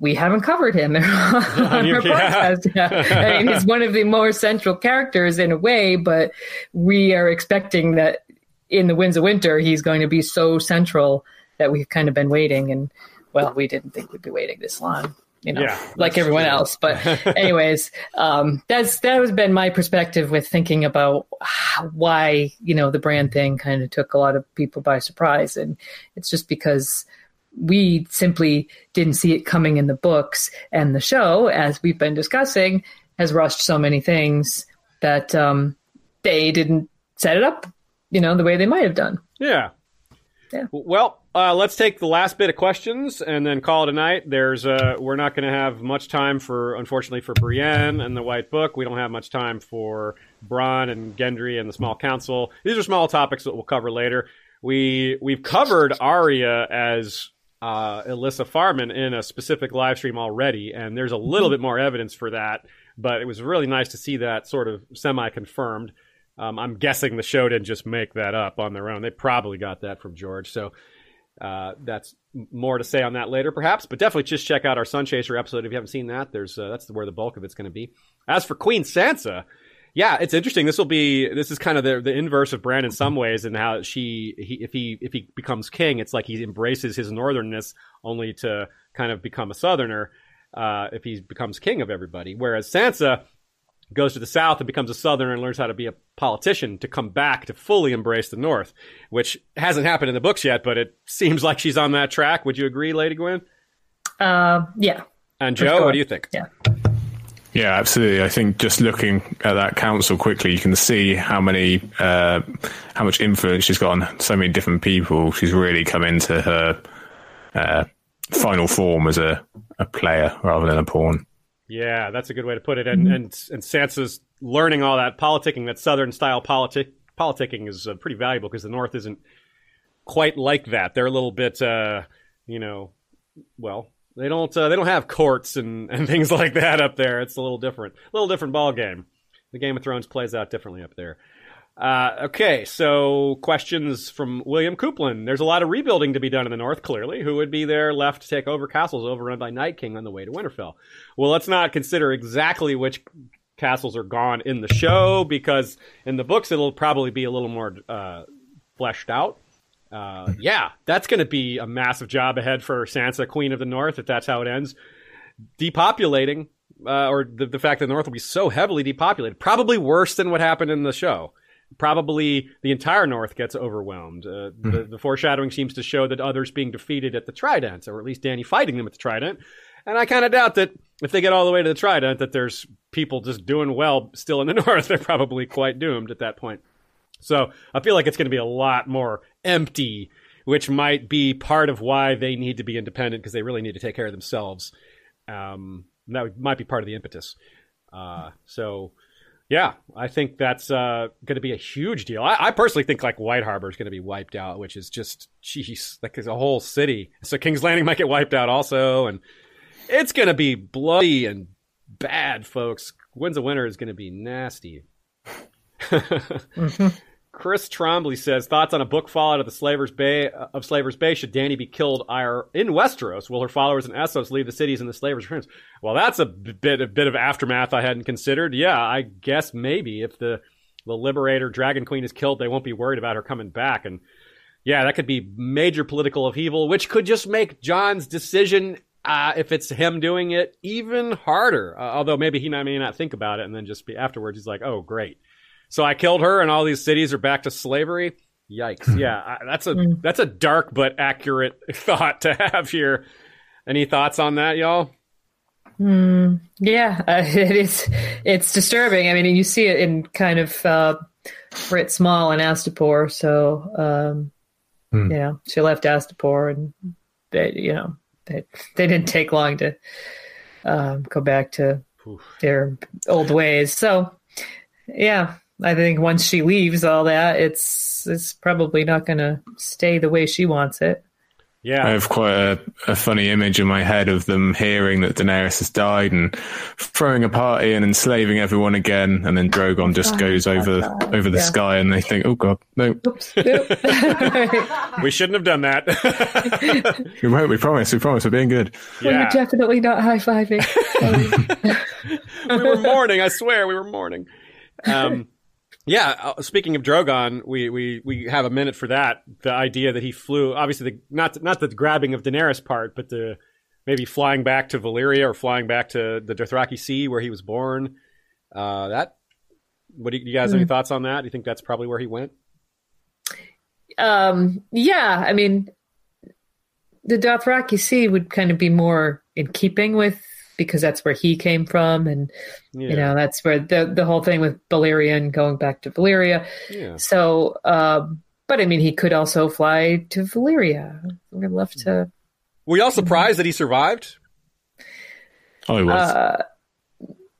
we haven't covered him on our podcast. Yeah. I mean, he's one of the more central characters in a way, but we are expecting that in the Winds of Winter, he's going to be so central that we've kind of been waiting. And well, we didn't think we'd be waiting this long, you know, yeah, like everyone true. else. But anyways, um, that's that has been my perspective with thinking about why you know the brand thing kind of took a lot of people by surprise, and it's just because we simply didn't see it coming in the books. And the show, as we've been discussing, has rushed so many things that um, they didn't set it up, you know, the way they might have done. Yeah. Yeah. Well, uh, let's take the last bit of questions and then call it a night. There's uh, we're not going to have much time for, unfortunately, for Brienne and the White Book. We don't have much time for Bronn and Gendry and the Small Council. These are small topics that we'll cover later. We we've covered Arya as uh, Elissa Farman in a specific live stream already, and there's a little mm-hmm. bit more evidence for that. But it was really nice to see that sort of semi confirmed. Um, I'm guessing the show didn't just make that up on their own. They probably got that from George. So uh, that's more to say on that later, perhaps. But definitely just check out our Sun Chaser episode if you haven't seen that. There's uh, that's where the bulk of it's going to be. As for Queen Sansa, yeah, it's interesting. This will be this is kind of the the inverse of Bran in some ways, and how she he, if he if he becomes king, it's like he embraces his northernness only to kind of become a southerner uh, if he becomes king of everybody. Whereas Sansa, goes to the South and becomes a Southerner and learns how to be a politician to come back to fully embrace the North, which hasn't happened in the books yet, but it seems like she's on that track. Would you agree, Lady Gwyn? Uh, yeah. And Joe, sure. what do you think? Yeah. Yeah, absolutely. I think just looking at that council quickly, you can see how many, uh, how much influence she's got on so many different people. She's really come into her uh, final form as a, a player rather than a pawn. Yeah, that's a good way to put it. And and and Sansa's learning all that politicking, that Southern style politic politicking is uh, pretty valuable because the North isn't quite like that. They're a little bit, uh, you know, well, they don't uh, they don't have courts and, and things like that up there. It's a little different, a little different ball game. The Game of Thrones plays out differently up there. Uh, okay, so questions from William Coupland. There's a lot of rebuilding to be done in the north, clearly. Who would be there left to take over castles overrun by Night King on the way to Winterfell? Well, let's not consider exactly which castles are gone in the show, because in the books it'll probably be a little more uh, fleshed out. Uh, yeah, that's going to be a massive job ahead for Sansa, Queen of the North, if that's how it ends. Depopulating, uh, or the, the fact that the North will be so heavily depopulated, probably worse than what happened in the show probably the entire North gets overwhelmed. Uh, Mm-hmm. the, the foreshadowing seems to show that others being defeated at the Trident, or at least Dany fighting them at the Trident. And I kind of doubt that if they get all the way to the Trident, that there's people just doing well still in the North. They're probably quite doomed at that point. So I feel like it's going to be a lot more empty, which might be part of why they need to be independent because they really need to take care of themselves. Um, that might be part of the impetus. Uh, so yeah, I think that's uh, going to be a huge deal. I, I personally think like White Harbor is going to be wiped out, which is just jeez, like there's a whole city. So King's Landing might get wiped out also, and it's going to be bloody and bad, folks. Winds of Winter is going to be nasty. Chris Trombley says thoughts on a book fallout of the Slavers Bay of Slavers Bay. Should Dany be killed in Westeros? Will her followers in Essos leave the cities and the Slavers returns? Well, that's a bit a bit of aftermath I hadn't considered. Yeah, I guess maybe if the the Liberator Dragon Queen is killed, they won't be worried about her coming back. And yeah, that could be major political upheaval, which could just make Jon's decision. Uh, if it's him doing it, even harder. Uh, although maybe he may not think about it, and then just be afterwards, he's like, "Oh, great, so I killed her, and all these cities are back to slavery. Yikes! yeah, that's a that's a dark but accurate thought to have here. Any thoughts on that, y'all? Mm, yeah, uh, it is. It's disturbing. I mean, you see it in kind of uh, Brit Small and Astapor. So, um, Hmm. you know, she left Astapor, and they, you know, they they didn't take long to um, go back to their old ways. So, yeah, I think once she leaves all that, it's it's probably not going to stay the way she wants it. Yeah, I have quite a, a funny image in my head of them hearing that Daenerys has died and throwing a party and enslaving everyone again, and then Drogon just goes over over the Yeah. sky, and they think, "Oh God, no, Oops. Nope. we shouldn't have done that. we won't. We promise. We promise. We're being good." We were definitely not high fiving. we were mourning. I swear, we were mourning. Um, yeah. uh, Speaking of Drogon, we, we we have a minute for that. The idea that he flew, obviously, the, not not the grabbing of Daenerys part, but the maybe flying back to Valyria or flying back to the Dothraki Sea where he was born. Uh, that. What do you, you guys have any thoughts on that? Do you think that's probably where he went? um, yeah, I mean, the Dothraki Sea would kind of be more in keeping with because that's where he came from, and Yeah. you know that's where the the whole thing with Balerion going back to Valyria. Yeah. So, um, but I mean, he could also fly to Valyria. We'd love to. Were y'all surprised that he survived? I was. Uh,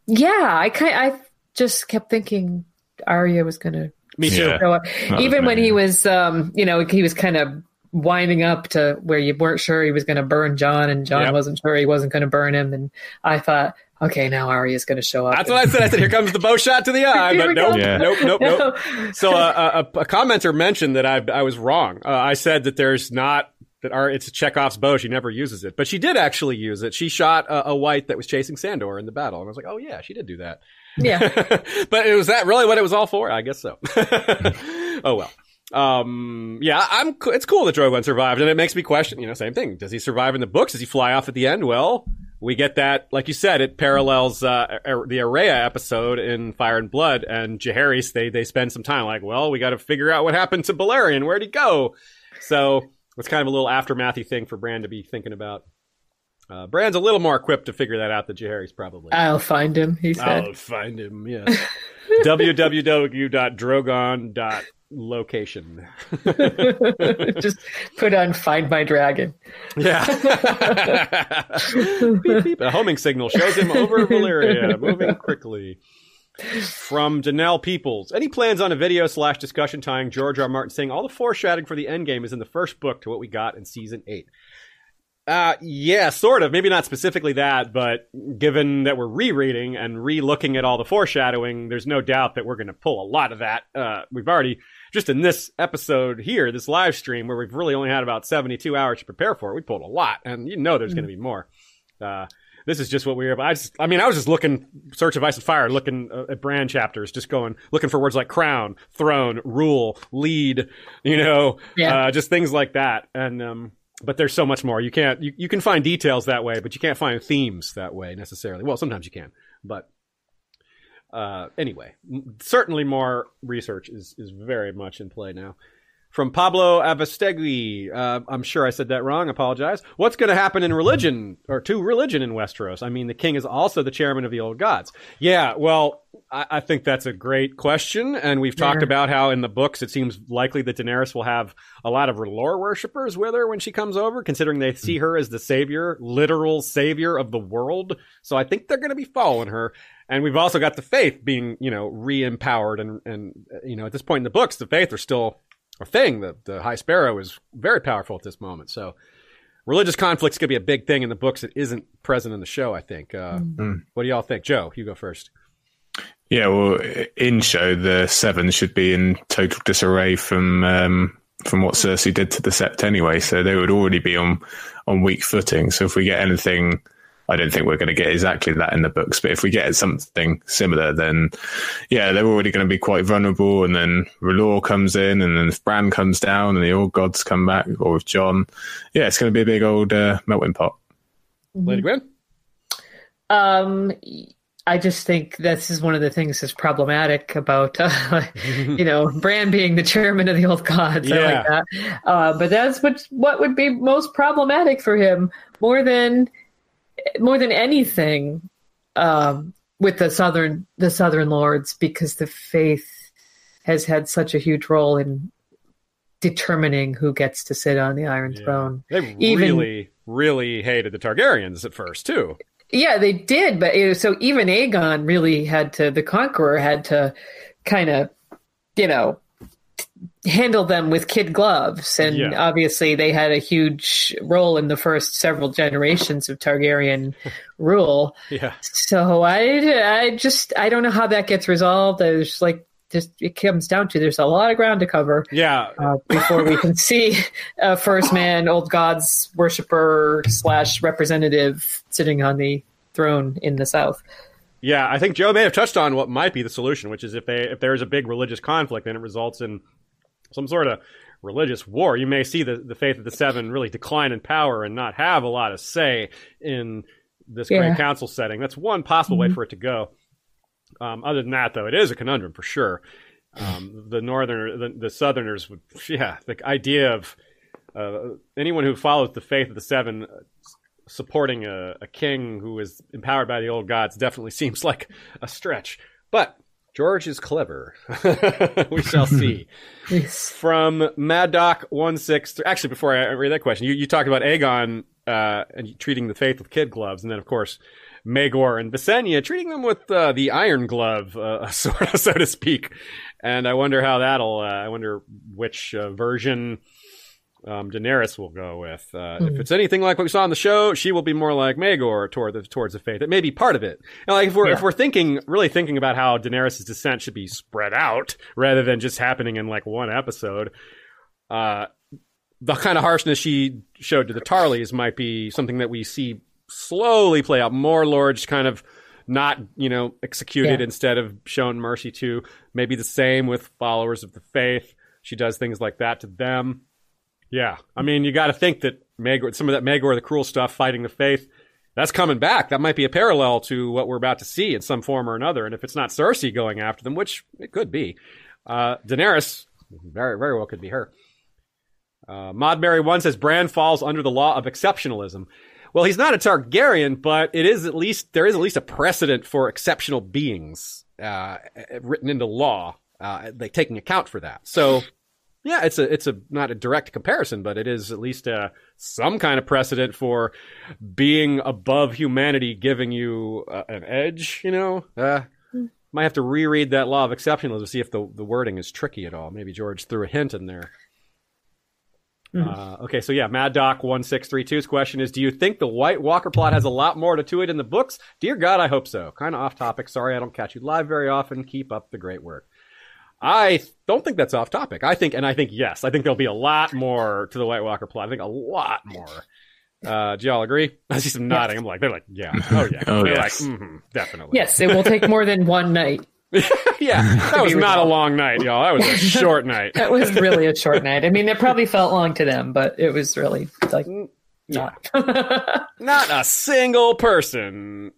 yeah, I kind I just kept thinking Arya was going to Me too. Yeah. So, was even when he was, um, you know, he was kind of winding up to where you weren't sure he was going to burn Jon, and Jon Yep. wasn't sure he wasn't going to burn him. And I thought, okay, now Arya's going to show up. That's what I said. I said, "Here comes the bow shot to the eye," but nope. Yeah. nope, nope, nope. No. So uh, a, a commenter mentioned that I I was wrong. Uh, I said that there's not that our it's Chekhov's bow. She never uses it, but she did actually use it. She shot a, a white that was chasing Sandor in the battle, and I was like, oh yeah, she did do that. yeah, but it was that really what it was all for? I guess so. oh well. Um, yeah, I'm. It's cool that Drogon survived, and it makes me question. You know, same thing. Does he survive in the books? Does he fly off at the end? Well, we get that, like you said, it parallels uh, the Aerea episode in Fire and Blood, and Jaehaerys. They they spend some time like, well, we got to figure out what happened to Balerion. Where'd he go? So it's kind of a little aftermathy thing for Bran to be thinking about. Uh, Bran's a little more equipped to figure that out than Jaehaerys probably. I'll find him. He said. I'll find him. Yeah. www.drogon.location. Just put on "Find My Dragon." Yeah. beep, beep. A homing signal shows him over Valyria, moving quickly. From Janelle Peoples. Any plans on a video slash discussion tying George R. Martin saying all the foreshadowing for the endgame is in the first book to what we got in season eight? Uh, yeah, sort of. Maybe not specifically that, but given that we're rereading and re-looking at all the foreshadowing, there's no doubt that we're going to pull a lot of that. Uh, we've already just in this episode here, this live stream where we've really only had about 72 hours to prepare for it, we pulled a lot, and you know there's going to be more. Uh, this is just what we were. I just, I mean, I was just looking, Search of Ice and Fire, looking uh, at Bran chapters, just going, looking for words like crown, throne, rule, lead, you know, Yeah. uh, just things like that. And, um, but there's so much more. You can't, you, you can find details that way, but you can't find themes that way necessarily. Well, sometimes you can, but, uh, anyway, m- certainly more research is, is very much in play now. From Pablo Avestegui, uh, I'm sure I said that wrong. Apologize. What's going to happen in religion or to religion in Westeros? I mean, the king is also the chairman of the old gods. Yeah, well, I, I think that's a great question, and we've talked Yeah. about how in the books it seems likely that Daenerys will have a lot of R'hllor worshippers with her when she comes over, considering they see her as the savior, literal savior of the world. So I think they're going to be following her. And we've also got the faith being, you know, re-empowered, and and uh, you know, at this point in the books, the faith are still a thing. The the High Sparrow is very powerful at this moment. So religious conflict's going to be a big thing in the books that isn't present in the show. I think. Uh, What do y'all think, Joe? You go first. Yeah, well, in show the Seven should be in total disarray from um, from what Cersei did to the Sept anyway, so they would already be on on weak footing. So if we get anything, I don't think we're going to get exactly that in the books, but if we get something similar, then yeah, they're already going to be quite vulnerable. And then R'hllor comes in, and then if Bran comes down, and the old gods come back, or if Jon, yeah, it's going to be a big old uh, melting pot. Lady Gwyn. Um, I just think this is one of the things that's problematic about, uh, you know, Bran being the chairman of the old gods. I Yeah. like that. Uh, but that's what what would be most problematic for him more than more than anything um, with the southern the southern lords because the faith has had such a huge role in determining who gets to sit on the Iron Throne. They Even- really, really hated the Targaryens at first too. Yeah, they did, but so even Aegon really had to the Conqueror had to kind of, you know, handle them with kid gloves, and Yeah. obviously they had a huge role in the first several generations of Targaryen rule. Yeah. So I, I just I don't know how that gets resolved. There's like just it comes down to there's a lot of ground to cover Yeah. uh, before we can see a first man, old gods worshiper slash representative sitting on the throne in the south. Yeah, I think Joe may have touched on what might be the solution, which is if they if there's a big religious conflict and it results in some sort of religious war, you may see the, the faith of the seven really decline in power and not have a lot of say in this Yeah. great council setting. That's one possible way for it to go. Um, other than that, though, it is a conundrum for sure. Um, the northern, the, the southerners would, yeah, the idea of uh, anyone who follows the faith of the seven uh, supporting a, a king who is empowered by the old gods definitely seems like a stretch. But George is clever. we shall see. Yes. From Mad Doc one. Actually, before I read that question, you, you talked about Aegon uh, and treating the faith with kid gloves, and then of course Maegor and Visenya treating them with uh, the iron glove, uh, sort of, so to speak. And I wonder how that'll. Uh, I wonder which uh, version um, Daenerys will go with. Uh, If it's anything like what we saw on the show, she will be more like Maegor toward the towards the faith. It may be part of it. And like if we're if we're thinking really thinking about how Daenerys' descent should be spread out rather than just happening in like one episode, uh, the kind of harshness she showed to the Tarlys might be something that we see slowly play out. More lords kind of not, you know, executed Yeah. instead of shown mercy to. Maybe the same with followers of the faith. She does things like that to them. Yeah, I mean, you got to think that Maegor, some of that Maegor, the cruel stuff, fighting the faith, that's coming back. That might be a parallel to what we're about to see in some form or another. And if it's not Cersei going after them, which it could be, uh, Daenerys, very, very well could be her. Uh, Modberry one says Bran falls under the law of exceptionalism. Well, he's not a Targaryen, but it is at least there is at least a precedent for exceptional beings uh, written into law, uh, like taking account for that. So, yeah, it's a it's a not a direct comparison, but it is at least uh, some kind of precedent for being above humanity, giving you uh, an edge. You know, uh, might have to reread that law of exceptionalism to see if the the wording is tricky at all. Maybe George threw a hint in there. Uh, okay, so yeah, Mad Doc one six three two's question is: Do you think the White Walker plot has a lot more to it in the books? Dear God, I hope so. Kind of off topic. Sorry, I don't catch you live very often. Keep up the great work. I don't think that's off topic. I think, and I think yes, I think there'll be a lot more to the White Walker plot. I think a lot more. Uh, do y'all agree? I see some nodding. I'm like, they're like, yeah, oh yeah, Oh, they're yes. like, mm definitely. Yes, it will take more than one night. yeah, that was be not a long night, y'all. That was a short night. That was really a short night. I mean, it probably felt long to them, but it was really like not. Not a single person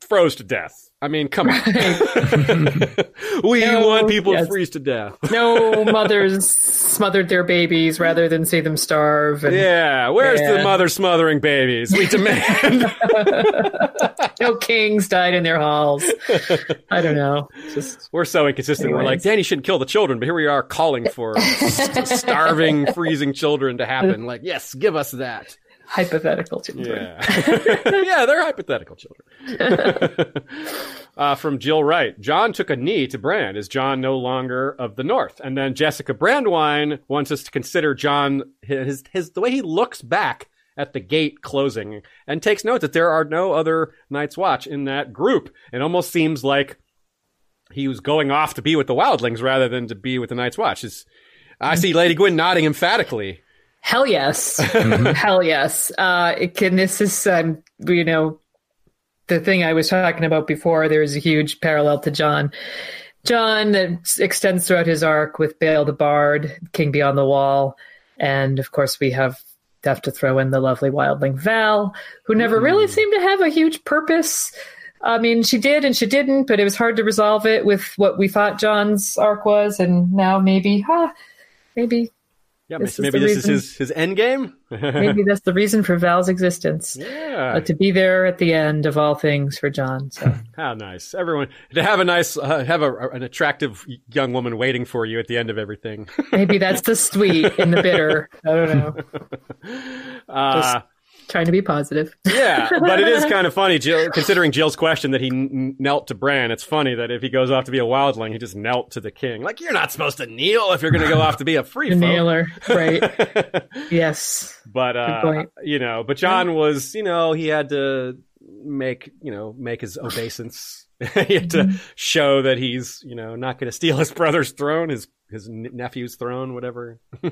froze to death. I mean, come on. we No, want people to freeze to death. no mothers smothered their babies rather than see them starve. And Yeah, where's the mother smothering babies? We demand. no kings died in their halls. I don't know. Just We're so inconsistent. We're like, Anyways. Dany shouldn't kill the children, but here we are calling for starving, freezing children to happen. Like, yes, give us that. Hypothetical children. Yeah. yeah, they're hypothetical children. uh, from Jill Wright. Jon took a knee to Bran. Is Jon no longer of the North? And then Jessica Brandwine wants us to consider Jon, his, his, the way he looks back at the gate closing and takes note that there are no other Night's Watch in that group. It almost seems like he was going off to be with the Wildlings rather than to be with the Night's Watch. Is I see Lady Gwyn nodding emphatically. Hell yes. Hell yes. Uh, it can, this is, um, you know, the thing I was talking about before. There's a huge parallel to Jon. Jon that extends throughout his arc with Bael the Bard, King Beyond the Wall, and of course we have have to throw in the lovely wildling Val, who never really seemed to have a huge purpose. I mean, she did and she didn't, but it was hard to resolve it with what we thought Jon's arc was, and now maybe, huh, maybe Yeah, This maybe is this reason- is his his end game. maybe that's the reason for Val's existence. yeah, Uh, to be there at the end of all things for Jon. So How nice! Everyone to have a nice, uh, have a, an attractive young woman waiting for you at the end of everything. maybe that's the sweet in the bitter. I don't know. Uh, Trying to be positive. yeah, but it is kind of funny, Jill, considering Jill's question that he n- knelt to Bran. It's funny that if he goes off to be a wildling, he just knelt to the king. Like you're not supposed to kneel if you're going to go off to be a free nailer, right? Yes. but uh, you know, but Jon was, you know, he had to make, you know, make his obeisance. he had to Mm-hmm. show that he's, you know, not going to steal his brother's throne, his his nephew's throne, whatever.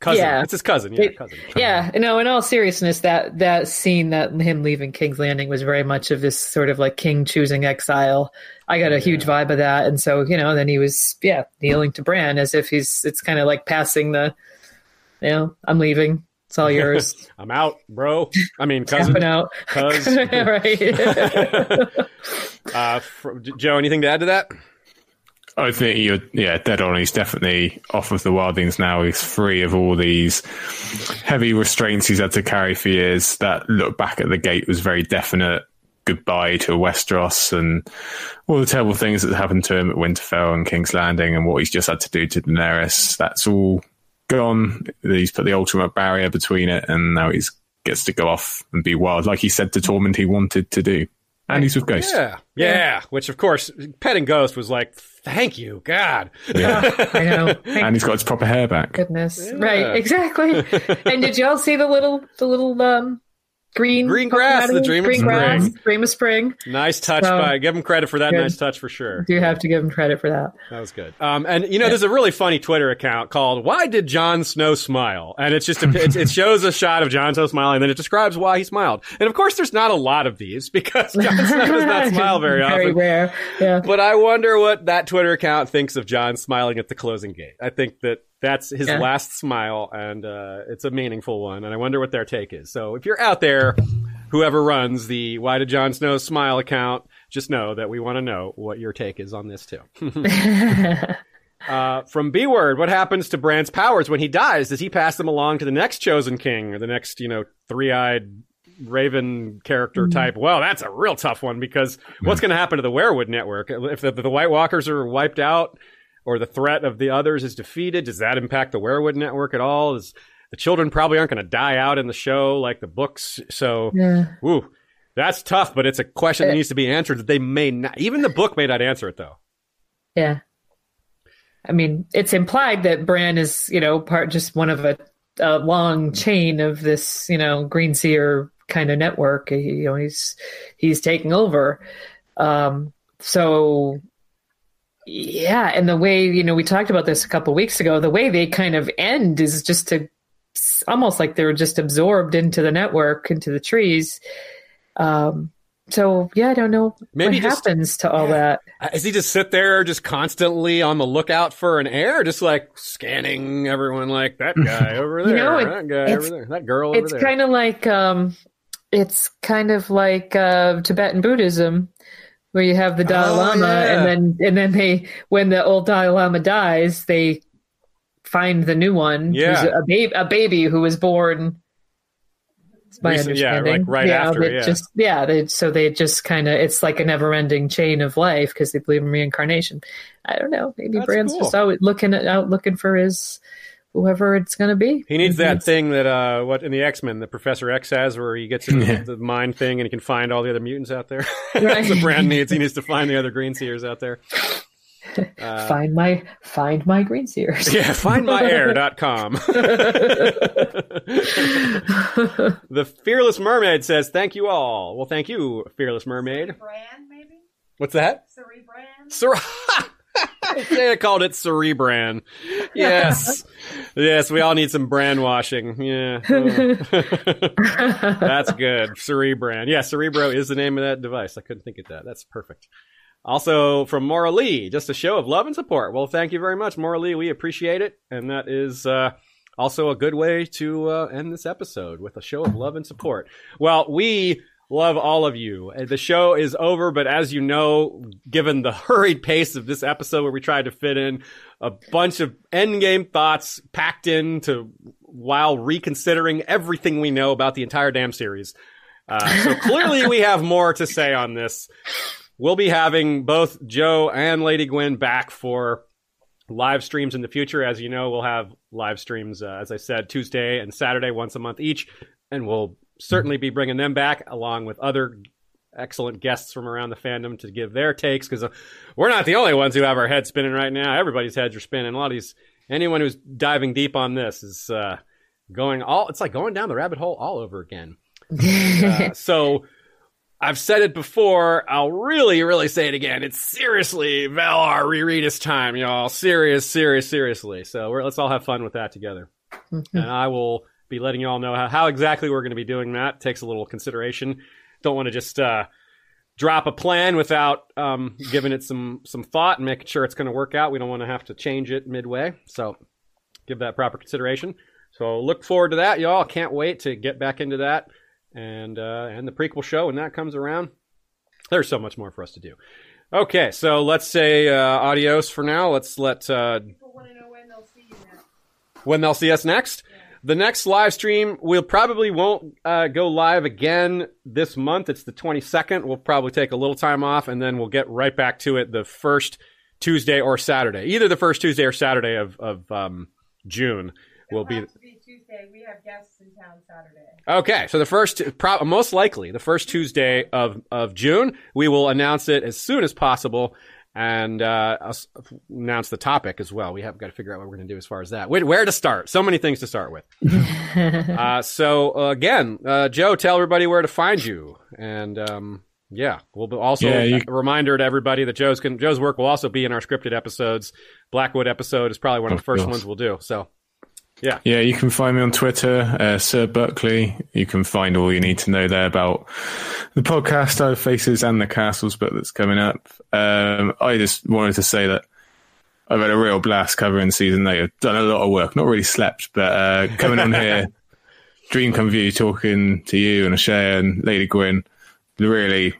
cousin, Yeah. it's his cousin. Yeah, It- cousin. Yeah, no, in all seriousness, that that scene that him leaving King's Landing was very much of this sort of like king choosing exile. I got a huge vibe of that. And so, you know, then he was yeah, kneeling to Bran as if he's it's kind of like passing the you know, I'm leaving. It's all yours. I'm out, bro. I mean, cousin. Out. Cuz. right. uh, fr- Joe, anything to add to that? I think you're, yeah, dead on. He's definitely off of the Wildlings now. He's free of all these heavy restraints he's had to carry for years. That look back at the gate was very definite goodbye to Westeros and all the terrible things that happened to him at Winterfell and King's Landing and what he's just had to do to Daenerys. That's all gone. He's put the ultimate barrier between it and now he's gets to go off and be wild, like he said to Tormund he wanted to do. And he's with Ghost. Yeah, yeah. Which, of course, petting Ghost was like, "Thank you, God." I know. And he's got his proper hair back. goodness. Right, exactly. and did y'all see the little the little um green Green grass, the of dream of green grass, spring. dream of spring. Nice touch So- by. Give him credit for that Good. nice touch for sure. Do have to give him credit for that. That was good. Um, and you know, there's a really funny Twitter account called "Why Did Jon Snow Smile?" And it's just a, it, it shows a shot of Jon Snow smiling, and then it describes why he smiled. And of course, there's not a lot of these because Jon Snow does not smile very Very often. rare. Yeah. But I wonder what that Twitter account thinks of Jon smiling at the closing gate. I think that that's his Yeah. last smile, and uh, it's a meaningful one. And I wonder what their take is. So if you're out there, whoever runs the Why Did Jon Snow Smile account, just know that we want to know what your take is on this too. uh, from B Word, what happens to Bran's powers when he dies? Does he pass them along to the next chosen king or the next, you know, three eyed Raven character Mm-hmm. type? Well, that's a real tough one because what's going to happen to the Weirwood network? If the, the White Walkers are wiped out or the threat of the others is defeated, does that impact the Weirwood network at all? Is the children probably aren't going to die out in the show like the books? So, yeah. woo, that's tough, but it's a question that Uh, needs to be answered that they may not, even the book may not answer it though. Yeah. I mean, it's implied that Bran is, you know, part just one of a, a long chain of this, you know, Green Seer kind of network. He, you know, he's he's taking over. Um, so yeah, and the way you know we talked about this a couple weeks ago, the way they kind of end is just to almost like they're just absorbed into the network, into the trees. Um, so yeah, I don't know Maybe what just- happens to all that. Uh, Is he just sit there, just constantly on the lookout for an heir, just like scanning everyone, like that guy over there, You know, it- that guy over there, that girl over it's kind of like um it's kind of like uh tibetan buddhism where you have the dalai Oh, lama yeah. and then and then they when the old dalai lama dies they find the new one Yeah. who's a baby a baby who was born it's my Recent- yeah, like right after, yeah. just yeah they, so they just kind of it's like a never-ending chain of life because they believe in reincarnation i don't know maybe That's brand's cool. just out looking at, out looking for his whoever it's going to be he needs that It's- thing that uh, what in the X Men, the Professor X has, where he gets into Yeah. the mind thing and he can find all the other mutants out there. Right. That's what Bran needs. He needs to find the other Green Seers out there. Uh, find my find my green seers Yeah, findmyair.com. the Fearless Mermaid says, Thank you all. Well, thank you, Fearless Mermaid. Brand, maybe? What's that? Cerebran? Cer- they called it Cerebran. Yes. yes, we all need some brand washing. Yeah. Oh. That's good. Cerebran. Yeah, Cerebro is the name of that device. I couldn't think of that. That's perfect. Also from Maura Lee, just a show of love and support. Well, thank you very much, Maura Lee. We appreciate it. And that is uh, also a good way to uh, end this episode with a show of love and support. Well, we love all of you. The show is over, but as you know, given the hurried pace of this episode where we tried to fit in a bunch of endgame thoughts packed into while reconsidering everything we know about the entire damn series. Uh, so clearly we have more to say on this. We'll be having both Joe and Lady Gwyn back for live streams in the future. As you know, we'll have live streams, uh, as I said, Tuesday and Saturday, once a month each. And we'll certainly be bringing them back along with other excellent guests from around the fandom to give their takes because we're not the only ones who have our heads spinning right now. Everybody's heads are spinning. A lot of these, anyone who's diving deep on this is uh, going all, it's like going down the rabbit hole all over again. Uh, so I've said it before. I'll really, really say it again. It's seriously Valar reread time, y'all. Serious, serious, seriously. So we're, let's all have fun with that together. Mm-hmm. And I will be letting you all know how, how exactly we're going to be doing that. takes a little consideration. Don't want to just uh, drop a plan without um, giving it some some thought and making sure it's going to work out. We don't want to have to change it midway. So give that proper consideration. So look forward to that, y'all. Can't wait to get back into that and uh, and the prequel show when that comes around. There's so much more for us to do. Okay, so let's say uh, adios for now. Let's let uh, People want to know when they'll see you now. when they'll see us next. The next live stream, we'll probably won't uh, go live again this month. It's the 22nd. We'll probably take a little time off and then we'll get right back to it the first Tuesday or Saturday. Either the first Tuesday or Saturday of, of um, June will be. be Tuesday. We have guests in town Saturday. Okay, so the first, pro- most likely, the first Tuesday of, of June, we will announce it as soon as possible and uh, us- announce the topic as well. We have got to figure out what we're going to do as far as that. Where, where to start? So many things to start with. uh, so uh, again, uh, Joe, tell everybody where to find you, and um, yeah, we'll also Yeah, you- a reminder to everybody that Joe's can, Joe's work will also be in our scripted episodes. Blackwood episode is probably one of, Of the first course. ones we'll do. So Yeah, Yeah, you can find me on Twitter, uh, Ser Buckley. You can find all you need to know there about the podcast, Our Faces, and the Castles book that's coming up. Um, I just wanted to say that I've had a real blast covering season eight. I've done a lot of work, not really slept, but uh, coming on here dream come view talking to you and Ashea and Lady Gwyn. Really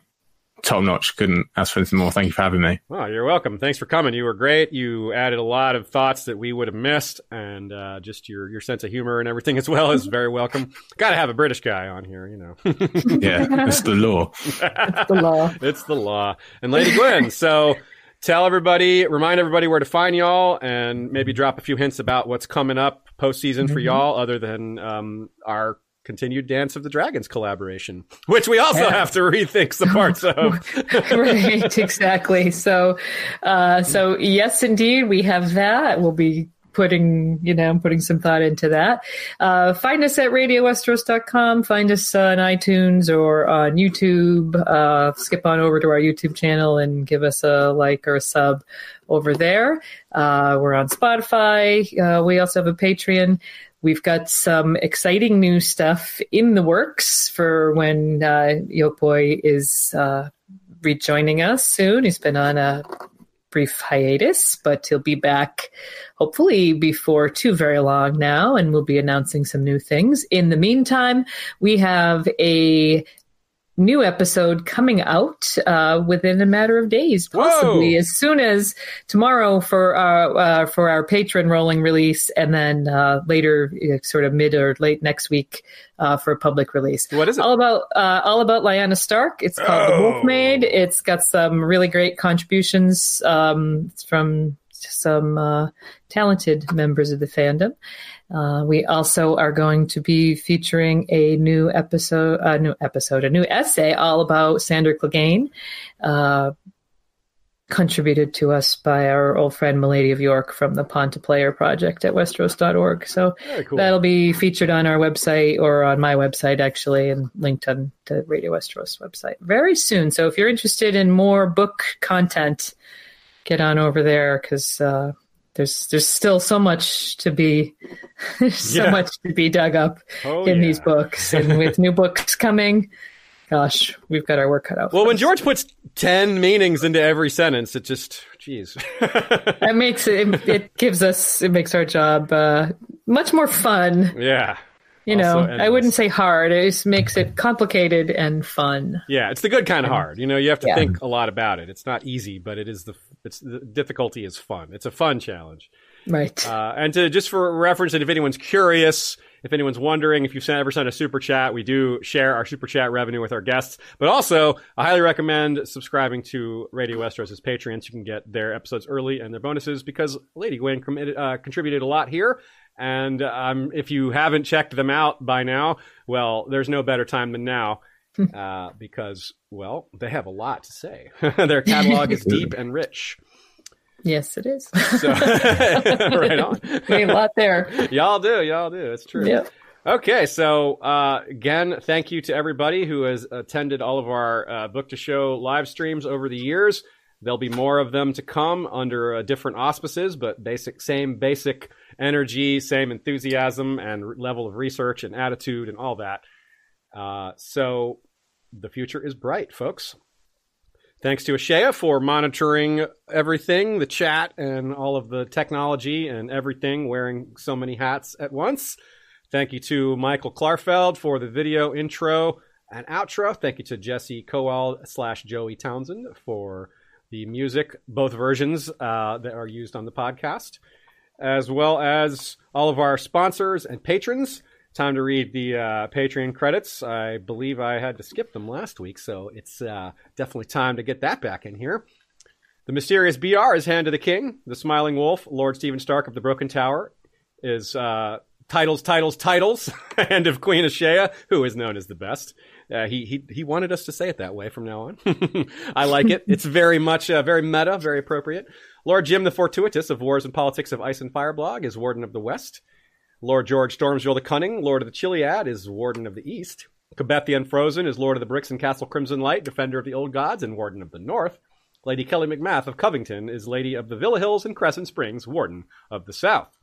top notch. Couldn't ask for anything more. Thank you for having me. Well, you're welcome. Thanks for coming. You were great. You added a lot of thoughts that we would have missed, and uh, just your your sense of humor and everything as well is very welcome. Got to have a British guy on here, you know. Yeah, it's the law. It's the law. it's the law. And Lady Gwyn, so tell everybody, remind everybody where to find y'all, and maybe drop a few hints about what's coming up postseason for y'all, other than um, our continued Dance of the Dragons collaboration, which we also Yeah. have to rethink some parts of. right, exactly. So, uh, so yes, indeed, we have that. We'll be putting, you know, putting some thought into that. Uh, find us at radiowesteros.com. Find us on iTunes or on YouTube. Uh, skip on over to our YouTube channel and give us a like or a sub over there. Uh, we're on Spotify. Uh, we also have a Patreon. We've got some exciting new stuff in the works for when uh, Yokoi is uh, rejoining us soon. He's been on a brief hiatus, but he'll be back hopefully before too very long now, and we'll be announcing some new things. In the meantime, we have a new episode coming out uh, within a matter of days, possibly Whoa. as soon as tomorrow for our uh, for our patron rolling release, and then uh, later, uh, sort of mid or late next week uh, for a public release. What is it? All about uh, all about Lyanna Stark. It's called The Oh. Wolfmaid. It's got some really great contributions um, from some uh, talented members of the fandom. Uh, we also are going to be featuring a new episode, a new episode, a new essay all about Sandor Clegane, uh, contributed to us by our old friend Milady of York from the Ponta Player Project at Westeros.org. So cool. that'll be featured on our website or on my website actually, and linked on to Radio Westeros website very soon. So if you're interested in more book content, get on over there because uh, there's there's still so much to be so Yeah. much to be dug up Oh, in yeah. these books, and with new books coming, gosh, we've got our work cut out. Well, when us. George puts 10 meanings into every sentence, it just, geez. that makes it it gives us it makes our job uh, much more fun. yeah. You know, I wouldn't say hard. It just makes it complicated and fun. Yeah, it's the good kind of hard. You know, you have to Yeah. think a lot about it. It's not easy, but it is the it's the difficulty is fun. It's a fun challenge. Right. Uh, and to just for reference, and if anyone's curious, if anyone's wondering, if you've sent, ever sent a super chat, we do share our super chat revenue with our guests. But also, I highly recommend subscribing to Radio Westeros' Patreons. You can get their episodes early and their bonuses because Lady Gwyn committed, uh, contributed a lot here. And um, if you haven't checked them out by now, well, there's no better time than now. Uh, because, well, they have a lot to say. Their catalog is deep and rich. yes, it is. So, right on. We a lot there. Y'all do, y'all do. It's true. Yep. Okay, so uh, again, thank you to everybody who has attended all of our uh, book to show live streams over the years. There'll be more of them to come under uh, different auspices, but basic, same basic energy, same enthusiasm and level of research and attitude and all that. Uh, so the future is bright, folks. Thanks to Ashea for monitoring everything, the chat and all of the technology and everything, wearing so many hats at once. Thank you to Michael Klarfeld for the video intro and outro. Thank you to Jesse Kowal slash Joey Townsend for the music, both versions uh, that are used on the podcast, as well as all of our sponsors and patrons. Time to read the uh, Patreon credits. I believe I had to skip them last week, so it's uh, definitely time to get that back in here. The mysterious BR is Hand to the King. The Smiling Wolf, Lord Stephen Stark of the Broken Tower, is uh, titles, titles, titles, and of Queen Ashea, who is known as the best. Uh, he he he wanted us to say it that way from now on. I like it. It's very much uh, very meta, very appropriate. Lord Jim the Fortuitous of Wars and Politics of Ice and Fire blog is Warden of the West. Lord George Stormsville the Cunning, Lord of the Chiliad, is Warden of the East. Quebeth the Unfrozen is Lord of the Bricks and Castle Crimson Light, Defender of the Old Gods, and Warden of the North. Lady Kelly McMath of Covington is Lady of the Villa Hills and Crescent Springs, Warden of the South.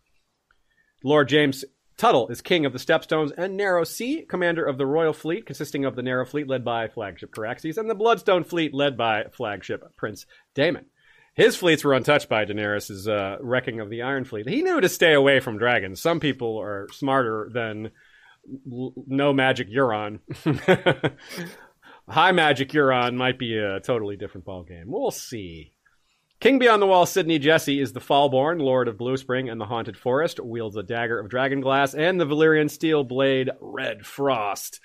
Lord James Tuttle is King of the Stepstones and Narrow Sea, Commander of the Royal Fleet, consisting of the Narrow Fleet led by flagship Caraxes and the Bloodstone Fleet led by flagship Prince Daemon. His fleets were untouched by Daenerys' uh, wrecking of the Iron Fleet. He knew to stay away from dragons. Some people are smarter than l- no magic Euron. High magic Euron might be a totally different ballgame. We'll see. King Beyond the Wall, Sidney Jesse is the Fallborn, Lord of Blue Spring and the Haunted Forest, wields a dagger of dragonglass and the Valyrian steel blade Red Frost.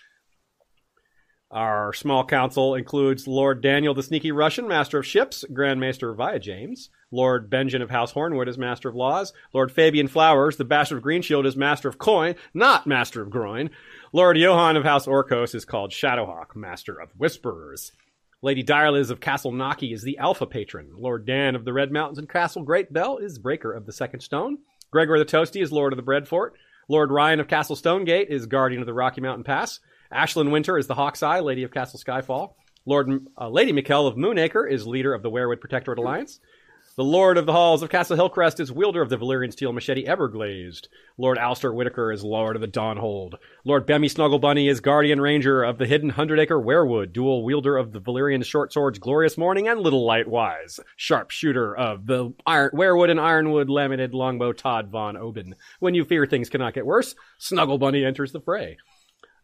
Our small council includes Lord Daniel the Sneaky Russian, Master of Ships, Grand Maester Via James, Lord Benjamin of House Hornwood is Master of Laws, Lord Fabian Flowers, the Bastard of Greenshield, is Master of Coin, not Master of Groin. Lord Johann of House Orkos is called Shadowhawk, Master of Whisperers. Lady Direliz of Castle Naki is the Alpha Patron. Lord Dan of the Red Mountains and Castle Great Bell is Breaker of the Second Stone. Gregor the Toasty is Lord of the Bread Fort. Lord Ryan of Castle Stonegate is Guardian of the Rocky Mountain Pass. Ashlyn Winter is the Hawk's-Eye, Lady of Castle Skyfall. Lord uh, Lady Mikkel of Moonacre is leader of the Weirwood Protectorate Alliance. The Lord of the Halls of Castle Hillcrest is wielder of the Valyrian steel machete Everglazed. Lord Alster Whitaker is Lord of the Dawnhold. Lord Bemmy Snugglebunny is Guardian Ranger of the Hidden Hundred Acre Weirwood, dual wielder of the Valyrian short swords Glorious Morning and Little Light Wise, sharpshooter of the Iron- Weirwood and Ironwood Laminated Longbow Todd Von Oben. When you fear things cannot get worse, Snugglebunny enters the fray.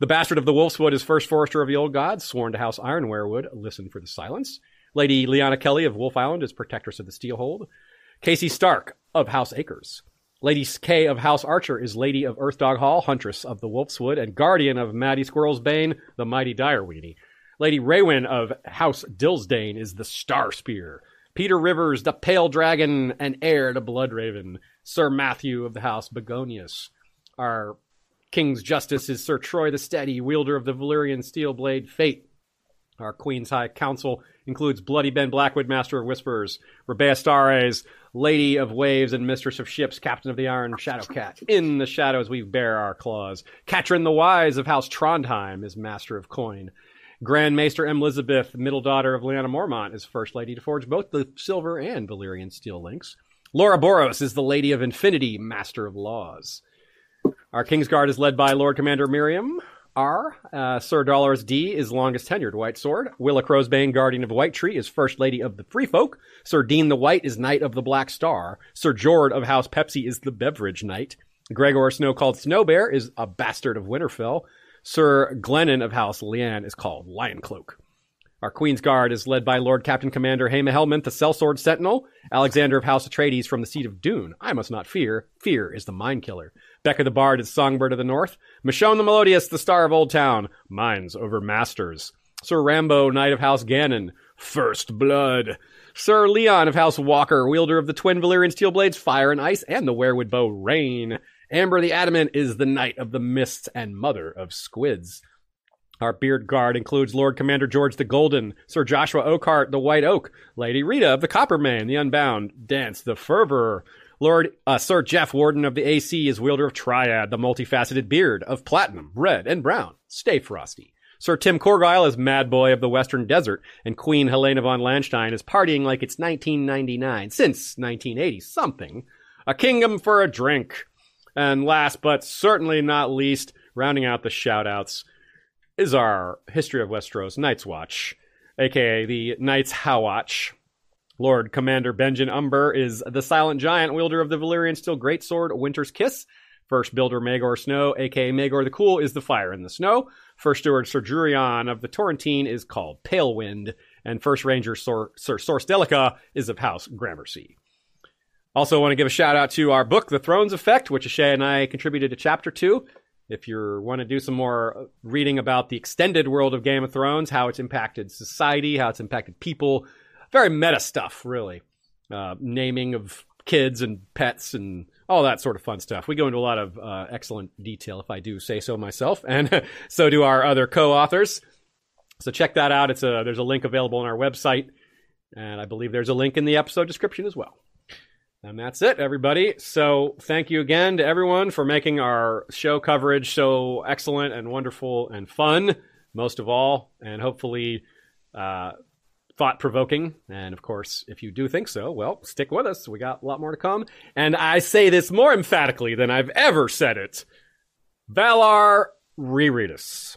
The Bastard of the Wolfswood is First Forester of the Old Gods, sworn to House Ironwerewood. Listen for the silence. Lady Liana Kelly of Wolf Island is Protectress of the Steelhold. Casey Stark of House Acres. Lady Kay of House Archer is Lady of Earthdog Hall, Huntress of the Wolfswood, and Guardian of Maddie Squirrel's Bane, the Mighty Direweenie. Lady Raywin of House Dillsdane is the Star Spear. Peter Rivers, the Pale Dragon, and heir to Bloodraven. Sir Matthew of the House Begonius. Our King's Justice is Sir Troy the Steady, wielder of the Valyrian steel blade Fate. Our Queen's High Council includes Bloody Ben Blackwood, Master of Whisperers, Rebea Stares, Lady of Waves and Mistress of Ships, Captain of the Iron Shadow Cat. In the shadows we bear our claws. Katrin the Wise of House Trondheim is Master of Coin. Grand Maester M. Elizabeth, middle daughter of Lyanna Mormont, is First Lady to forge both the silver and Valyrian steel links. Laura Boros is the Lady of Infinity, Master of Laws. Our Kingsguard is led by Lord Commander Miriam R. Uh, Sir Dolores D. is longest tenured White Sword. Willa Crowsbane, Guardian of White Tree, is First Lady of the Free Folk. Sir Dean the White is Knight of the Black Star. Sir Jord of House Pepsi is the Beverage Knight. Gregor Snow called Snowbear is a bastard of Winterfell. Sir Glennon of House Leanne is called Lioncloak. Our Queen's Guard is led by Lord Captain Commander Hema Helmont, the Sellsword Sentinel. Alexander of House Atreides from the seat of Dune. I must not fear. Fear is the Mind Killer. Becca the Bard is Songbird of the North. Michonne the Melodious, the Star of Old Town. Minds over Masters. Sir Rambo, Knight of House Gannon. First Blood. Sir Leon of House Walker, wielder of the twin Valyrian steel blades Fire and Ice and the Weirwood bow Rain. Amber the Adamant is the Knight of the Mists and Mother of Squids. Our beard guard includes Lord Commander George the Golden, Sir Joshua Oakhart the White Oak, Lady Rita of the Copperman, the Unbound, Dance the Fervor. Lord uh, Sir Jeff Warden of the AC is wielder of Triad, the multifaceted beard of Platinum, Red, and Brown. Stay frosty. Sir Tim Corgyle is Mad Boy of the Western Desert, and Queen Helena von Landstein is partying like it's 1999, since 1980 something. A kingdom for a drink. And last but certainly not least, rounding out the shoutouts, is our History of Westeros Night's Watch, aka the Night's Howatch. Lord Commander Benjen Umber is the silent giant wielder of the Valyrian steel greatsword Winter's Kiss. First builder Magor Snow, aka Magor the Cool, is the fire in the snow. First steward Sir Jurion of the Torrentine is called Pale Wind. And first ranger Sir, Sir Source Delica is of House Gramercy. Also, I want to give a shout out to our book, The Thrones Effect, which Ashay and I contributed to chapter two. If you want to do some more reading about the extended world of Game of Thrones, how it's impacted society, how it's impacted people, very meta stuff, really. Uh, naming of kids and pets and all that sort of fun stuff. We go into a lot of uh, excellent detail, if I do say so myself, and so do our other co-authors. So check that out. It's a there's a link available on our website, and I believe there's a link in the episode description as well. And that's it, everybody. So thank you again to everyone for making our show coverage so excellent and wonderful and fun, most of all, and hopefully uh, thought provoking. And of course, if you do think so, well, stick with us. We got a lot more to come. And I say this more emphatically than I've ever said it. Valar Rereadus.